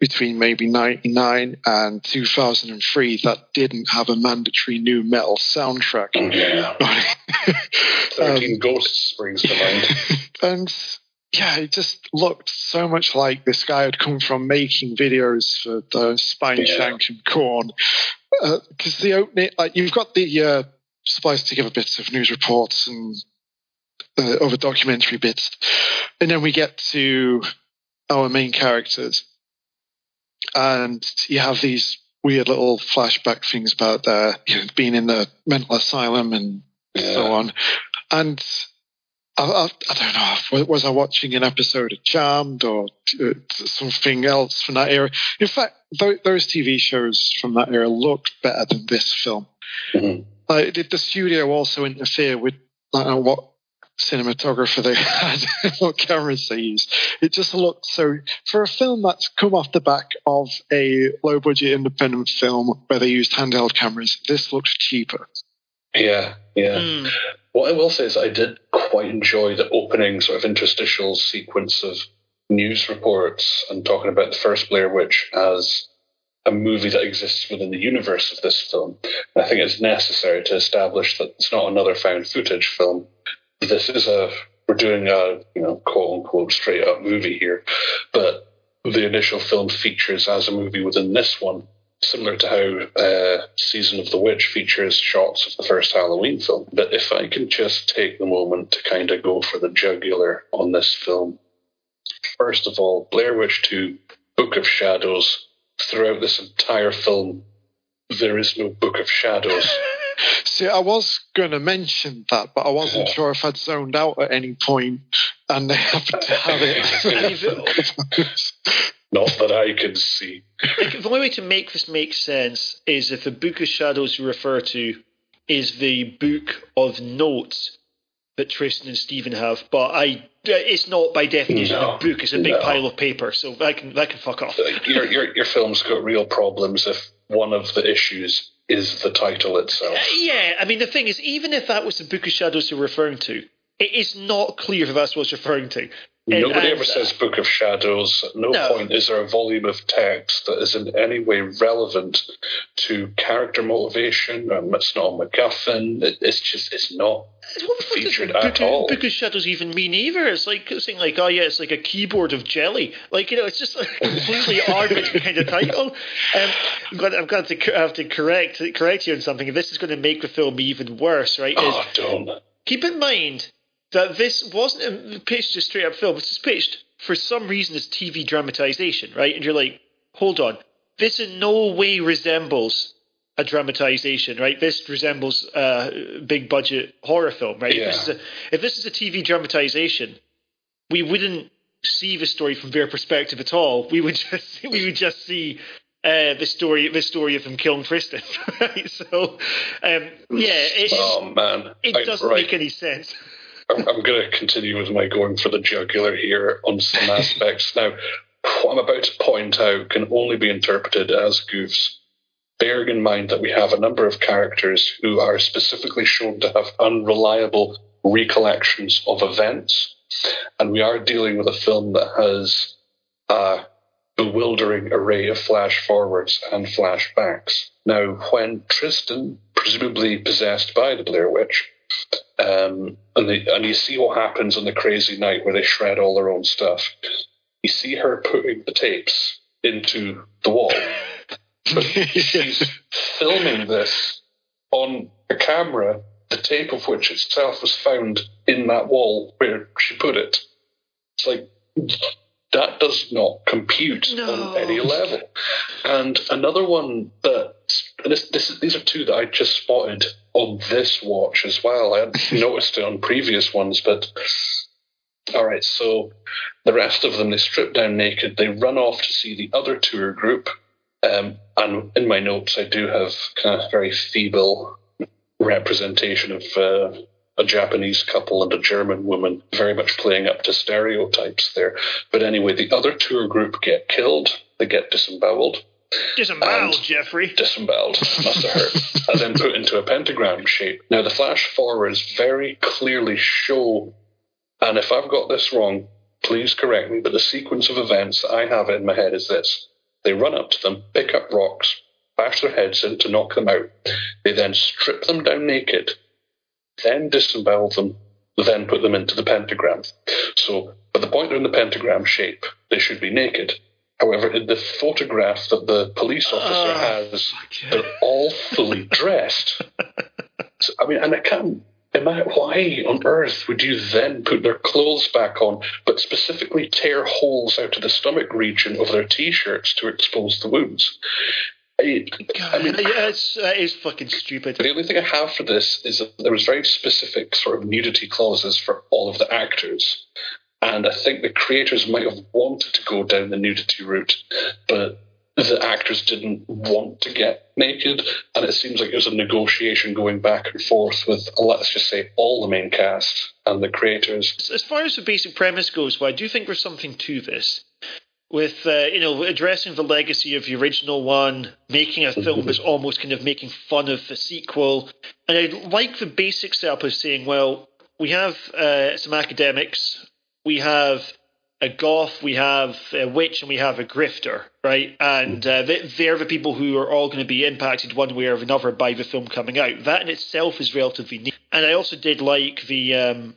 between maybe 99 and 2003 that didn't have a mandatory nu metal soundtrack. Yeah. Um, Thirteen Ghosts springs to mind. and yeah, it just looked so much like this guy had come from making videos for the Spine Yeah. Shank and Korn. Because the opening, like you've got the uh, spliced together bits of news reports and uh, other documentary bits, and then we get to our main characters, and you have these weird little flashback things about their you know, being in the mental asylum and so on. And I, I, I don't know, was I watching an episode of Charmed or uh, something else from that era? In fact, th- those TV shows from that era looked better than this film. Mhm. Like, did the studio also interfere with I what cinematographer they had, what cameras they used? It just looked so. For a film that's come off the back of a low budget independent film where they used handheld cameras, this looks cheaper. Yeah, yeah. Hmm. What I will say is I did quite enjoy the opening sort of interstitial sequence of news reports and talking about the first Blair Witch as a movie that exists within the universe of this film. I think it's necessary to establish that it's not another found footage film. This is a we're doing a you know quote unquote straight up movie here, but the initial film features as a movie within this one similar to how uh, Season of the Witch features shots of the first Halloween film. But if I can just take the moment to kind of go for the jugular on this film. First of all, Blair Witch 2, Book of Shadows. Throughout this entire film, there is no Book of Shadows. See, I was going to mention that, but I wasn't Yeah. sure if I'd zoned out at any point, and they happened to have it. Not that I can see. Like, the only way to make this make sense is if the Book of Shadows you refer to is the book of notes that Tristen and Stephen have, but I it's not by definition No, a book; it's a big no. pile of paper. So that can that can fuck off. Uh, your, your, your film's got real problems if one of the issues is the title itself. Uh, yeah, I mean the thing is, even if that was the Book of Shadows you're referring to, it is not clear if that's what it's referring to. Nobody ever says Book of Shadows. At no, No. point is there a volume of text that is in any way relevant to character motivation. Um, it's not a MacGuffin. It, it's just, it's not. What the fuck does featured Book at of, all. Book of Shadows even mean either? It's like saying like, oh yeah, it's like a keyboard of jelly. Like you know, it's just a completely arbitrary kind of title. Um, I'm glad I'm glad to have to correct correct you on something. This is going to make the film even worse, right? Is Oh, don't. keep in mind that this wasn't pitched as straight up film. This is pitched for some reason as TV dramatization, right? And you're like, hold on, this in no way resembles a dramatization, right? This resembles a big budget horror film, right? If, this is a, if this is a TV dramatization, we wouldn't see the story from their perspective at all. We would just we would just see uh, the story the story of them killing Tristen, right? So, um, yeah, it, Oh, man. it doesn't right. make any sense. I'm, I'm going to continue with my going for the jugular here on some aspects. Now, what I'm about to point out can only be interpreted as goofs. Bearing in mind that we have a number of characters who are specifically shown to have unreliable recollections of events, and we are dealing with a film that has a bewildering array of flash forwards and flashbacks. Now, when Tristen, presumably possessed by the Blair Witch, um, and, they, and you see what happens on the crazy night where they shred all their own stuff. You see her putting the tapes into the wall. But she's filming this on a camera, the tape of which itself was found in that wall where she put it. It's like that does not compute No. on any level. And another one that this, this these are two that I just spotted on this watch as well. I had noticed it on previous ones, but all right. So the rest of them they strip down naked. They run off to see the other tour group. Um, and in my notes, I do have kind of very feeble representation of uh, a Japanese couple and a German woman, very much playing up to stereotypes there. But anyway, the other tour group get killed, they get disemboweled. Disemboweled, Jeffrey. Disemboweled. Must have hurt. and then put into a pentagram shape. Now, the flash forwards very clearly show, and if I've got this wrong, please correct me, but the sequence of events I have in my head is this. They run up to them, pick up rocks, bash their heads in to knock them out. They then strip them down naked, then disembowel them, then put them into the pentagram. So, at the point they're in the pentagram shape, they should be naked. However, in the photograph that the police officer Oh, has, they're all fully dressed. So, I mean, and I can't imagine why on earth would you then put their clothes back on, but specifically tear holes out of the stomach region of their t-shirts to expose the wounds. I, I mean, that is fucking stupid. the only thing I have for this is that there was very specific sort of nudity clauses for all of the actors. And I think the creators might have wanted to go down the nudity route, but the actors didn't want to get naked. And it seems like it was a negotiation going back and forth with, let's just say, all the main cast and the creators. As far as the basic premise goes, well, I do think there's something to this. With uh, you know addressing the legacy of the original one, making a film that's almost kind of making fun of the sequel, and I like the basic setup of saying, well, we have uh, some academics, we have a goth, we have a witch, and we have a grifter, right? And uh, they- they're the people who are all going to be impacted one way or another by the film coming out. That in itself is relatively neat. And I also did like the um,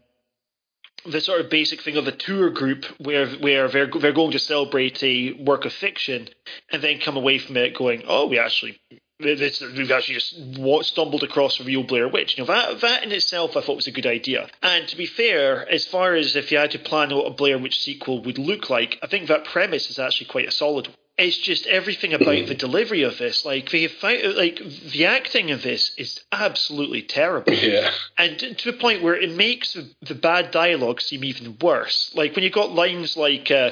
the sort of basic thing of a tour group where where they're they're going to celebrate a work of fiction and then come away from it going, oh, we actually. This, we've actually just stumbled across a real Blair Witch. You know that that in itself, I thought was a good idea. And to be fair, as far as if you had to plan what a Blair Witch sequel would look like, I think that premise is actually quite a solid. one. It's just everything about the delivery of this, like they have found, like the acting of this is absolutely terrible Yeah. and to the point where it makes the, the bad dialogue seem even worse. Like when you got lines like uh,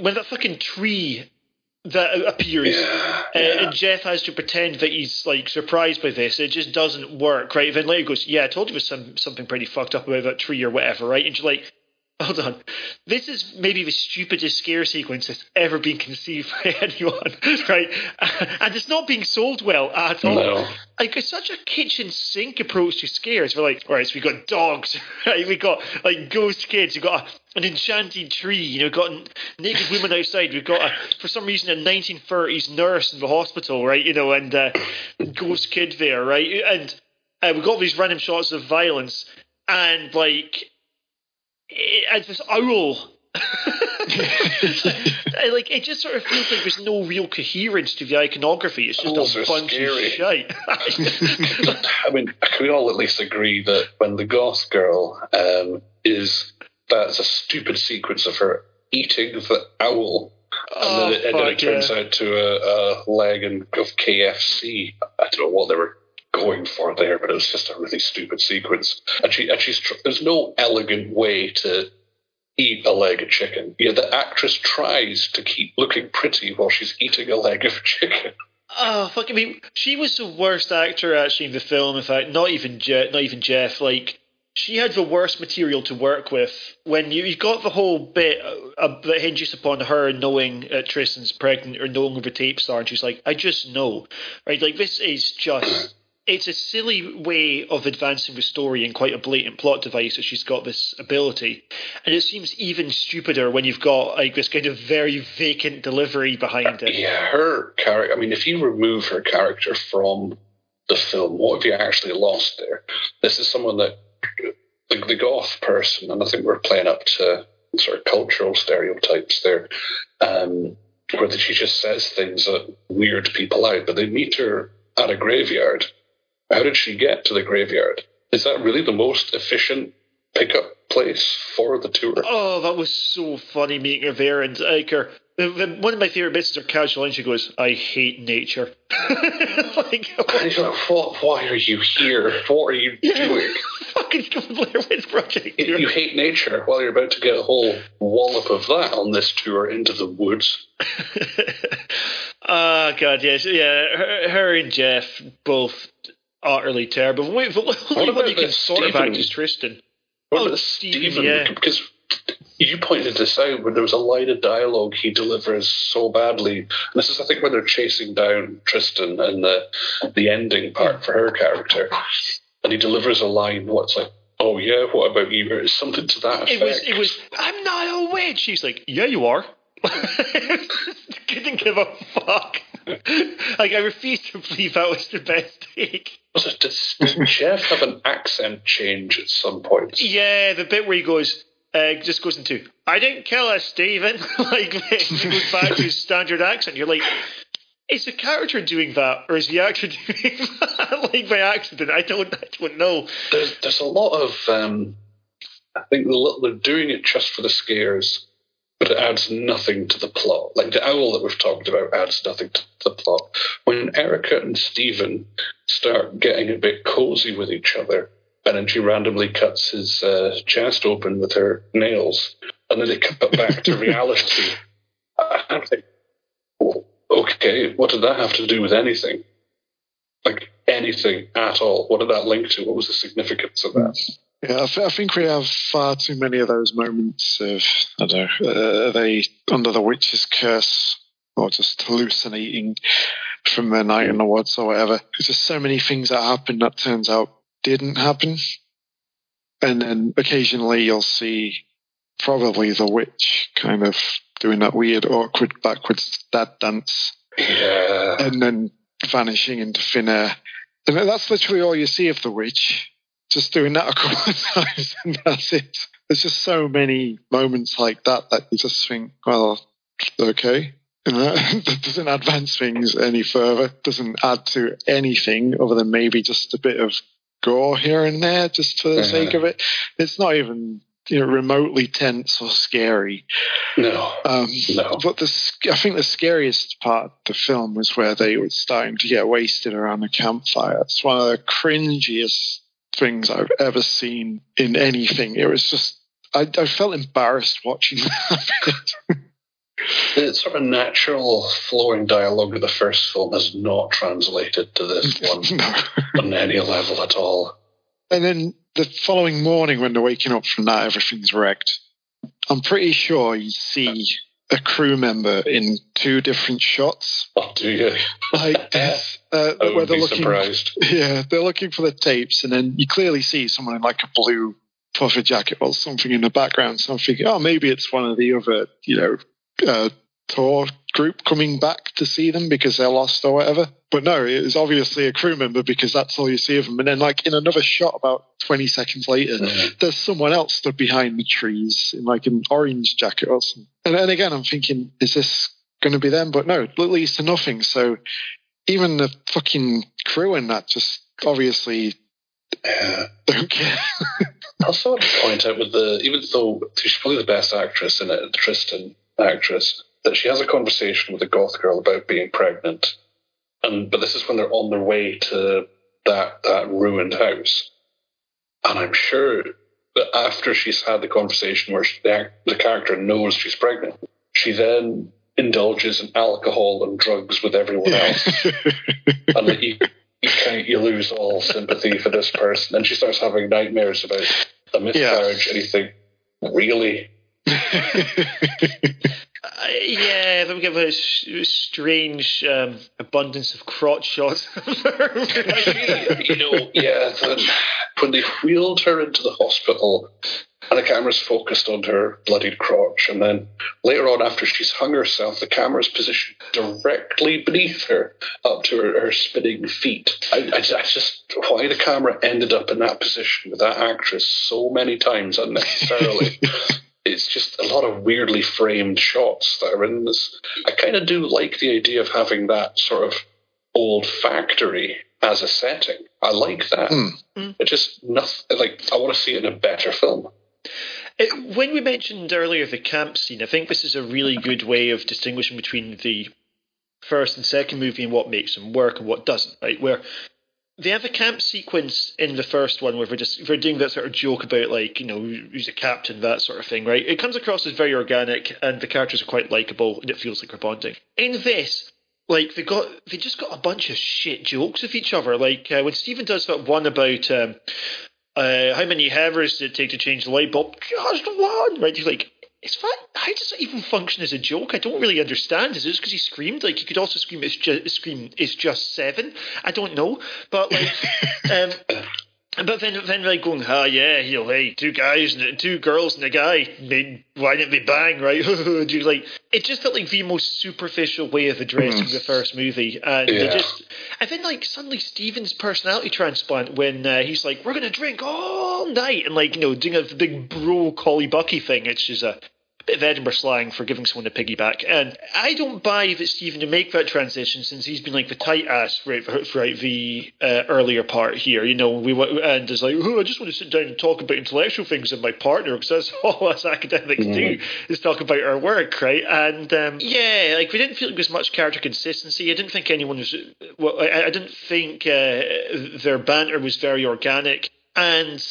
when that fucking tree that appears, Yeah, uh, yeah. and Jeff has to pretend that he's like surprised by this. It just doesn't work, right? Then later goes, "Yeah, I told you there was some something pretty fucked up about that tree or whatever, right?" And you're like. Hold on. This is maybe the stupidest scare sequence that's ever been conceived by anyone, right? And it's not being sold well at all No. like it's such a kitchen sink approach to scares. We're like, all right, so we got dogs, right? We got like ghost kids. We got a, an enchanted tree. You know, we've got a naked woman outside. We've got a, for some reason a 1930s nurse in the hospital, right? You know, and uh, ghost kid there, right? And uh, we've got these random shots of violence, and like, it, and this owl. Like it just sort of feels like there's no real coherence to the iconography. It's just Owls a are bunch scary. of shite. I mean, can we all at least agree that when the goth girl um, is that's a stupid sequence of her eating the owl, and Oh, then it, and then it fuck, turns yeah. out to a, a leg and of KFC. I don't know what they were going for there, but it was just a really stupid sequence. And she and she's tr- there's no elegant way to eat a leg of chicken. Yeah, the actress tries to keep looking pretty while she's eating a leg of chicken. Oh fuck! I mean, she was the worst actor actually in the film. In fact, not even Jeff. Not even Jeff. Like, she had the worst material to work with. When you you got the whole bit uh, uh, that hinges upon her knowing uh, Tristen's pregnant or knowing who the tapes are, and she's like, "I just know," right? Like, this is just. It's a silly way of advancing the story and quite a blatant plot device that she's got this ability. And it seems even stupider when you've got like this kind of very vacant delivery behind it. Yeah, her character. I mean, if you remove her character from the film, what have you actually lost there? This is someone that, like the goth person, and I think we're playing up to sort of cultural stereotypes there, um, where she just says things that weird people out, but they meet her at a graveyard. How did she get to the graveyard? Is that really the most efficient pickup place for the tour? Oh, that was so funny meeting her there. And like her, the, the, one of my favorite bits is her casual line. She goes, "I hate nature." like, And you're like, what, why are you here? What are you doing? fucking Blair Witch Project. You, you hate nature while you're about to get a whole wallop of that on this tour into the woods. Oh god, yes, yeah. Her, her and Jeff both Oh, utterly terrible. Wait, the only one you can sort of act is Tristen. What Oh, about Stephen, Stephen? yeah. Because you pointed this out, but there was a line of dialogue he delivers so badly. And this is, I think, when they're chasing down Tristen and the the ending part for her character, and he delivers a line. What's like, "Oh yeah, what about you?" Or something to that effect. It was. It was. I'm not a witch. She's like, yeah, you are. Couldn't give a fuck. Like I refuse to believe that was the best take. Does, does Jeff have an accent change at some point? Yeah, the bit where he goes, uh, just goes into, I didn't kill her, Stephen. like, he goes back to his standard accent. You're like, is the character doing that, or is the actor doing that? like, by accident? I don't, I don't know. There's there's a lot of um, I think they're doing it just for the scares, but it adds nothing to the plot. Like the owl that we've talked about adds nothing to the plot. When Erica and Stephen start getting a bit cozy with each other, and then she randomly cuts his uh, chest open with her nails, and then they cut back to reality. I- I'm like, "Oh, okay, what did that have to do with anything? Like anything at all? What did that link to? What was the significance of that? Yeah, I, th- I think we have far too many of those moments of, I don't know, uh, are they under the witch's curse or just hallucinating from their night in the woods or whatever. There's just so many things that happen that turns out didn't happen. And then occasionally you'll see probably the witch kind of doing that weird, awkward, backwards dad dance Yeah. and then vanishing into thin air. And that's literally all you see of the witch, just doing that a couple of times, and that's it. There's just so many moments like that that you just think, well, okay. You know, that doesn't advance things any further, doesn't add to anything other than maybe just a bit of gore here and there, just for the Yeah. sake of it. It's not even you know remotely tense or scary. No. Um, No. But the I think the scariest part of the film was where they were starting to get wasted around the campfire. It's one of the cringiest things I've ever seen in anything. It was just I, I felt embarrassed watching that. The sort of natural flowing dialogue of the first film has not translated to this one no. on any level at all. And then the following morning, when they're waking up from that, everything's wrecked. I'm pretty sure you see a crew member in two different shots. Oh, do you? Like this, uh, I where they're looking surprised. Yeah, they're looking for the tapes, and then you clearly see someone in like a blue puffer jacket or something in the background. So I'm thinking, oh, maybe it's one of the other, you know, uh, tour group coming back to see them because they're lost or whatever. But no, it was obviously a crew member because that's all you see of them. And then, like in another shot, about 20 seconds later, Mhm. there's someone else stood behind the trees in like an orange jacket or something. And then again, I'm thinking, is this going to be them? But no, it leads to nothing. So even the fucking crew in that just obviously Yeah. don't care. I also want to point out with the even though she's probably the best actress in it, the Tristen actress, that she has a conversation with a goth girl about being pregnant. And but this is when they're on their way to that that ruined house. And I'm sure that after she's had the conversation where she, the, the character knows she's pregnant, she then indulges in alcohol and drugs with everyone else. and that you you, kind you lose all sympathy for this person, and she starts having nightmares about a miscarriage, and you think, really? Uh, yeah, they give a s- strange um, abundance of crotch shots. you know, yeah. The, when they wheeled her into the hospital, and the camera's focused on her bloodied crotch, and then later on, after she's hung herself, the camera's positioned directly beneath her, up to her, her spinning feet. I, I, I just why the camera ended up in that position with that actress so many times unnecessarily. it's just a lot of weirdly framed shots that are in this. I kind of do like the idea of having that sort of old factory as a setting. I like that. Hmm. It just nothing like I want to see it in a better film. Uh, when we mentioned earlier the camp scene, I think this is a really good way of distinguishing between the first and second movie and what makes them work and what doesn't. Right, where they have a camp sequence in the first one where they're just they're doing that sort of joke about like you know who's a captain that sort of thing. Right, it comes across as very organic and the characters are quite likable and it feels like they're bonding. In this. like they got they just got a bunch of shit jokes with each other. Like uh, when Stephen does that one about um, uh, how many hammers did it take to change the light bulb? Just one, right? He's like, it's fine. How does it even function as a joke? I don't really understand. Is it just because he screamed? Like you could also scream, it's just scream, it's just seven. I don't know, but like, um, but then, then like going, ah, yeah, you know, hey, two guys and two girls and a guy, they, why didn't they bang, right? Do like it just felt like the most superficial way of addressing the first movie, and yeah. they just, and then like suddenly Stephen's personality transplant when uh, he's like, we're gonna drink all night, and like you know doing a big bro collie bucky thing, which is a bit of Edinburgh slang for giving someone a piggyback. And I don't buy that Stephen to make that transition since he's been like the tight ass throughout, throughout the uh, earlier part here. You know, we and is like, oh, I just want to sit down and talk about intellectual things with my partner because that's all us academics mm-hmm. do is talk about our work, right? And um, yeah, like we didn't feel like there was much character consistency. I didn't think anyone was. Well, I, I didn't think uh, their banter was very organic. And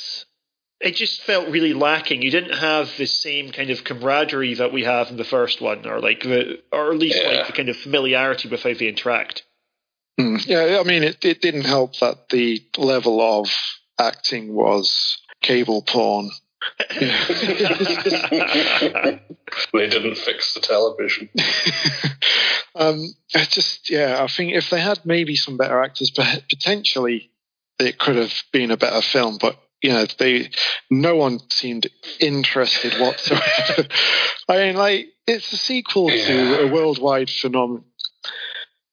it just felt really lacking. You didn't have the same kind of camaraderie that we have in the first one, or like the, or at least yeah. like the kind of familiarity with how they interact. Mm. Yeah, I mean, it, it didn't help that the level of acting was cable porn. they didn't fix the television. um, I just, yeah, I think if they had maybe some better actors, but potentially it could have been a better film. But you know, they no one seemed interested whatsoever. I mean, like it's a sequel yeah. to a worldwide phenomenon,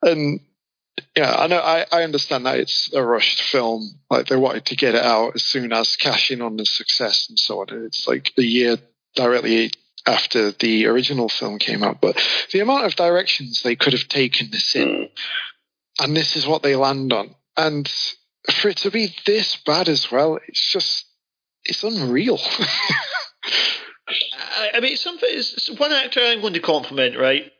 and yeah, I know I, I understand that it's a rushed film. Like they wanted to get it out as soon as cashing on the success and so on. It's like a year directly after the original film came out, but the amount of directions they could have taken this in, mm. and this is what they land on, and for it to be this bad as well, it's just it's unreal. I, mean, something is one actor I'm going to compliment, right?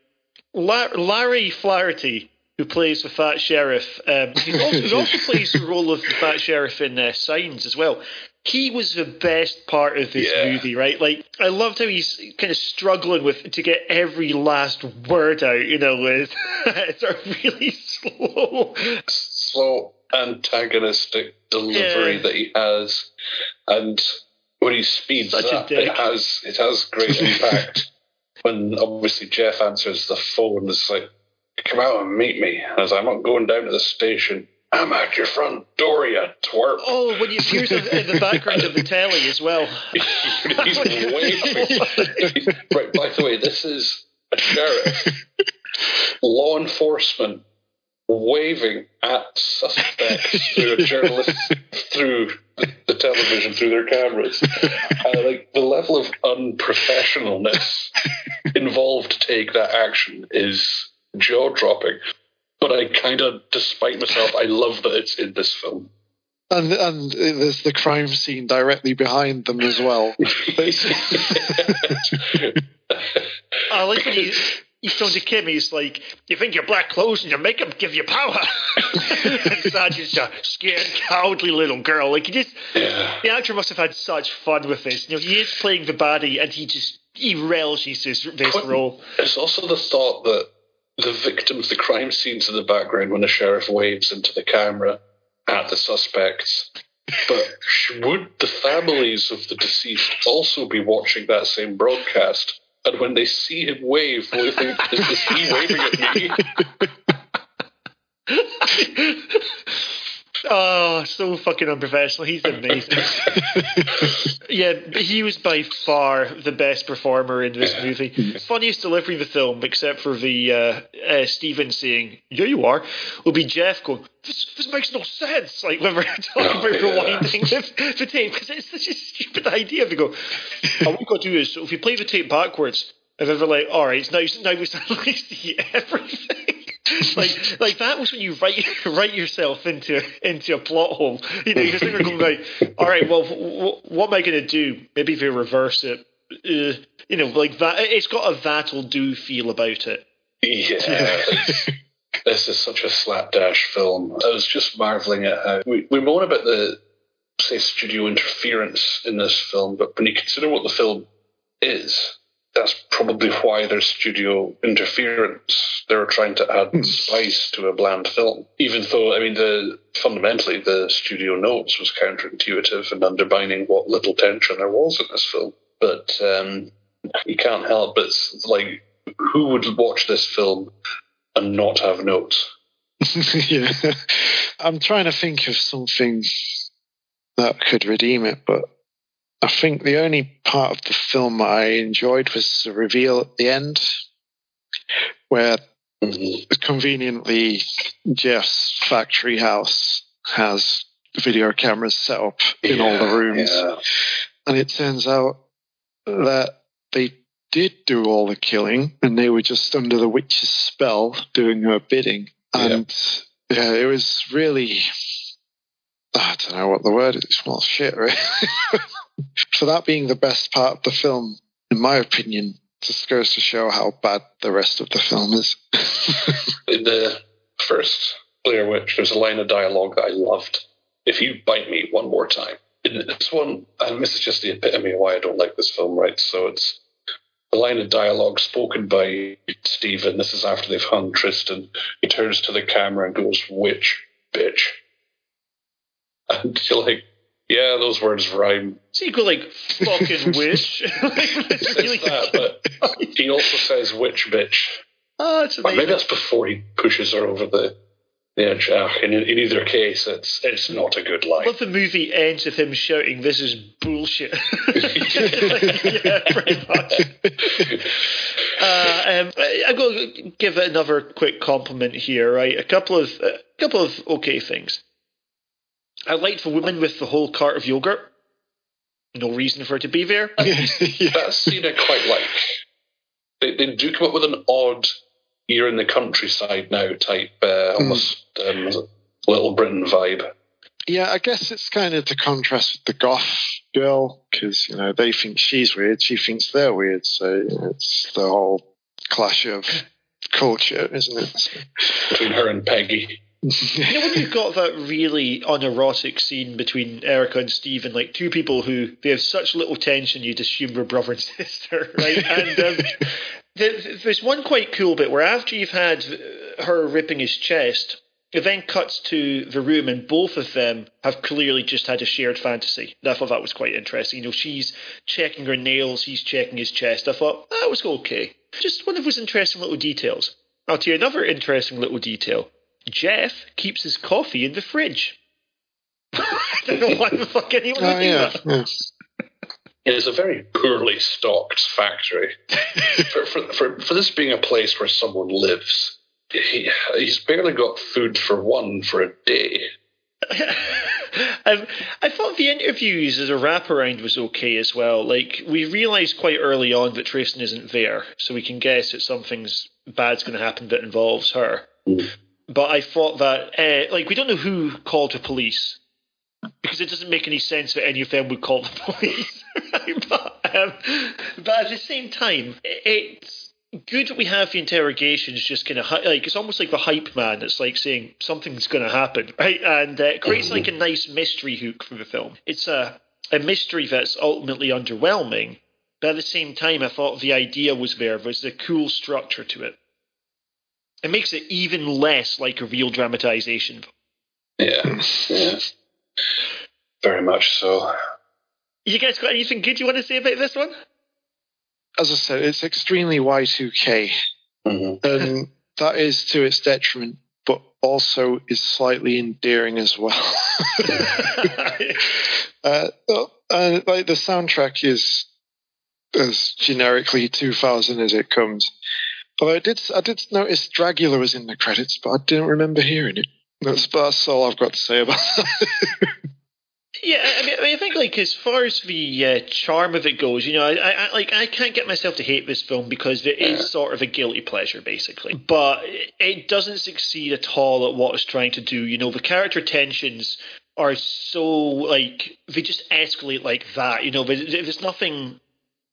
La- Lanny Flaherty, who plays the Fat Sheriff, um, he, also, also plays the role of the Fat Sheriff in uh, Signs as well. He was the best part of this yeah. movie, right? Like, I loved how he's kind of struggling with to get every last word out. You know, with it's a really slow, slow antagonistic delivery yeah. that he has, and when he speeds Such up, it has it has great impact. when obviously Jeff answers the phone, it's like, "Come out and meet me." As I'm not going down to the station. I'm at your front door, you twerp. Oh, when you appears in the background of the telly as well. he's waving. right, by the way, this is a sheriff. Law enforcement waving at suspects through a journalist through the, television through their cameras. Uh, like the level of unprofessionalness involved to take that action is jaw dropping. But I kind of, despite myself, I love that it's in this film. And and there's the crime scene directly behind them as well. I like when he he's shown to Kim, he's like, You think your black clothes and your makeup give you power? and Sergeant's a scared, cowardly little girl. Like, he just, yeah. the actor must have had such fun with this. You know, he is playing the baddie and he just, he relishes this, this role. It's also the thought that the victims, the crime scenes in the background when the sheriff waves into the camera at the suspects. But would the families of the deceased also be watching that same broadcast? And when they see him wave, they think, is, is he waving at me? Oh, so fucking unprofessional. He's amazing. yeah, he was by far the best performer in this movie. Funniest delivery of the film, except for the uh, uh, Stephen saying, Yeah, you are, will be Jeff going, This, this makes no sense. Like when we're talking oh, about yeah. rewinding the, the tape, because it's such a stupid idea. They go, What we've got to do is, if we play the tape backwards, and then they're like, All right, now, now we suddenly see everything. like like that was when you write write yourself into into a plot hole. You know, you're sitting there going like, all right, well, w- what am I going to do? Maybe if we reverse it, uh, you know, like that. It's got a that'll do feel about it. Yeah. this is such a slapdash film. I was just marveling at how we, we moan about the say studio interference in this film, but when you consider what the film is, that's probably why there's studio interference. They were trying to add spice to a bland film, even though I mean the fundamentally the studio notes was counterintuitive and undermining what little tension there was in this film. But um, you can't help but like who would watch this film and not have notes? yeah. I'm trying to think of something that could redeem it, but I think the only part of the film I enjoyed was the reveal at the end, where mm-hmm. conveniently Jeff's factory house has video cameras set up in yeah, all the rooms. Yeah. And it turns out that they did do all the killing and they were just under the witch's spell doing her bidding. And yeah, yeah it was really I don't know what the word is. Smells shit, really. For that being the best part of the film, in my opinion, just goes to show how bad the rest of the film is. in the first Blair Witch, there's a line of dialogue that I loved. If you bite me one more time. In this one, and this is just the epitome of why I don't like this film, right? So it's a line of dialogue spoken by Stephen. This is after they've hung Tristen. He turns to the camera and goes, Witch, bitch. And you're like, yeah, those words rhyme. So you go like fucking wish. like, that, but he also says witch bitch. Oh, it's amazing. maybe that's before he pushes her over the the edge. Ah, in, in either case, it's it's not a good line. I love the movie ends with him shouting, "This is bullshit." like, yeah, pretty much. Uh, um, I'm going to give it another quick compliment here. Right, a couple of a couple of okay things. I liked the woman with the whole cart of yogurt. No reason for her to be there. yeah. That scene I quite like. They, they do come up with an odd you're in the countryside now type, uh, hmm. almost mm. um, Little Britain vibe. Yeah, I guess it's kind of the contrast with the goth girl because you know they think she's weird, she thinks they're weird, so you know, it's the whole clash of culture, isn't it? Between her and Peggy you know when you've got that really unerotic scene between Erica and Steve, and like two people who they have such little tension, you'd assume they're brother and sister, right? and um, there's one quite cool bit where after you've had her ripping his chest, it then cuts to the room, and both of them have clearly just had a shared fantasy. I thought that was quite interesting. You know, she's checking her nails, he's checking his chest. I thought that was okay. Just one of those interesting little details. I'll tell you another interesting little detail. Jeff keeps his coffee in the fridge. I don't know why the fuck anyone would oh, do yeah. that. It's a very poorly stocked factory. for, for, for, for this being a place where someone lives, he, he's barely got food for one for a day. um, I thought the interviews as a wraparound was okay as well. Like we realised quite early on that Tristen isn't there, so we can guess that something's bad's going to happen that involves her. Mm but I thought that uh, like we don't know who called the police because it doesn't make any sense that any of them would call the police. but, um, but at the same time, it's good that we have the interrogations just kind of like it's almost like the hype man. It's like saying something's going to happen, right? And uh, it creates like a nice mystery hook for the film. It's a a mystery that's ultimately underwhelming, but at the same time, I thought the idea was there. There's a cool structure to it it makes it even less like a real dramatization. Yeah, yeah, very much so. You guys got anything good you want to say about this one? As I said, it's extremely Y2K, mm-hmm. and that is to its detriment, but also is slightly endearing as well. uh, uh, like the soundtrack is as generically 2000 as it comes. Although I did, I did notice Dragula was in the credits, but I didn't remember hearing it. That's, that's all I've got to say about that. Yeah, I mean, I mean, I think like as far as the uh, charm of it goes, you know, I, I like I can't get myself to hate this film because it is sort of a guilty pleasure, basically. But it doesn't succeed at all at what it's trying to do. You know, the character tensions are so like they just escalate like that. You know, there's nothing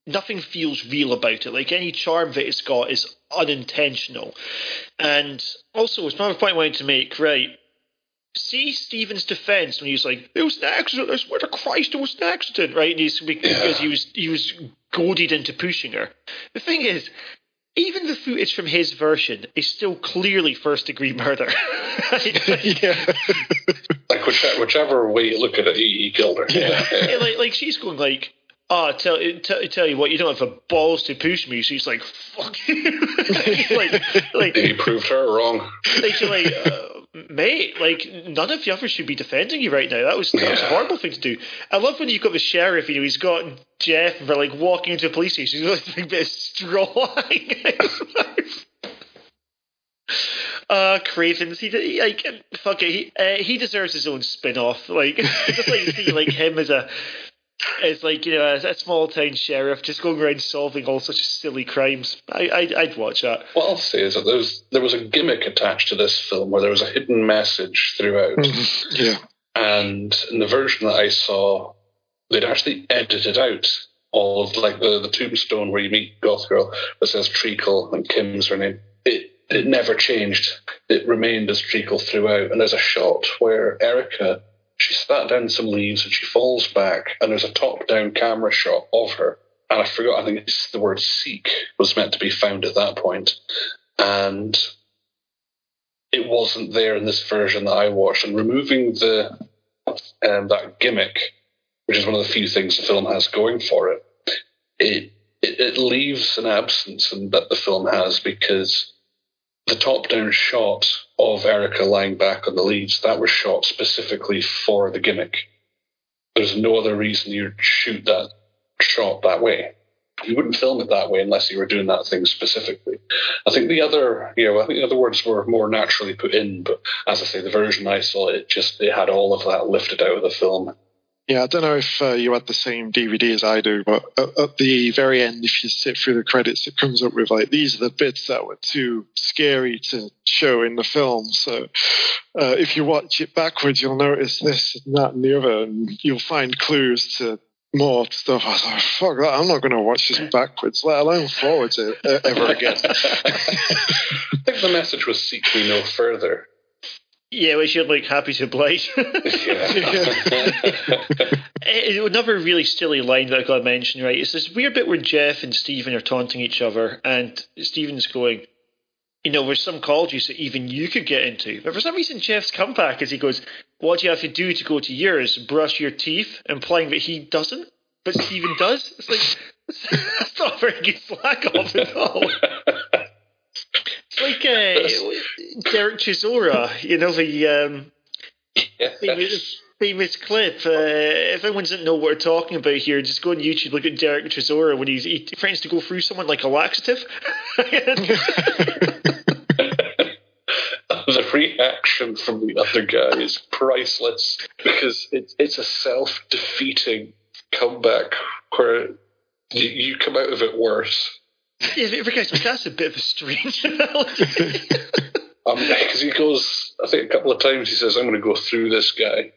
nothing feels real about it. Like any charm that it's got is unintentional. And also, it's another point I wanted to make, right? See Stephen's defense when he was like, "It was an accident. I swear to Christ, it was an accident." Right? And he's because he was he was goaded into pushing her. The thing is, even the footage from his version is still clearly first degree murder. yeah. Like whichever, whichever way you look at it, he, he killed her. Yeah. yeah. Yeah, like, like she's going like, oh, tell, tell, tell you what, you don't have the balls to push me. She's like, fuck you. like, like, He proved her wrong. like, you're like uh, mate, like, none of the others should be defending you right now. That was, that was a horrible thing to do. I love when you've got the sheriff, you know, he's got Jeff, and they're like walking into a police station, he's got like a bit of straw hanging out his mouth. Uh, Cravens, he, he like fuck it, he uh, he deserves his own spin off. Like just like see like him as a as like you know a, a small town sheriff just going around solving all such silly crimes. I I'd, I'd watch that. What I'll say is that there was, there was a gimmick attached to this film where there was a hidden message throughout. Mm-hmm. yeah. And in the version that I saw, they'd actually edited out all of like the, the tombstone where you meet Goth Girl that says Treacle and Kim's her name. It it never changed. It remained as Treacle throughout. And there's a shot where Erica she sat down some leaves and she falls back and there's a top down camera shot of her. And I forgot I think it's the word seek was meant to be found at that point. And it wasn't there in this version that I watched. And removing the um, that gimmick, which is one of the few things the film has going for it, it it, it leaves an absence in, that the film has because the top-down shot of Erica lying back on the leaves that was shot specifically for the gimmick. There's no other reason you'd shoot that shot that way. You wouldn't film it that way unless you were doing that thing specifically. I think the other, you know, I think the other words were more naturally put in, but as I say, the version I saw, it just it had all of that lifted out of the film. Yeah, I don't know if uh, you had the same DVD as I do, but at, at the very end, if you sit through the credits, it comes up with like these are the bits that were too scary to show in the film. So uh, if you watch it backwards, you'll notice this and that and the other, and you'll find clues to more stuff. I was like, fuck that, I'm not going to watch this backwards, let alone forwards uh, ever again. I think the message was seek me no further. Yeah, which you're like happy to oblige. Eh, Another really silly line that I got to mention, right? It's this weird bit where Jeff and Stephen are taunting each other, and Stephen's going, you know, there's some colleges that even you could get into. But for some reason, Jeff's comeback is he goes, What do you have to do to go to yours? Brush your teeth, implying that he doesn't, but Stephen does. It's like, that's not very good slack off at all. Like uh, Derek Chisora, you know, the um, famous, famous clip. Uh, if anyone doesn't know what we're talking about here, just go on YouTube, look at Derek Chisora when he's he tries to go through someone like a laxative. the reaction from the other guy is priceless because it's it's a self defeating comeback where you, you come out of it worse. Yeah, the other guy's like, that's a bit of a strange analogy. Um, because he goes, I think a couple of times he says, "I'm going to go through this guy."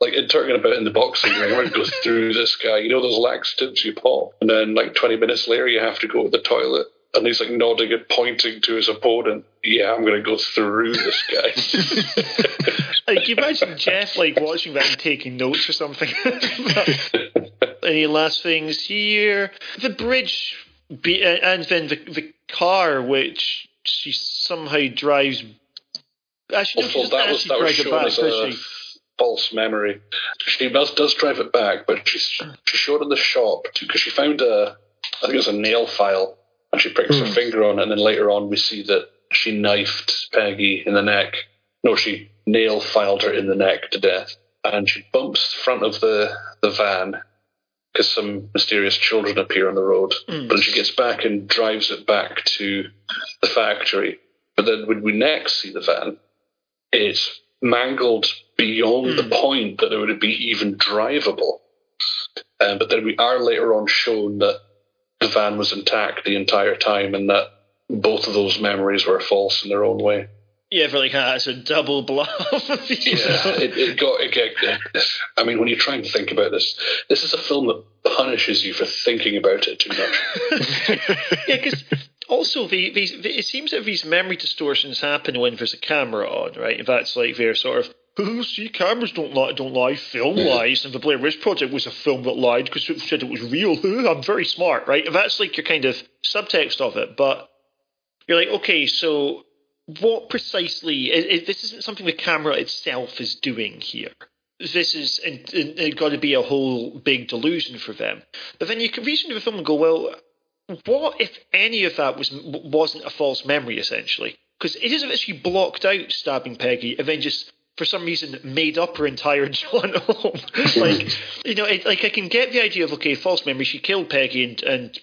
Like in talking about in the boxing ring, I'm going to go through this guy. You know those laxatives you pop, and then like 20 minutes later you have to go to the toilet, and he's like nodding and pointing to his opponent. Yeah, I'm going to go through this guy. like, you imagine Jeff like watching that and taking notes or something. Any last things here? The bridge, be, uh, and then the the car, which she somehow drives. Actually, no, she Well, that was actually that was shown back, as a she? false memory. She does does drive it back, but she's she showed in the shop because she found a I think it was a nail file, and she pricks her finger on it, and then later on we see that she knifed Peggy in the neck. No, she nail filed her in the neck to death, and she bumps the front of the the van because some mysterious children appear on the road. But she gets back and drives it back to the factory. But then when we next see the van, it's mangled beyond the point that it would be even drivable. Um, but then we are later on shown that the van was intact the entire time and that both of those memories were false in their own way. Yeah, for like ah, it's a double bluff. Yeah, it, it got it, I mean, when you're trying to think about this, this is a film that punishes you for thinking about it too much. yeah, because also the, these the, it seems that these memory distortions happen when there's a camera on, right? And that's like their sort of oh, see, cameras don't lie, don't lie, film lies, and the Blair Witch Project was a film that lied because it said it was real. I'm very smart, right? And that's like your kind of subtext of it. But you're like, okay, so what precisely? It, it, this isn't something the camera itself is doing here. This is got to be a whole big delusion for them. But then you can reason to the film and go, well, what if any of that was wasn't a false memory essentially? Because it isn't that she blocked out stabbing Peggy and then just for some reason made up her entire John home. like you know, it, like I can get the idea of okay, false memory. She killed Peggy and and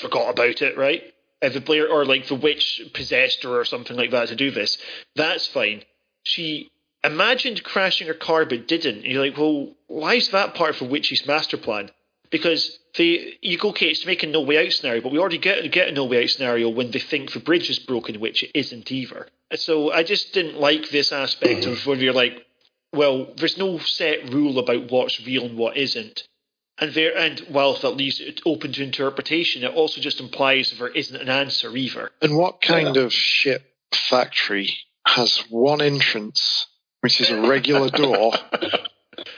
forgot about it, right? If the Blair or like the witch possessed her or something like that to do this. That's fine. She imagined crashing her car but didn't. And you're like, well, why is that part of the witch's master plan? Because they, you go, okay, it's making a no way out scenario, but we already get, get a no way out scenario when they think the bridge is broken, which it isn't either. So I just didn't like this aspect of when you're like, well, there's no set rule about what's real and what isn't. And there, and while that leaves it open to interpretation, it also just implies there isn't an answer either. And what kind yeah. of ship factory has one entrance, which is a regular door,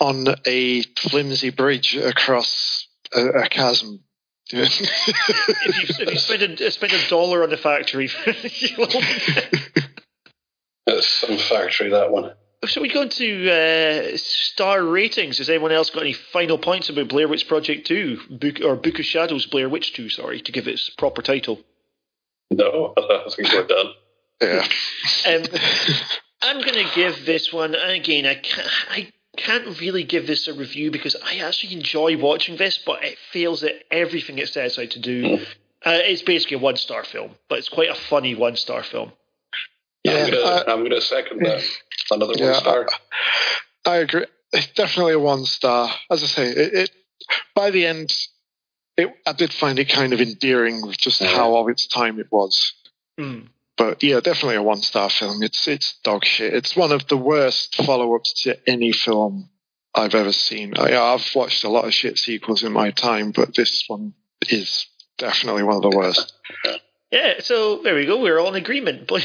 on a flimsy bridge across a, a chasm. if, you, if you spend a, spend a dollar on the factory, it's some factory that one. So we go into uh, star ratings. Has anyone else got any final points about Blair Witch Project Two, Book or Book of Shadows Blair Witch Two? Sorry, to give its proper title. No, I think we're done. Yeah. Um, I'm going to give this one again. I can't, I can't really give this a review because I actually enjoy watching this, but it fails at everything it sets out to do. Mm. Uh, it's basically a one star film, but it's quite a funny one star film. Yeah, I'm gonna, second that. Another yeah, one star. I, I, agree. It's definitely a one star. As I say, it, it by the end, it, I did find it kind of endearing with just yeah. how of its time it was. Mm. But yeah, definitely a one star film. It's it's dog shit. It's one of the worst follow ups to any film I've ever seen. I, I've watched a lot of shit sequels in my time, but this one is definitely one of the worst. Yeah, so there we go. We're all in agreement. Book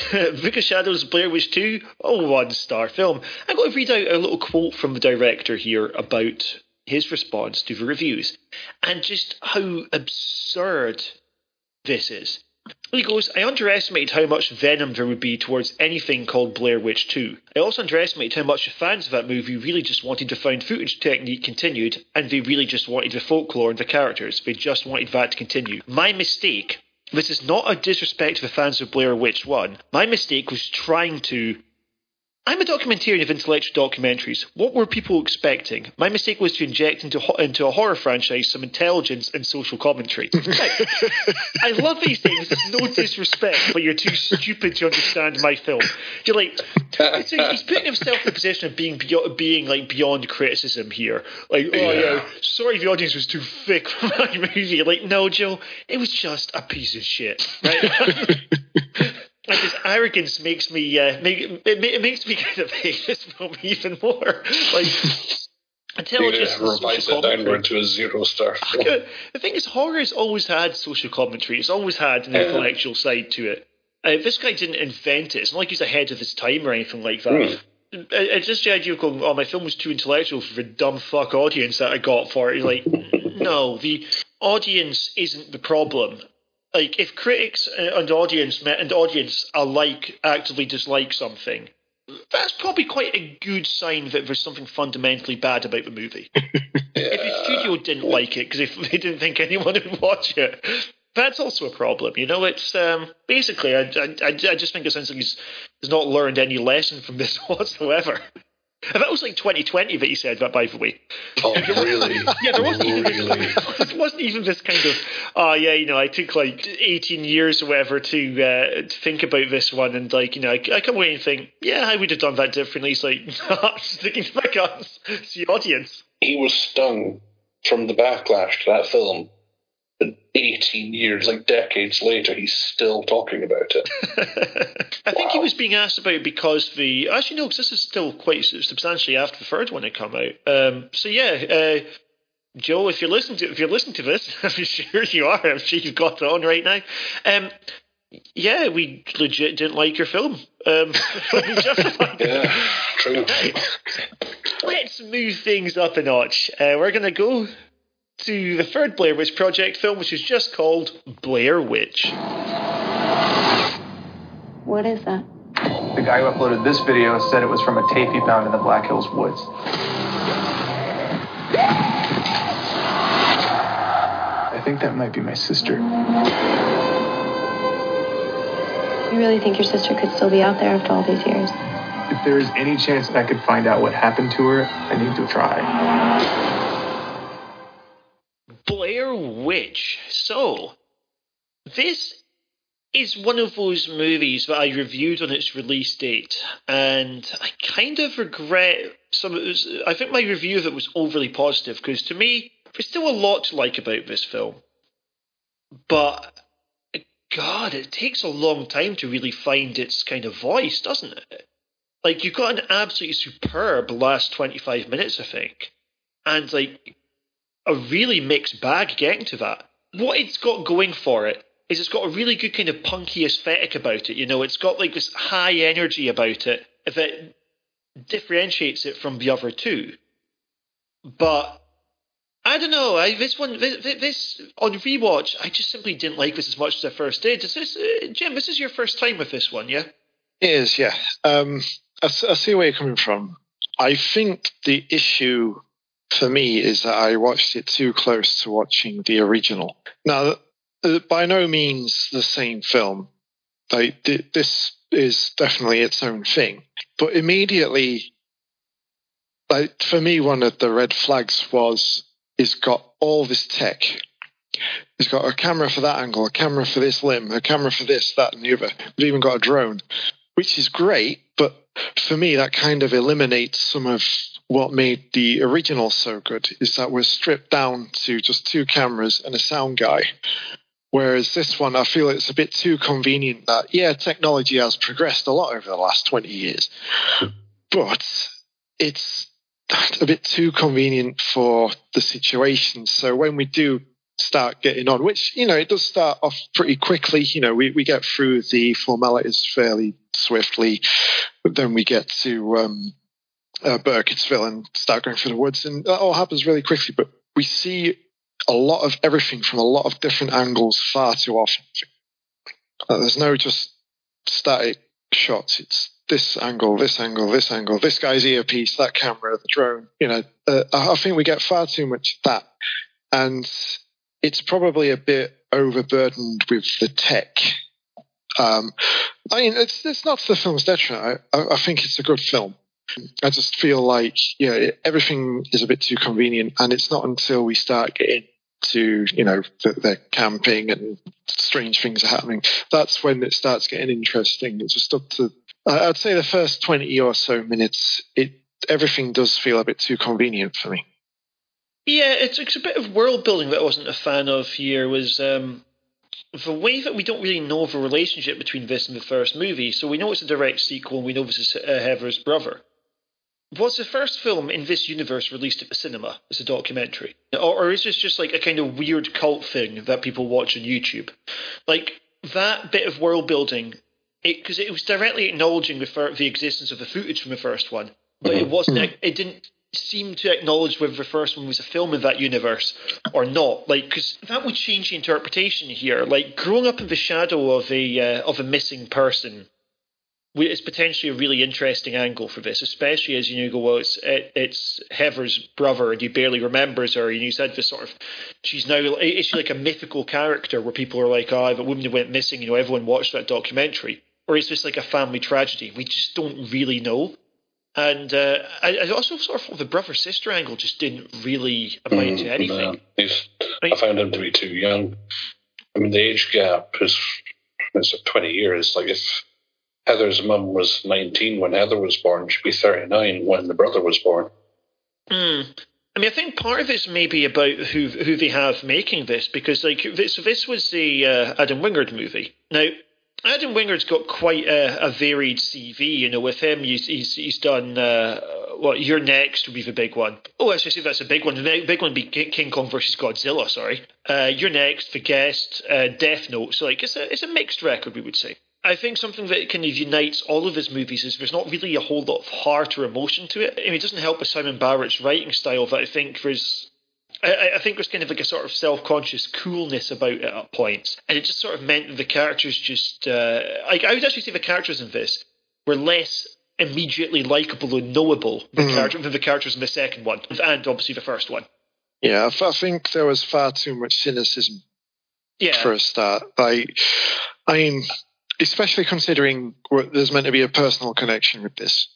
of Shadows, Blair Witch 2, a one star film. I'm going to read out a little quote from the director here about his response to the reviews and just how absurd this is. He goes, I underestimated how much venom there would be towards anything called Blair Witch 2. I also underestimated how much the fans of that movie really just wanted the found footage technique continued, and they really just wanted the folklore and the characters. They just wanted that to continue. My mistake this is not a disrespect to the fans of Blair Witch 1. My mistake was trying to I'm a documentarian of intellectual documentaries. What were people expecting? My mistake was to inject into into a horror franchise some intelligence and social commentary. I love these things. No disrespect, but you're too stupid to understand my film. You're like, so he's putting himself in the position of being beyond, being like beyond criticism here. Like, oh yeah. yeah, sorry, the audience was too thick for my movie. Like, no, Joe, it was just a piece of shit. Right? like his arrogance makes me uh, make, it, it makes me kind of hate this film even more. Like intelligence yeah, revise it downward to a zero star. The thing is, horror has always had social commentary. It's always had an intellectual side to it. Uh, this guy didn't invent it. It's not like he's ahead of his time or anything like that. Mm. It's just the idea of going, oh, my film was too intellectual for the dumb fuck audience that I got for it. Like, no, the audience isn't the problem like if critics and audience and audience alike actively dislike something, that's probably quite a good sign that there's something fundamentally bad about the movie. yeah. If the studio didn't like it because if they didn't think anyone would watch it, that's also a problem. You know, it's um, basically I, I, I just think essentially he's, he's not learned any lesson from this whatsoever. That was like 2020 that you said that, by the way. Oh, really? yeah, there wasn't, even this, there wasn't even this kind of, oh, yeah, you know, I took like 18 years or whatever to, uh, to think about this one. And, like, you know, I, I come away and think, yeah, I would have done that differently. It's like, I'm sticking to my guns. It's the audience. He was stung from the backlash to that film 18 years, like decades later, he's still talking about it. I wow. think he was being asked about it because the. Actually, no, because this is still quite substantially after the third one had come out. Um, so, yeah. Uh, Joe, if you're listening to if you're listening to this, I'm sure you are. I'm sure you've got it on right now. Um, yeah, we legit didn't like your film. Um, yeah, true. Let's move things up a notch. Uh, we're going to go to the third Blair Witch Project film, which is just called Blair Witch. What is that? The guy who uploaded this video said it was from a tape he found in the Black Hills woods. I think that might be my sister. You really think your sister could still be out there after all these years? If there is any chance that I could find out what happened to her, I need to try. Blair Witch. So, this is one of those movies that I reviewed on its release date, and I kind of regret some of it. I think my review of it was overly positive because to me, there's still a lot to like about this film. But, God, it takes a long time to really find its kind of voice, doesn't it? Like, you've got an absolutely superb last 25 minutes, I think. And, like, a really mixed bag getting to that. What it's got going for it is it's got a really good kind of punky aesthetic about it. You know, it's got like this high energy about it that differentiates it from the other two. But I don't know. I this one this, this on rewatch, I just simply didn't like this as much as I first did. Is this uh, Jim? This is your first time with this one, yeah? It is, yeah. Um, I, I see where you're coming from. I think the issue for me is that I watched it too close to watching the original. Now, uh, by no means the same film. Like this is definitely its own thing, but immediately, like for me, one of the red flags was it's got all this tech. It's got a camera for that angle, a camera for this limb, a camera for this, that, and the other. We've even got a drone, which is great, but for me, that kind of eliminates some of what made the original so good. Is that we're stripped down to just two cameras and a sound guy. Whereas this one, I feel it's a bit too convenient that, yeah, technology has progressed a lot over the last 20 years, but it's a bit too convenient for the situation. So when we do start getting on, which, you know, it does start off pretty quickly, you know, we, we get through the formalities fairly swiftly, but then we get to um, uh, Burkittsville and start going through the woods, and that all happens really quickly, but we see a lot of everything from a lot of different angles far too often. Uh, there's no just static shots. It's this angle, this angle, this angle, this guy's earpiece, that camera, the drone. You know, uh, I think we get far too much of that, and it's probably a bit overburdened with the tech. Um, I mean, it's it's not to the film's detriment. I, I, I think it's a good film. I just feel like yeah, everything is a bit too convenient, and it's not until we start getting to you know the, the camping and strange things are happening. That's when it starts getting interesting. It's just up to I'd say the first twenty or so minutes. It everything does feel a bit too convenient for me. Yeah, it's, it's a bit of world building that I wasn't a fan of here. Was um, the way that we don't really know the relationship between this and the first movie. So we know it's a direct sequel, and we know this is uh, Heather's brother. Was the first film in this universe released at the cinema as a documentary? Or, or is this just like a kind of weird cult thing that people watch on YouTube? Like, that bit of world building, because it, it, was directly acknowledging the, fir- the existence of the footage from the first one, but it wasn't, mm-hmm. it didn't seem to acknowledge whether the first one was a film in that universe or not. Like, because that would change the interpretation here. Like, growing up in the shadow of a, uh, of a missing person it's potentially a really interesting angle for this, especially as you know, go well, it's it, it's Heather's brother, and he barely remembers her. And you said this sort of, she's now is she like a mythical character where people are like, oh, the woman who went missing. You know, everyone watched that documentary, or is this like a family tragedy? We just don't really know. And uh, I, I, also sort of thought the brother sister angle just didn't really amount mm, to anything. No. I, I found him to be too young. I mean, the age gap is is twenty years. Like if Heather's mum was 19 when Heather was born. She'd be 39 when the brother was born. Hmm. I mean, I think part of it's maybe about who who they have making this because like this this was the uh, Adam Wingard movie. Now, Adam Wingard's got quite a, a, varied CV. You know, with him, he's he's, he's done uh, what you're next would be the big one. Oh, I should say that's a big one. The big one would be King Kong versus Godzilla. Sorry, uh, you're next. The guest, uh, Death Note. So like it's a it's a mixed record, we would say. I think something that kind of unites all of his movies is there's not really a whole lot of heart or emotion to it. I mean, it doesn't help with Simon Barrett's writing style that I think there's I, I, think there's kind of like a sort of self-conscious coolness about it at points, and it just sort of meant that the characters just, uh, I, I would actually say the characters in this were less immediately likable and knowable than, mm. character, than the characters in the second one, and obviously the first one. Yeah, I think there was far too much cynicism yeah. for a start. I, I mean, especially considering there's meant to be a personal connection with this.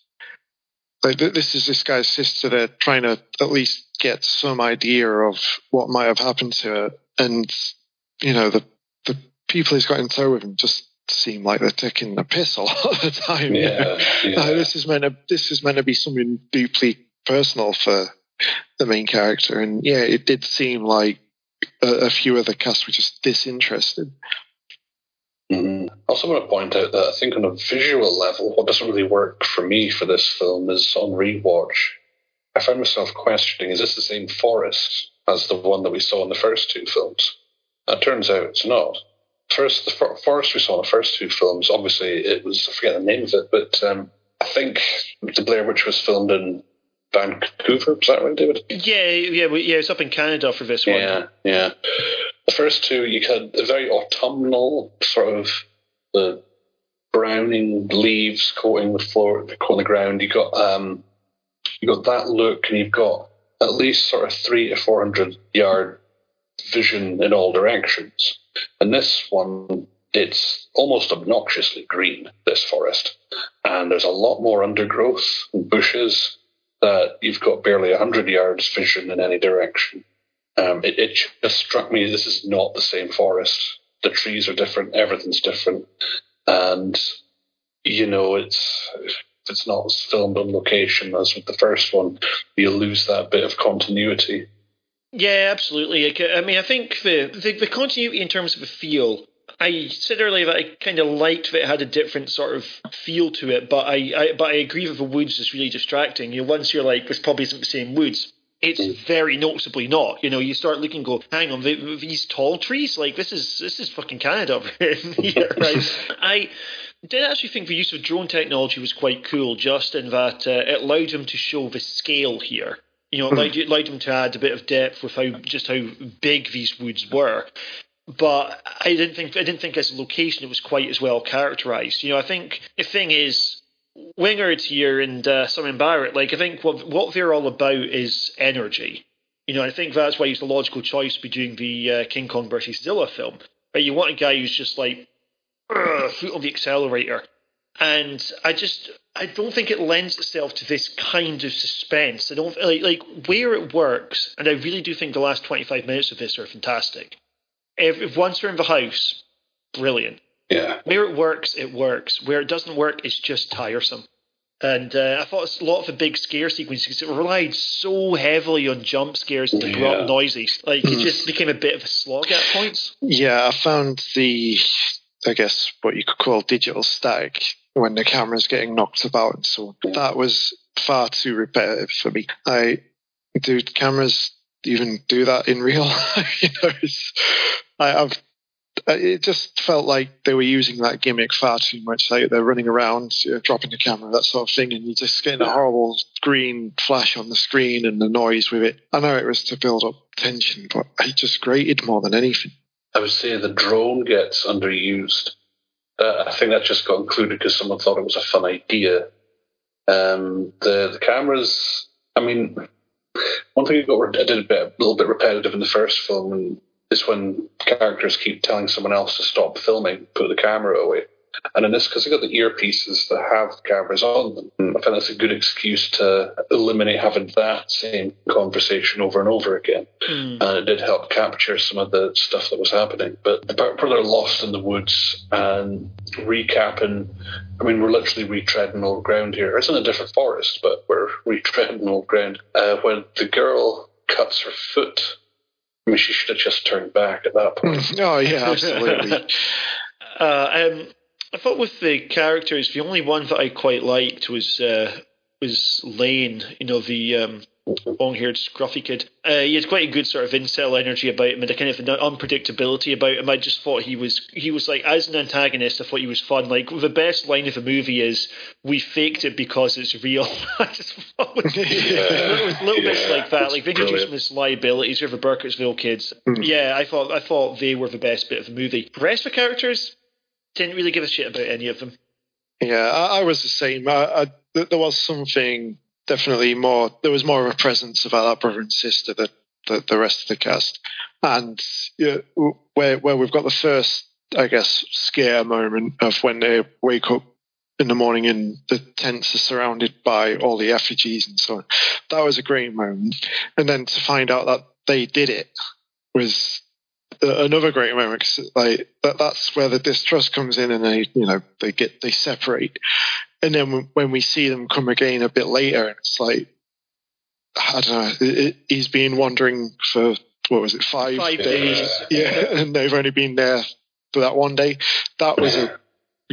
Like this is this guy's sister. They're trying to at least get some idea of what might have happened to her, and you know the the people he's got in tow with him just seem like they're taking the piss a lot of the time. Yeah, yeah. Uh, this is meant to this is meant to be something deeply personal for the main character, and yeah, it did seem like a, a few of the cast were just disinterested. Mm-hmm. I also want to point out that I think on a visual level, what doesn't really work for me for this film is on rewatch. I found myself questioning: Is this the same forest as the one that we saw in the first two films? It turns out it's not. First, the forest we saw in the first two films, obviously it was I forget the name of it, but um, I think the Blair Witch was filmed in Vancouver. Is that right, David? Yeah, yeah, yeah. It's up in Canada for this one. Yeah, yeah. The first two, you had a very autumnal sort of the browning leaves coating the floor, coating the ground. You got um, you got that look, and you've got at least sort of three to four hundred yard vision in all directions. And this one, it's almost obnoxiously green. This forest, and there's a lot more undergrowth and bushes that you've got barely 100 yards vision in any direction. Um, it, it just struck me this is not the same forest. The trees are different, everything's different. And, you know, it's it's not filmed on location as with the first one, you lose that bit of continuity. Yeah, absolutely. I mean, I think the, the, the continuity in terms of the feel I said earlier that I kind of liked that it had a different sort of feel to it, but I, I but I agree with the woods is really distracting. You know, once you're like, this probably isn't the same woods. It's mm. very noticeably not. You know, you start looking, go, hang on, these tall trees, like this is this is fucking Canada over here, right? I did actually think the use of drone technology was quite cool, just in that uh, it allowed him to show the scale here. You know, it allowed, it allowed him to add a bit of depth with how just how big these woods were but I didn't think I didn't think as a location it was quite as well characterized. You know, I think the thing is Wingard here and uh, Simon Barrett, like I think what what they're all about is energy. You know, I think that's why it's the logical choice to be doing the uh, King Kong versus Zilla film. Right, you want a guy who's just like foot on the accelerator, and I just I don't think it lends itself to this kind of suspense. I don't like like where it works, and I really do think the last twenty five minutes of this are fantastic if once we're in the house, brilliant. Yeah. Where it works, it works. Where it doesn't work, it's just tiresome. And uh, I thought a lot of the big scare sequences it relied so heavily on jump scares and abrupt yeah. noises. Like it just became a bit of a slog at points. Yeah, I found the, I guess what you could call digital static when the camera's getting knocked about, and so that was far too repetitive for me. I, do cameras even do that in real life. you know, I, have it just felt like they were using that gimmick far too much. Like they're running around, you know, dropping the camera, that sort of thing, and you're just getting a horrible green flash on the screen and the noise with it. I know it was to build up tension, but it just grated more than anything. I would say the drone gets underused. Uh, I think that just got included because someone thought it was a fun idea. Um, the the cameras, I mean, one thing I got I did a bit a little bit repetitive in the first film, and is when characters keep telling someone else to stop filming, put the camera away. And in this, because they've got the earpieces that have cameras on them, I find that's a good excuse to eliminate having that same conversation over and over again. Mm. And it did help capture some of the stuff that was happening. But the part where they're lost in the woods and recapping, I mean, we're literally retreading old ground here. It's in a different forest, but we're retreading old ground. Uh, when the girl cuts her foot I mean, she should have just turned back at that point. oh yeah, absolutely. uh, um, I thought with the characters, the only one that I quite liked was uh, was Lane, you know, the um, long-haired, scruffy kid. Uh, he had quite a good sort of incel energy about him and a kind of unpredictability about him. I just thought he was he was like as an antagonist. I thought he was fun. Like the best line of the movie is "We faked it because it's real." I just thought it was, it was little yeah, bits like that, like they introducing this liabilities of the Burkittsville kids. Mm. Yeah, I thought I thought they were the best bit of the movie. The rest of the characters didn't really give a shit about any of them. Yeah, I, I was the same. I, I, there was something definitely more. There was more of a presence about that brother and sister than the, the rest of the cast, and where where we've got the first, I guess, scare moment of when they wake up in the morning and the tents are surrounded by all the effigies and so on. That was a great moment, and then to find out that they did it was Uh, another great moment. Like that, that's where the distrust comes in, and they, you know, they get they separate, and then when we see them come again a bit later, it's like I don't know. It, he's been wandering for what was it, five, five days? Yeah, and they've only been there for that one day. That was a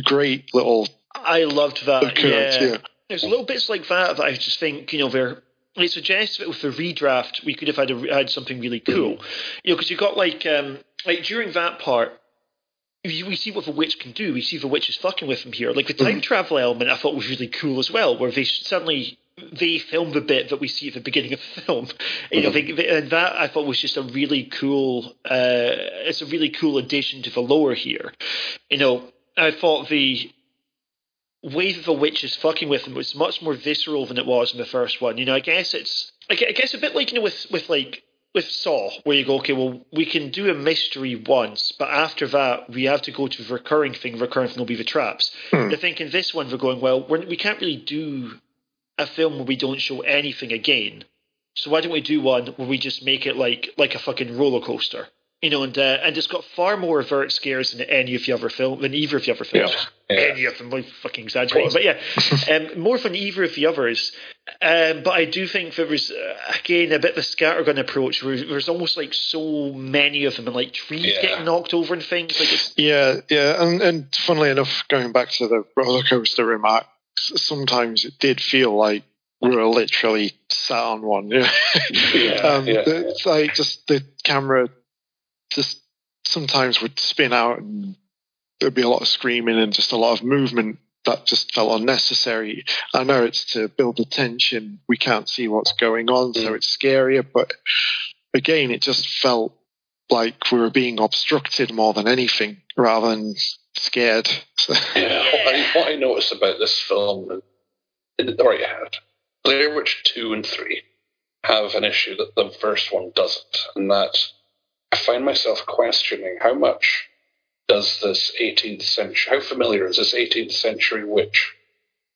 great little. I loved that. Yeah. yeah. There's little bits like that that I just think you know they're it suggests that with the redraft we could have had a, had something really cool, you know, because you got like um, like during that part. We see what the witch can do. We see the witch is fucking with him here. Like the time mm. travel element, I thought was really cool as well, where they suddenly they filmed the bit that we see at the beginning of the film. You know, mm-hmm. they, and that I thought was just a really cool. Uh, it's a really cool addition to the lore here. You know, I thought the Wave of a Witch is fucking with him was much more visceral than it was in the first one. You know, I guess it's I guess a bit like you know with with like with Saw, where you go, okay, well, we can do a mystery once, but after that, we have to go to the recurring thing. The recurring thing will be the traps. Hmm. I think in this one, we're going, well, we're, we can't really do a film where we don't show anything again. So why don't we do one where we just make it like like a fucking roller coaster? You know, and uh, and it's got far more overt scares than any of the other film than either of the other films. Yeah. Yeah. Any of them, I'm fucking exaggerating, but yeah, um, more than either of the others. Um, but I do think there was uh, again a bit of a scattergun approach where there's almost like so many of them and like trees yeah. getting knocked over and things. Like it's yeah, yeah, and and funnily enough, going back to the roller coaster remark, sometimes it did feel like we were literally sat on one. yeah, um, yeah, it's like just the camera just sometimes would spin out and there'd be a lot of screaming and just a lot of movement that just felt unnecessary. I know it's to build the tension. We can't see what's going on, so mm. it's scarier. But again, it just felt like we were being obstructed more than anything rather than scared. yeah, what I, what I noticed about this film, right, Blair Witch 2 and 3 have an issue that the first one doesn't, and that I find myself questioning how much does this 18th century, how familiar is this 18th century witch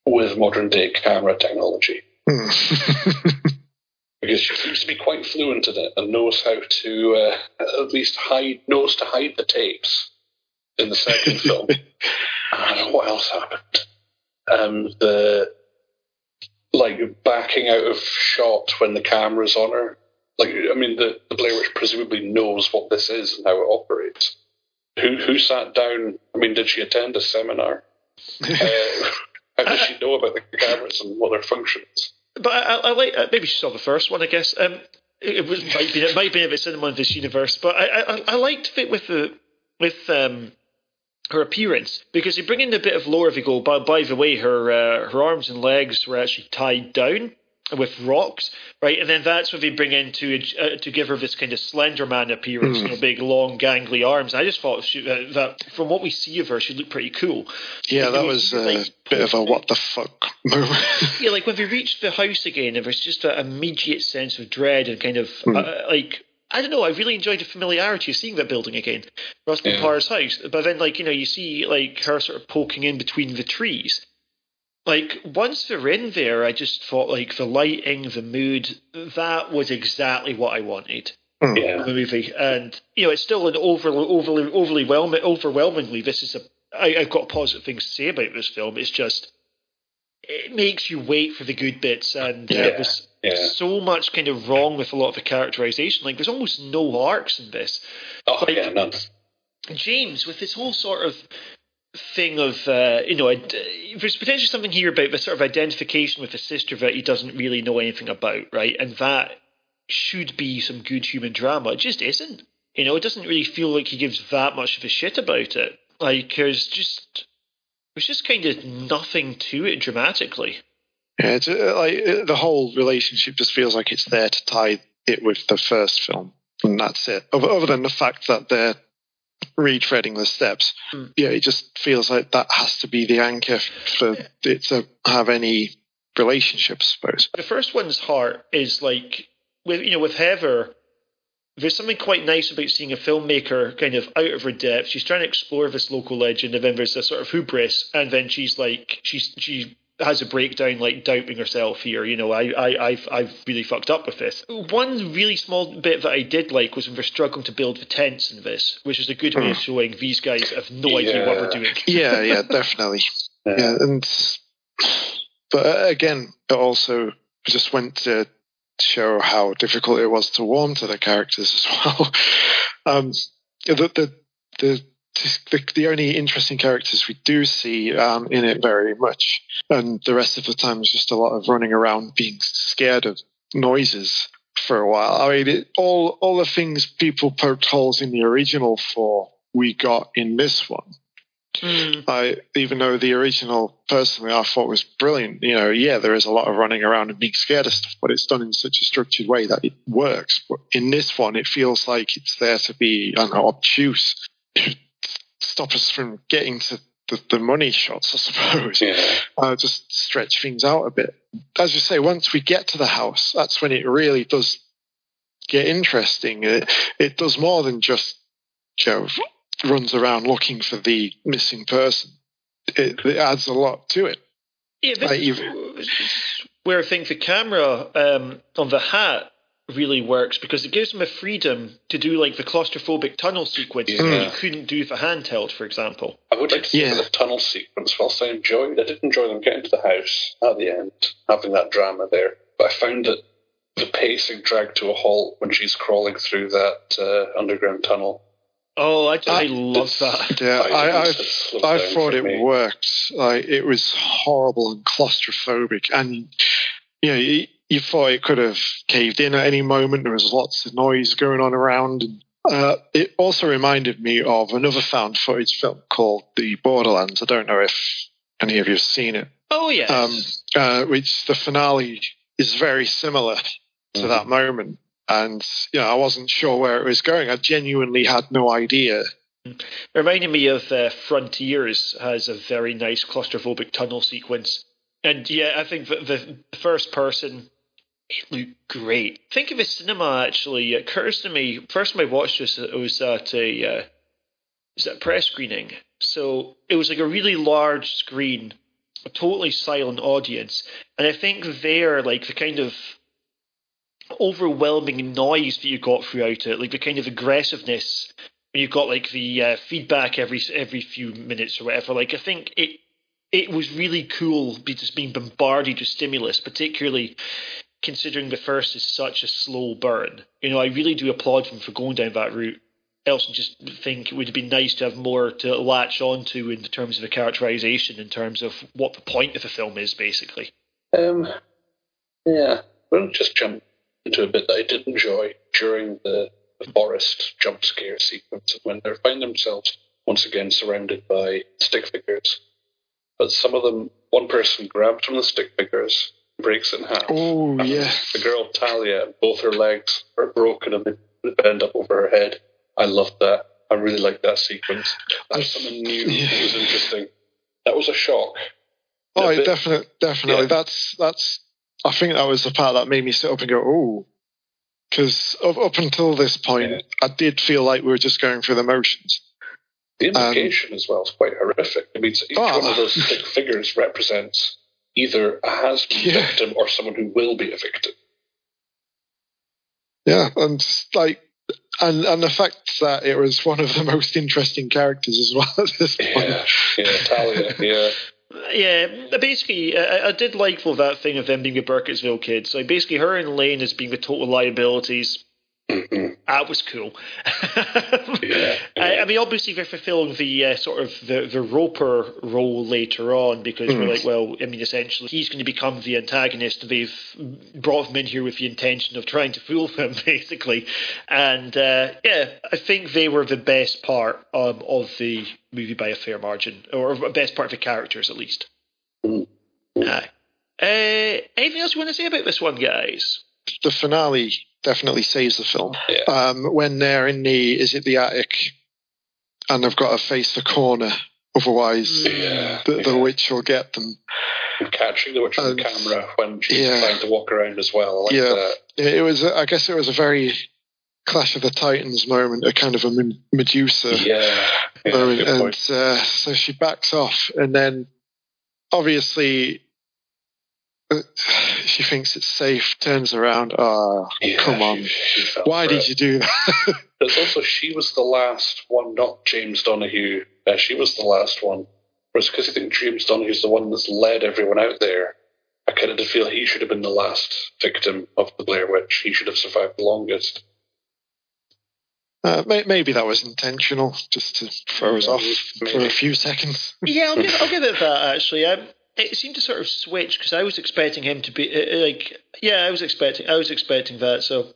with modern day camera technology? Hmm. because she seems to be quite fluent in it and knows how to uh, at least hide, knows to hide the tapes in the second film. I don't know what else happened. Um, the like backing out of shot when the camera's on her. Like, I mean, the, the Blair Witch presumably knows what this is and how it operates. Who who sat down? I mean, did she attend a seminar? uh, how does she know about the cameras and what their functions? But I, I like uh, maybe she saw the first one. I guess um, it, it was might be it might be if it's in one of this universe. But I, I I liked it with the with um her appearance because they bring in a bit of lore if you go by, by the way her uh, her arms and legs were actually tied down with rocks right and then that's what they bring in to uh, to give her this kind of slender man appearance mm. you know big long gangly arms i just thought she, uh, that from what we see of her she looked pretty cool yeah that was a like, bit of a what the fuck moment yeah like when we reached the house again there was just an immediate sense of dread and kind of mm. uh, like I don't know. I really enjoyed the familiarity of seeing that building again, Rustin yeah. Parr's house. But then, like you know, you see like her sort of poking in between the trees. Like once they're in there, I just thought like the lighting, the mood, that was exactly what I wanted. Hmm. Yeah. The movie, and you know, it's still an overly, overly, overly overwhelmingly. This is a. I, I've got positive things to say about this film. It's just it makes you wait for the good bits, and uh, yeah. uh, there's yeah. so much kind of wrong with a lot of the characterization. Like there's almost no arcs in this. Oh like, yeah, none. James with this whole sort of thing of uh, you know there's potentially something here about the sort of identification with a sister that he doesn't really know anything about, right? And that should be some good human drama. It just isn't. You know, it doesn't really feel like he gives that much of a shit about it. Like there's just there's just kind of nothing to it dramatically. Yeah, it's uh, like uh, the whole relationship just feels like it's there to tie it with the first film, and that's it. Other, other than the fact that they're retreading the steps, mm. yeah, it just feels like that has to be the anchor for it to have any relationship, I suppose. The first one's heart is like with you know with Heather. There's something quite nice about seeing a filmmaker kind of out of her depth. She's trying to explore this local legend, and then there's a sort of hubris, and then she's like, she's she has a breakdown, like doubting herself here. You know, I, I, I've, I've really fucked up with this. One really small bit that I did like was when they're struggling to build the tents in this, which is a good way of hmm. showing these guys have no yeah. idea what they're doing. Yeah, yeah, definitely. yeah. yeah, and but uh, again, it also just went to show how difficult it was to warm to the characters as well. um, the the the the, the only interesting characters we do see um, in it very much, and the rest of the time is just a lot of running around being scared of noises for a while. I mean, it, all all the things people poked holes in the original for, we got in this one. Mm. I, even though the original, personally, I thought was brilliant. You know, yeah, there is a lot of running around and being scared of stuff, but it's done in such a structured way that it works. But in this one, it feels like it's there to be, I don't know, obtuse stop us from getting to the, the money shots, I suppose. Yeah. Uh, just stretch things out a bit. As you say, once we get to the house, that's when it really does get interesting. It, it does more than just you know, runs around looking for the missing person. It, it adds a lot to it. Yeah, this is where I think the camera um, on the hat really works because it gives them a freedom to do like the claustrophobic tunnel sequence yeah. that you couldn't do with a handheld, for example. I would like to see yeah. the tunnel sequence. Whilst I enjoyed, I did enjoy them getting to the house at the end, having that drama there. But I found that the pacing dragged to a halt when she's crawling through that uh, underground tunnel. Oh, I, I love that. Yeah, I, I, I, I thought it me. worked. Like it was horrible and claustrophobic, and you know, you thought it could have caved in at any moment. There was lots of noise going on around. Uh, it also reminded me of another found footage film called The Borderlands. I don't know if any of you have seen it. Oh, yes. Um, uh, which the finale is very similar to mm-hmm. that moment. And, you know, I wasn't sure where it was going. I genuinely had no idea. It reminded me of uh, Frontiers has a very nice claustrophobic tunnel sequence. And yeah, I think the, the first person it looked great. Think of a cinema actually. It occurs to me, first time I watched this, it was at a, uh, was at a press screening. So it was like a really large screen, a totally silent audience. And I think there, like the kind of overwhelming noise that you got throughout it, like the kind of aggressiveness you've got like the uh, feedback every every few minutes or whatever. Like I think it it was really cool just being bombarded with stimulus, particularly considering the first is such a slow burn. You know, I really do applaud them for going down that route. Also just think it would have been nice to have more to latch onto in terms of a characterization, in terms of what the point of the film is, basically. Um, yeah, we'll just jump into a bit that I did enjoy during the, the forest jump scare sequence when they find themselves once again surrounded by stick figures. But some of them, one person grabs from the stick figures breaks in half. Oh, yeah. The girl Talia, both her legs are broken and they bend up over her head. I loved that. I really liked that sequence. That's something new. Yeah. It was interesting. That was a shock. Oh, a definitely, definitely. Yeah. That's that's. I think that was the part that made me sit up and go, "Oh," because up until this point, yeah. I did feel like we were just going through the motions. The implication um, as well is quite horrific. I mean, each oh, one of those figures represents either a has been yeah. victim or someone who will be a victim. Yeah, and like, and and the fact that it was one of the most interesting characters as well at this point. Yeah, yeah, Talia, yeah. Yeah, basically, I, I, did like well, that thing of them being the Burkittsville kids. Like, basically, her and Lane as being the total liabilities. Mhm. That was cool. Yeah. I, I mean, obviously they're fulfilling the uh, sort of the, the Roper role later on because we're Mm. like, well, I mean, essentially he's going to become the antagonist. They've brought him in here with the intention of trying to fool him, basically. And uh, yeah, I think they were the best part um, of the movie by a fair margin, or best part of the characters at least. Mm. Aye. Uh, anything else you want to say about this one, guys? The finale definitely saves the film. Yeah. Um, when they're in the, is it the attic? And they've got to face the corner. Otherwise, Yeah. the, the yeah. witch will get them. And catching the witch on And- camera when she's trying to walk around as well. Like Yeah. that. It was, I guess, it was a very Clash of the Titans moment, a kind of a Medusa Yeah. moment, and uh, so she backs off, and then obviously she thinks it's safe, turns around. Ah, Yeah, come on! she- she Why did it. you do that? But also, she was the last one, not James Donahue. Uh, she was the last one. Whereas, because I think James Donahue's the one that's led everyone out there, I kind of did feel he should have been the last victim of the Blair Witch. He should have survived the longest. Uh, may- maybe that was intentional, just to throw us off for a few seconds. Yeah, I'll give, I'll give it that actually. Um, it seemed to sort of switch because I was expecting him to be uh, uh, like, yeah, I was expecting, I was expecting that. So,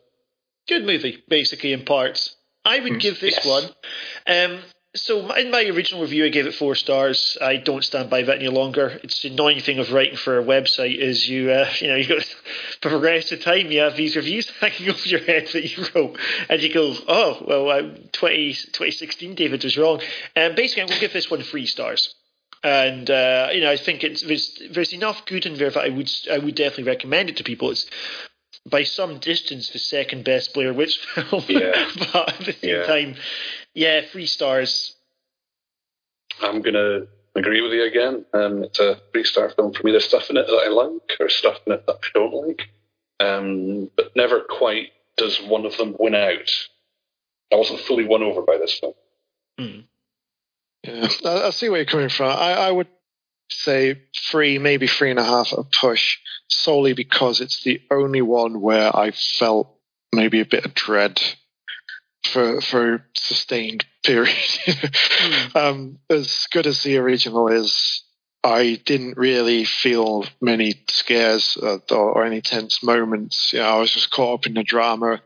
good movie, basically in parts. I would give this Yes. one. Um, so in my original review, I gave it four stars. I don't stand by that any longer. It's the annoying thing of writing for a website is you, uh, you know, you got for the rest of the time you have these reviews hanging over your head that you wrote, and you go, oh well, uh, 20, 2016 David was wrong. And basically, I'm going to give this one three stars. And uh, you know, I think it's there's there's enough good in there that I would I would definitely recommend it to people. It's by some distance the second best Blair Witch film, Yeah. but at the same Yeah. time, yeah, three stars. I'm going to agree with you again. Um, it's a three star film for me. There's stuff in it that I like, or stuff in it that I don't like. Um, but never quite does one of them win out. I wasn't fully won over by this film. Hmm. Yeah, I, I see where you're coming from. I, I would say three, maybe three and a half a push, solely because it's the only one where I felt maybe a bit of dread for for a sustained period. um, as good as the original is, I didn't really feel many scares uh, or, or any tense moments. You know, I was just caught up in the drama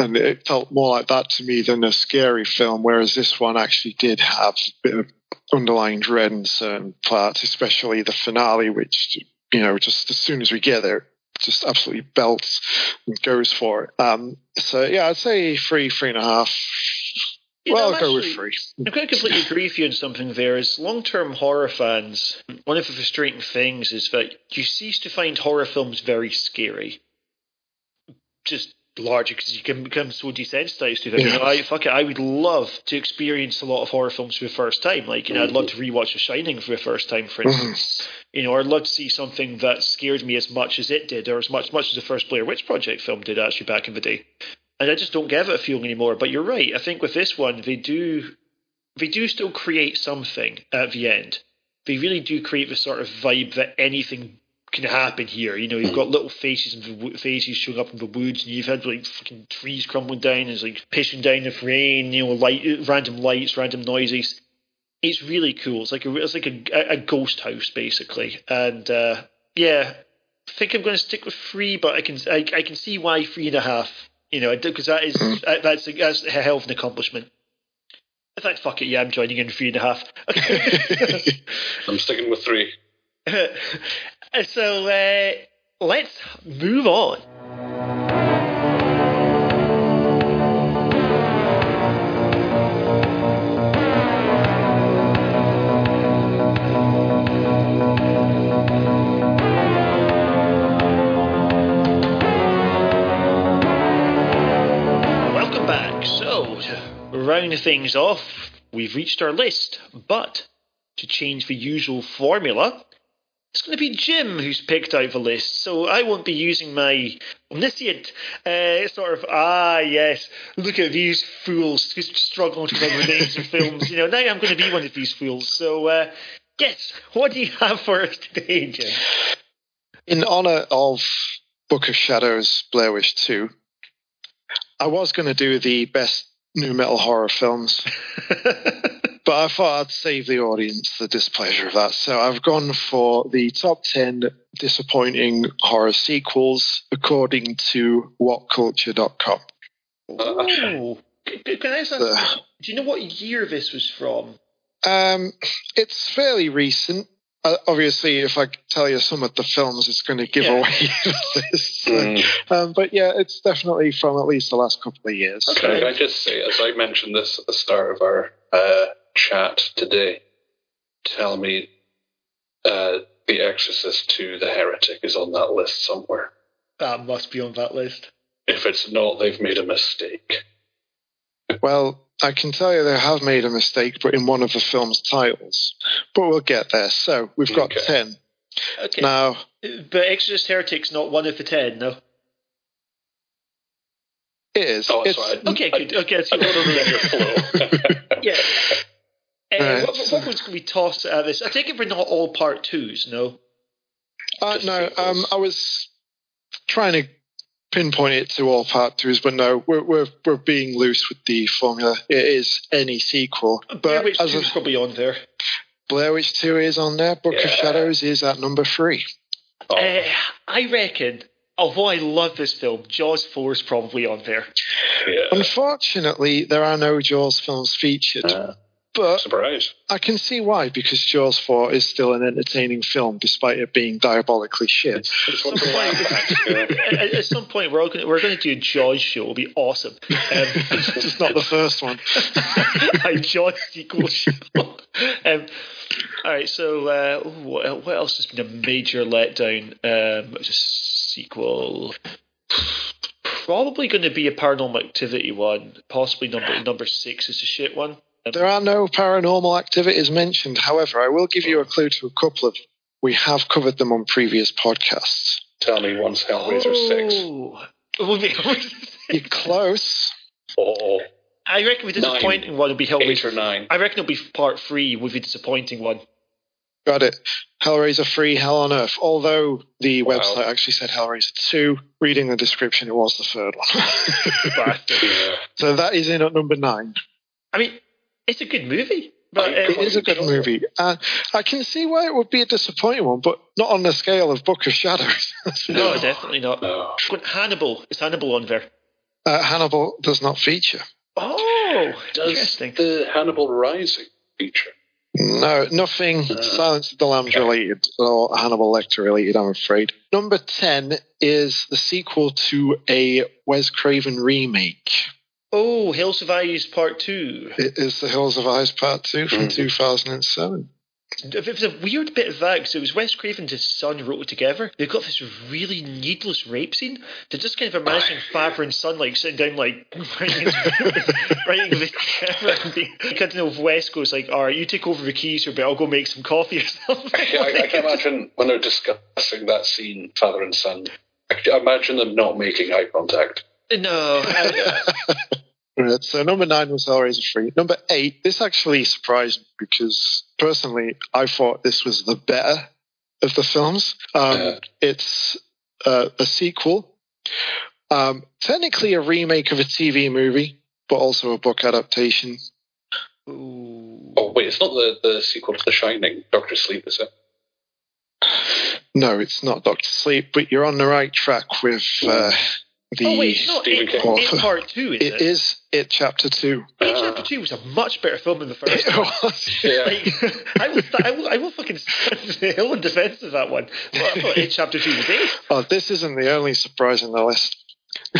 and it felt more like that to me than a scary film. Whereas this one actually did have a bit of underlying dread in certain parts, especially the finale, which you know, just as soon as we get there, just absolutely belts and goes for it. Um, so yeah, I'd say three, three and a half. You well, know, I'll go with three. I'm going to completely agree with you on something there. As long term horror fans, one of the frustrating things is that you cease to find horror films very scary. Just largely because you can become so desensitized to them. You know, I, fuck it, I would love to experience a lot of horror films for the first time. Like, you know, I'd love to rewatch The Shining for the first time, for mm-hmm. instance. You know, I'd love to see something that scared me as much as it did, or as much, much as the first Blair Witch Project film did actually back in the day. And I just don't give it a feeling anymore. But you're right. I think with this one, they do they do still create something at the end. They really do create the sort of vibe that anything can happen here. You know, you've got little faces and faces showing up in the woods, and you've had like fucking trees crumbling down, and it's like pissing down with rain. You know, light, random lights, random noises. It's really cool. It's like a it's like a, a ghost house basically, and uh, yeah, I think I'm going to stick with three, but I can I, I can see why three and a half. You know, because that is uh, that's that's a hell of an accomplishment. In fact, fuck it, yeah, I'm joining in three and a half. I'm sticking with three. so uh, let's move on. Welcome back. So, round things off, we've reached our list, but to change the usual formula, it's going to be Jim who's picked out the list. So I won't be using my omniscient uh, sort of, ah, yes, look at these fools who's struggling to remember names of films. You know, now I'm going to be one of these fools. So, uh, yes, what do you have for us today, Jim? In honor of Book of Shadows, Blair Witch 2, I was going to do the best nu metal horror films, but I thought I'd save the audience the displeasure of that. So I've gone for the top 10 disappointing horror sequels according to whatculture.com. Oh, can I ask? Uh, do you know what year this was from? Um, it's fairly recent. Uh, obviously, if I tell you some of the films, it's going to give Yeah. away this. Mm. Um, but yeah, it's definitely from at least the last couple of years. Can I, I just say, as I mentioned this at the start of our uh, chat today, tell me uh, The Exorcist 2 The Heretic is on that list somewhere. That must be on that list. If it's not, they've made a mistake. Well, I can tell you they have made a mistake, but in one of the film's titles. But we'll get there. So we've got Okay. 10. Okay. Now, But Exorcist Heretic's not one of the ten, no? it is. Oh, that's it's, right. Okay, good. Okay, that's I good. don't know your flow. Yeah. Uh, Right. what, what one's going to be tossed at this? I take it we're not all part twos, no? Uh, Just no, um, I was trying to pinpoint it to all part twos, but no, we're we're, we're being loose with the formula. It is any sequel, Blair but Witch as 2's a, probably on there. Blair Witch Two is on there. Book of Shadows is at number three. Oh, Uh, I reckon, although I love this film, Jaws 4 is probably on there. yeah. Unfortunately, there are no Jaws films featured, Uh, but surprise. I can see why because Jaws Four is still an entertaining film, despite it being diabolically shit. It's one to laugh at. At, at some point, we're going to, we're going to do a Jaws show. It'll be awesome. Um, Just not the first one. a Jaws sequel show. um, all right, so uh, what, what else has been a major letdown? Um, it's a sequel. Probably going to be a Paranormal Activity one. Possibly number number six is a shit one. Um, There are no paranormal activities mentioned. However, I will give you a clue to a couple of. We have covered them on previous podcasts. Tell me once Hellraiser 6. Oh. Well, wait, You're close. Oh, I reckon the disappointing one will be eight Hellraiser. or nine. I reckon it'll be part three with the disappointing one. Got it. Hellraiser 3, Hell on Earth. Although the Wow. website actually said Hellraiser 2, reading the description, it was the third one. Bastard. Yeah. so that is in at number nine. I mean, it's a good movie. But, uh, It is a good movie. Uh, I can see why it would be a disappointing one, but not on the scale of Book of Shadows. No, definitely not. No. But Hannibal. Is Hannibal on there? uh, Hannibal does not feature. Oh, Does interesting. the Hannibal Rising feature? No, nothing Uh. Silence of the Lambs related or Hannibal Lecter related, I'm afraid. Number 10 is the sequel to a Wes Craven remake. Oh, Hills Have Eyes Part 2. It is The Hills Have Eyes Part 2 from Mhm. 2007. It was a weird bit of that because it was Wes Craven and his son wrote it together. They've got this really needless rape scene. They're just kind of imagining father and son like sitting down like writing, this- writing this together. And being, I don't know if Wes goes like, "All right, you take over the keys, or I'll go make some coffee or something." I, I can imagine when they're discussing that scene, father and son. I can imagine them not making eye contact. No, Right, so number nine was Hellraiser 3. Number eight, this actually surprised me because personally I thought this was the better of the films. Um, Yeah. It's uh, a sequel, um, technically a remake of a TV movie, but also a book adaptation. Ooh. Oh wait, it's not the, the sequel to The Shining. Doctor Sleep, is it? No, it's not Doctor Sleep, but you're on the right track with uh, the. oh wait, it's not Stephen it, King. it Part Two, is it? It is It Chapter 2. It Uh, Chapter Two was a much better film than the first. It one. was. Yeah. Like, I will, I will, I will fucking stand the hill in defense of that one. Well, I thought It Chapter Two was eight. Oh, this isn't the only surprise in the list.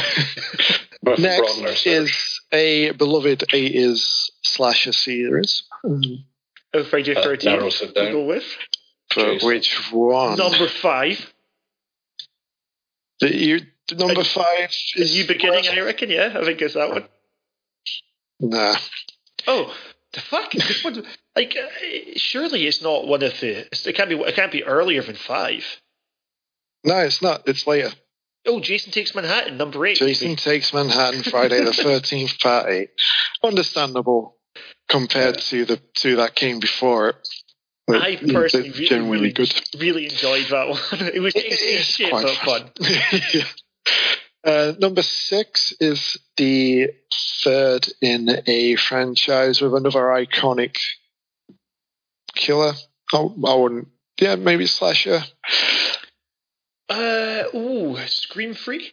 Next search. is a beloved 80s slasher series. Um, Oh, Friday That Thirteenth. narrows it we go with For which one? number five. The, number five is you beginning, I reckon. Yeah, I think it's that one. Nah. Oh, the fuck! This one, like, uh, surely it's not one of the. It can't be. It can't be earlier than five. No, it's not. It's later. Oh, Jason takes Manhattan, number eight. Jason maybe. Takes Manhattan, Friday the 13th, part 8. Understandable compared to the two that came before it. I personally really, genuinely good. really enjoyed that one. It was It shit quite fun. Yeah. Uh, number six is the third in a franchise with another iconic killer. Oh, I wouldn't. Yeah, maybe slasher. Uh, ooh, Scream Free?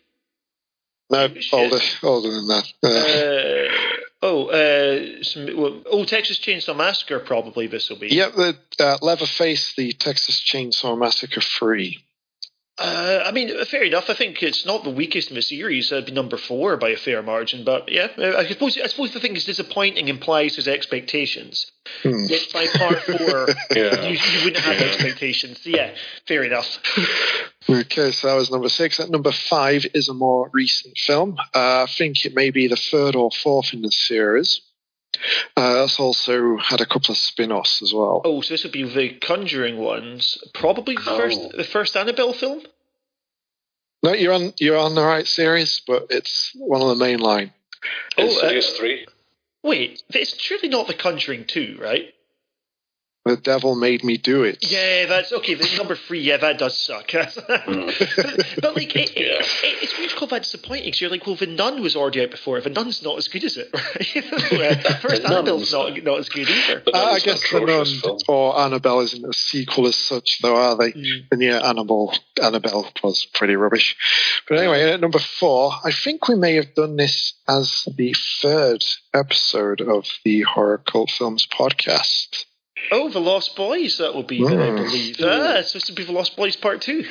No, older, older than that. Uh, oh, uh, some, well, oh, Texas Chainsaw Massacre. Probably this will be. Yep, the uh, Leatherface, the Texas Chainsaw Massacre three. Uh, I mean, fair enough. I think it's not the weakest in the series. It'd be number four by a fair margin. But yeah, I suppose I suppose the thing is disappointing implies his expectations. Hmm. Yet by part four, Yeah. you, you wouldn't have expectations. So yeah, fair enough. Okay, so that was number six. At number five is a more recent film. Uh, I think it may be the third or fourth in the series. Uh, it's also had a couple of spin-offs as well. Oh, so this would be the Conjuring ones. Probably the Oh. first the first Annabelle film. No, you're on you're on the right series, but it's one of the main line. Oh, uh, Insidious three. Wait, it's surely not the Conjuring two, right? The devil made me do it. Yeah, that's okay. The number three, yeah, that does suck. but, but, like, it, it, Yeah. it, it's weird to call that disappointing. Because you're like, well, the Nun was already out before. The Nun's not as good as it, right? first The Annabelle's not not as good either. Uh, I guess the Nun film. or Annabelle isn't a sequel as such, though, are they? Mm. And yeah, Annabelle, Annabelle was pretty rubbish. But anyway, at number four, I think we may have done this as the third episode of the Horror Cult Films podcast. Oh, the Lost Boys. That will be, then, I Mm. believe. Ah, it's supposed to be the Lost Boys Part Two.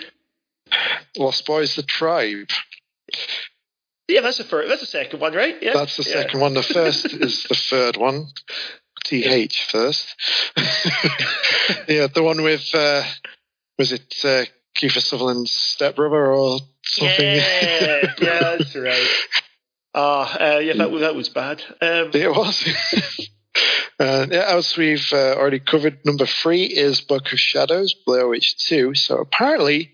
Lost Boys, the Tribe. Yeah, that's the first. That's the second one, right? Yeah, That's the Yeah. second one. The first is the third one. TH first. yeah, the one with, uh, was it uh, Kiefer Sutherland's stepbrother or something? Yeah, yeah, that's right. Ah, uh, yeah, that, that was bad. Um, It was. Uh, yeah, as we've uh, already covered, number three is Book of Shadows, Blair Witch 2. So apparently,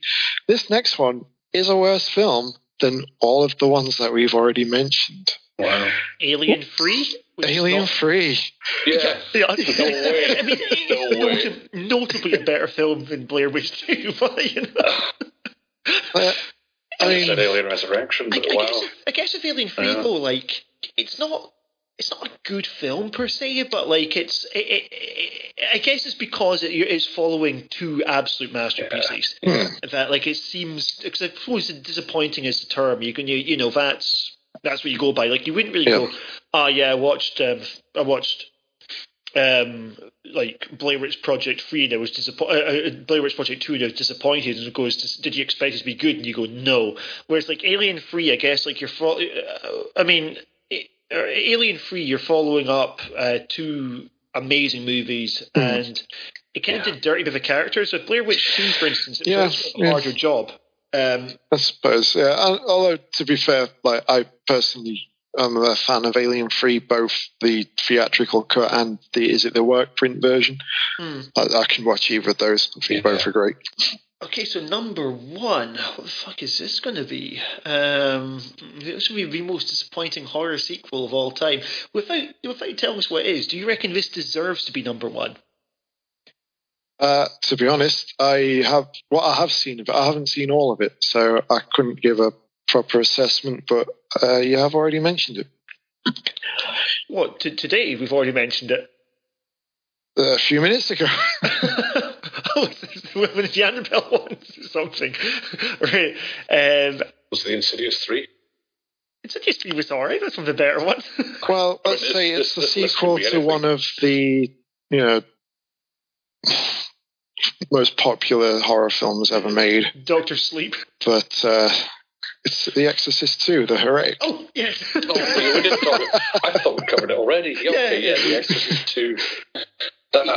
this next one is a worse film than all of the ones that we've already mentioned. Wow. Alien Free. which Alien not- 3. Yeah. Yeah, No way. I mean, it's No way. notably a better film than Blair Witch 2, but you know. Uh, I I said mean, Alien Resurrection, I, but I wow. guess, I guess with Alien Free, Yeah. though, like, it's not. It's not a good film per se, but like it's. It, it, it, I guess it's because it is following two absolute masterpieces. Hmm. That like it seems. Because I suppose disappointing is the term. You can you, you know that's that's what you go by. Like you wouldn't really Yeah. go. Ah, yeah, I watched. Um, I watched. Um, like Blair Witch Project Three, and I was disappointed. Uh, uh, Blair Witch Project Two, and I was disappointed. And it goes, "Did you expect it to be good?" And you go, "No." Whereas like Alien Free, I guess like you're. Uh, I mean, Alien Free, you're following up uh, two amazing movies, Mm. and it kind of did dirty with the characters. With Blair Witch Two, for instance, it Yeah, a yeah. harder job. Um, I suppose, yeah. Although, to be fair, like I personally am a fan of Alien Free, both the theatrical cut and the, is it the work print version? hmm. I, I can watch either of those. I think Yeah. both are great. Okay, so number one, what the fuck is this going to be? Um, this will be the most disappointing horror sequel of all time. Without without telling us what it is, do you reckon this deserves to be number one? Uh, to be honest, I have what I have seen of it. I haven't seen all of it, so I couldn't give a proper assessment. But uh, you have already mentioned it What t- today? We've already mentioned it. a few minutes ago. it's the Annabelle ones or something, right? Um, Was the Insidious three? it's just it was alright. That's one of the better ones. well, I mean, let's this- say this- it's the this sequel could to one of the you know most popular horror films ever made. Doctor Sleep. But uh, it's The Exorcist 2, The Heretic. Oh yes. Oh, we didn't talk. I thought we covered it already. Yeah, okay, Yeah, yeah, yeah. The Exorcist two. That,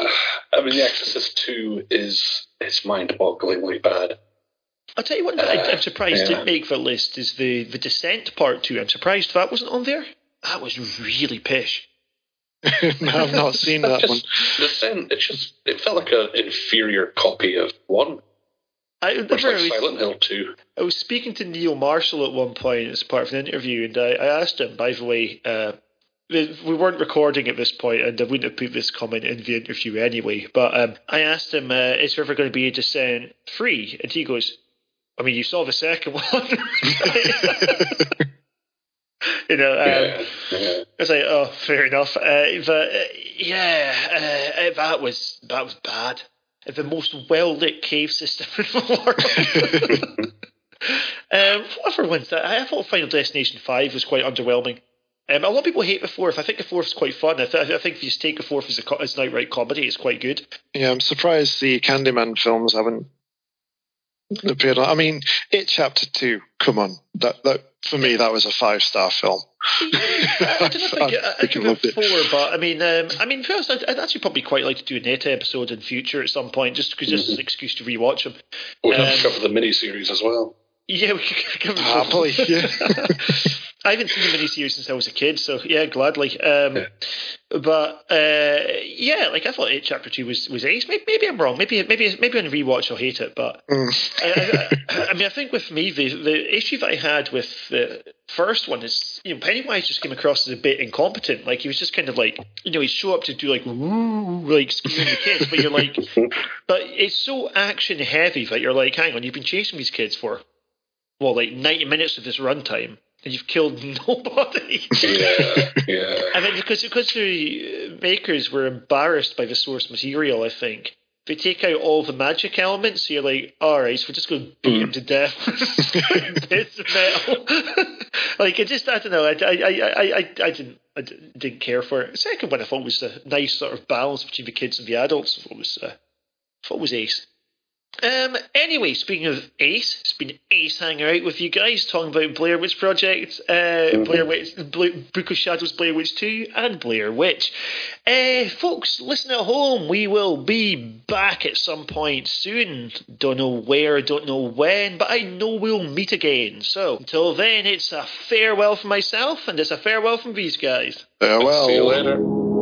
I mean, The Exorcist two is it's mind-bogglingly bad. I'll tell you what, I, I'm surprised Yeah. didn't make the list is the the Descent Part Two. I'm surprised that wasn't on there. That was really pish. no, I've not seen that one. Just the sen- it just it felt like an inferior copy of one. I, Much like was- Silent Hill two. I was speaking to Neil Marshall at one point as part of an interview, and I, I asked him, by the way, uh, we we weren't recording at this point, and I wouldn't have put this comment in the interview anyway. But um, I asked him, uh, "Is ever going to be a Descent free?" And he goes, I mean, you saw the second one. you know, um, yeah, like, oh, fair enough. Uh, but uh, yeah, uh, that was that was bad. The most well lit cave system in the world. um, whatever wins that, I thought Final Destination Five was quite underwhelming. Um, a lot of people hate the fourth. I think the fourth is quite fun. I, th- I think if you take the fourth as, a, as an outright comedy, it's quite good. Yeah, I'm surprised the Candyman films haven't appeared. On. I mean, it chapter two. Come on, that that for me that was a five star film. I don't know if I, I, I give it four, it. but I mean, um, I mean, first, I'd, I'd, actually probably quite like to do a net episode in future at some point, just because mm-hmm. just an excuse to rewatch them. We um, have to cover the miniseries as well. Yeah, we could cover. Happily, yeah. I haven't seen the miniseries since I was a kid, so yeah, gladly. Um, yeah. But uh, yeah, like I thought, it chapter two was was ace. Maybe, maybe, I'm wrong. Maybe maybe maybe on rewatch I'll hate it. But mm. I, I, I, mean, I think with me the the issue that I had with the first one is you know Pennywise just came across as a bit incompetent. Like he was just kind of like you know he'd show up to do like like scaring the kids, but you're like, but it's so action heavy that you're like, hang on, you've been chasing these kids for well like ninety minutes of this runtime and you've killed nobody. yeah, yeah. I mean, because because the makers were embarrassed by the source material, I think they take out all the magic elements. So you're like, all right, so we're just going to beat him to death with bits of metal. like, it just, I don't know. I, I, I, I, I didn't. I didn't care for it. The second one I thought was a nice sort of balance between the kids and the adults. I thought was, uh, I thought was ace. Um, anyway, speaking of Ace, it's been Ace hanging out with you guys talking about Blair Witch Project, uh, mm-hmm. Blair Witch, Book of Shadows, Blair Witch 2, and Blair Witch. Uh, folks, listen at home. We will be back at some point soon. Don't know where, don't know when, but I know we'll meet again. So until then, it's a farewell from myself, and it's a farewell from these guys. Farewell. See you later.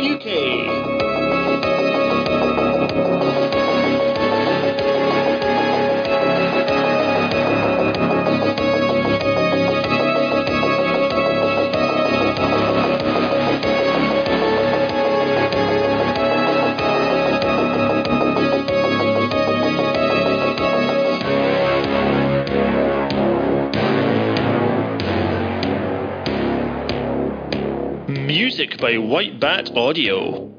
By Bat Audio.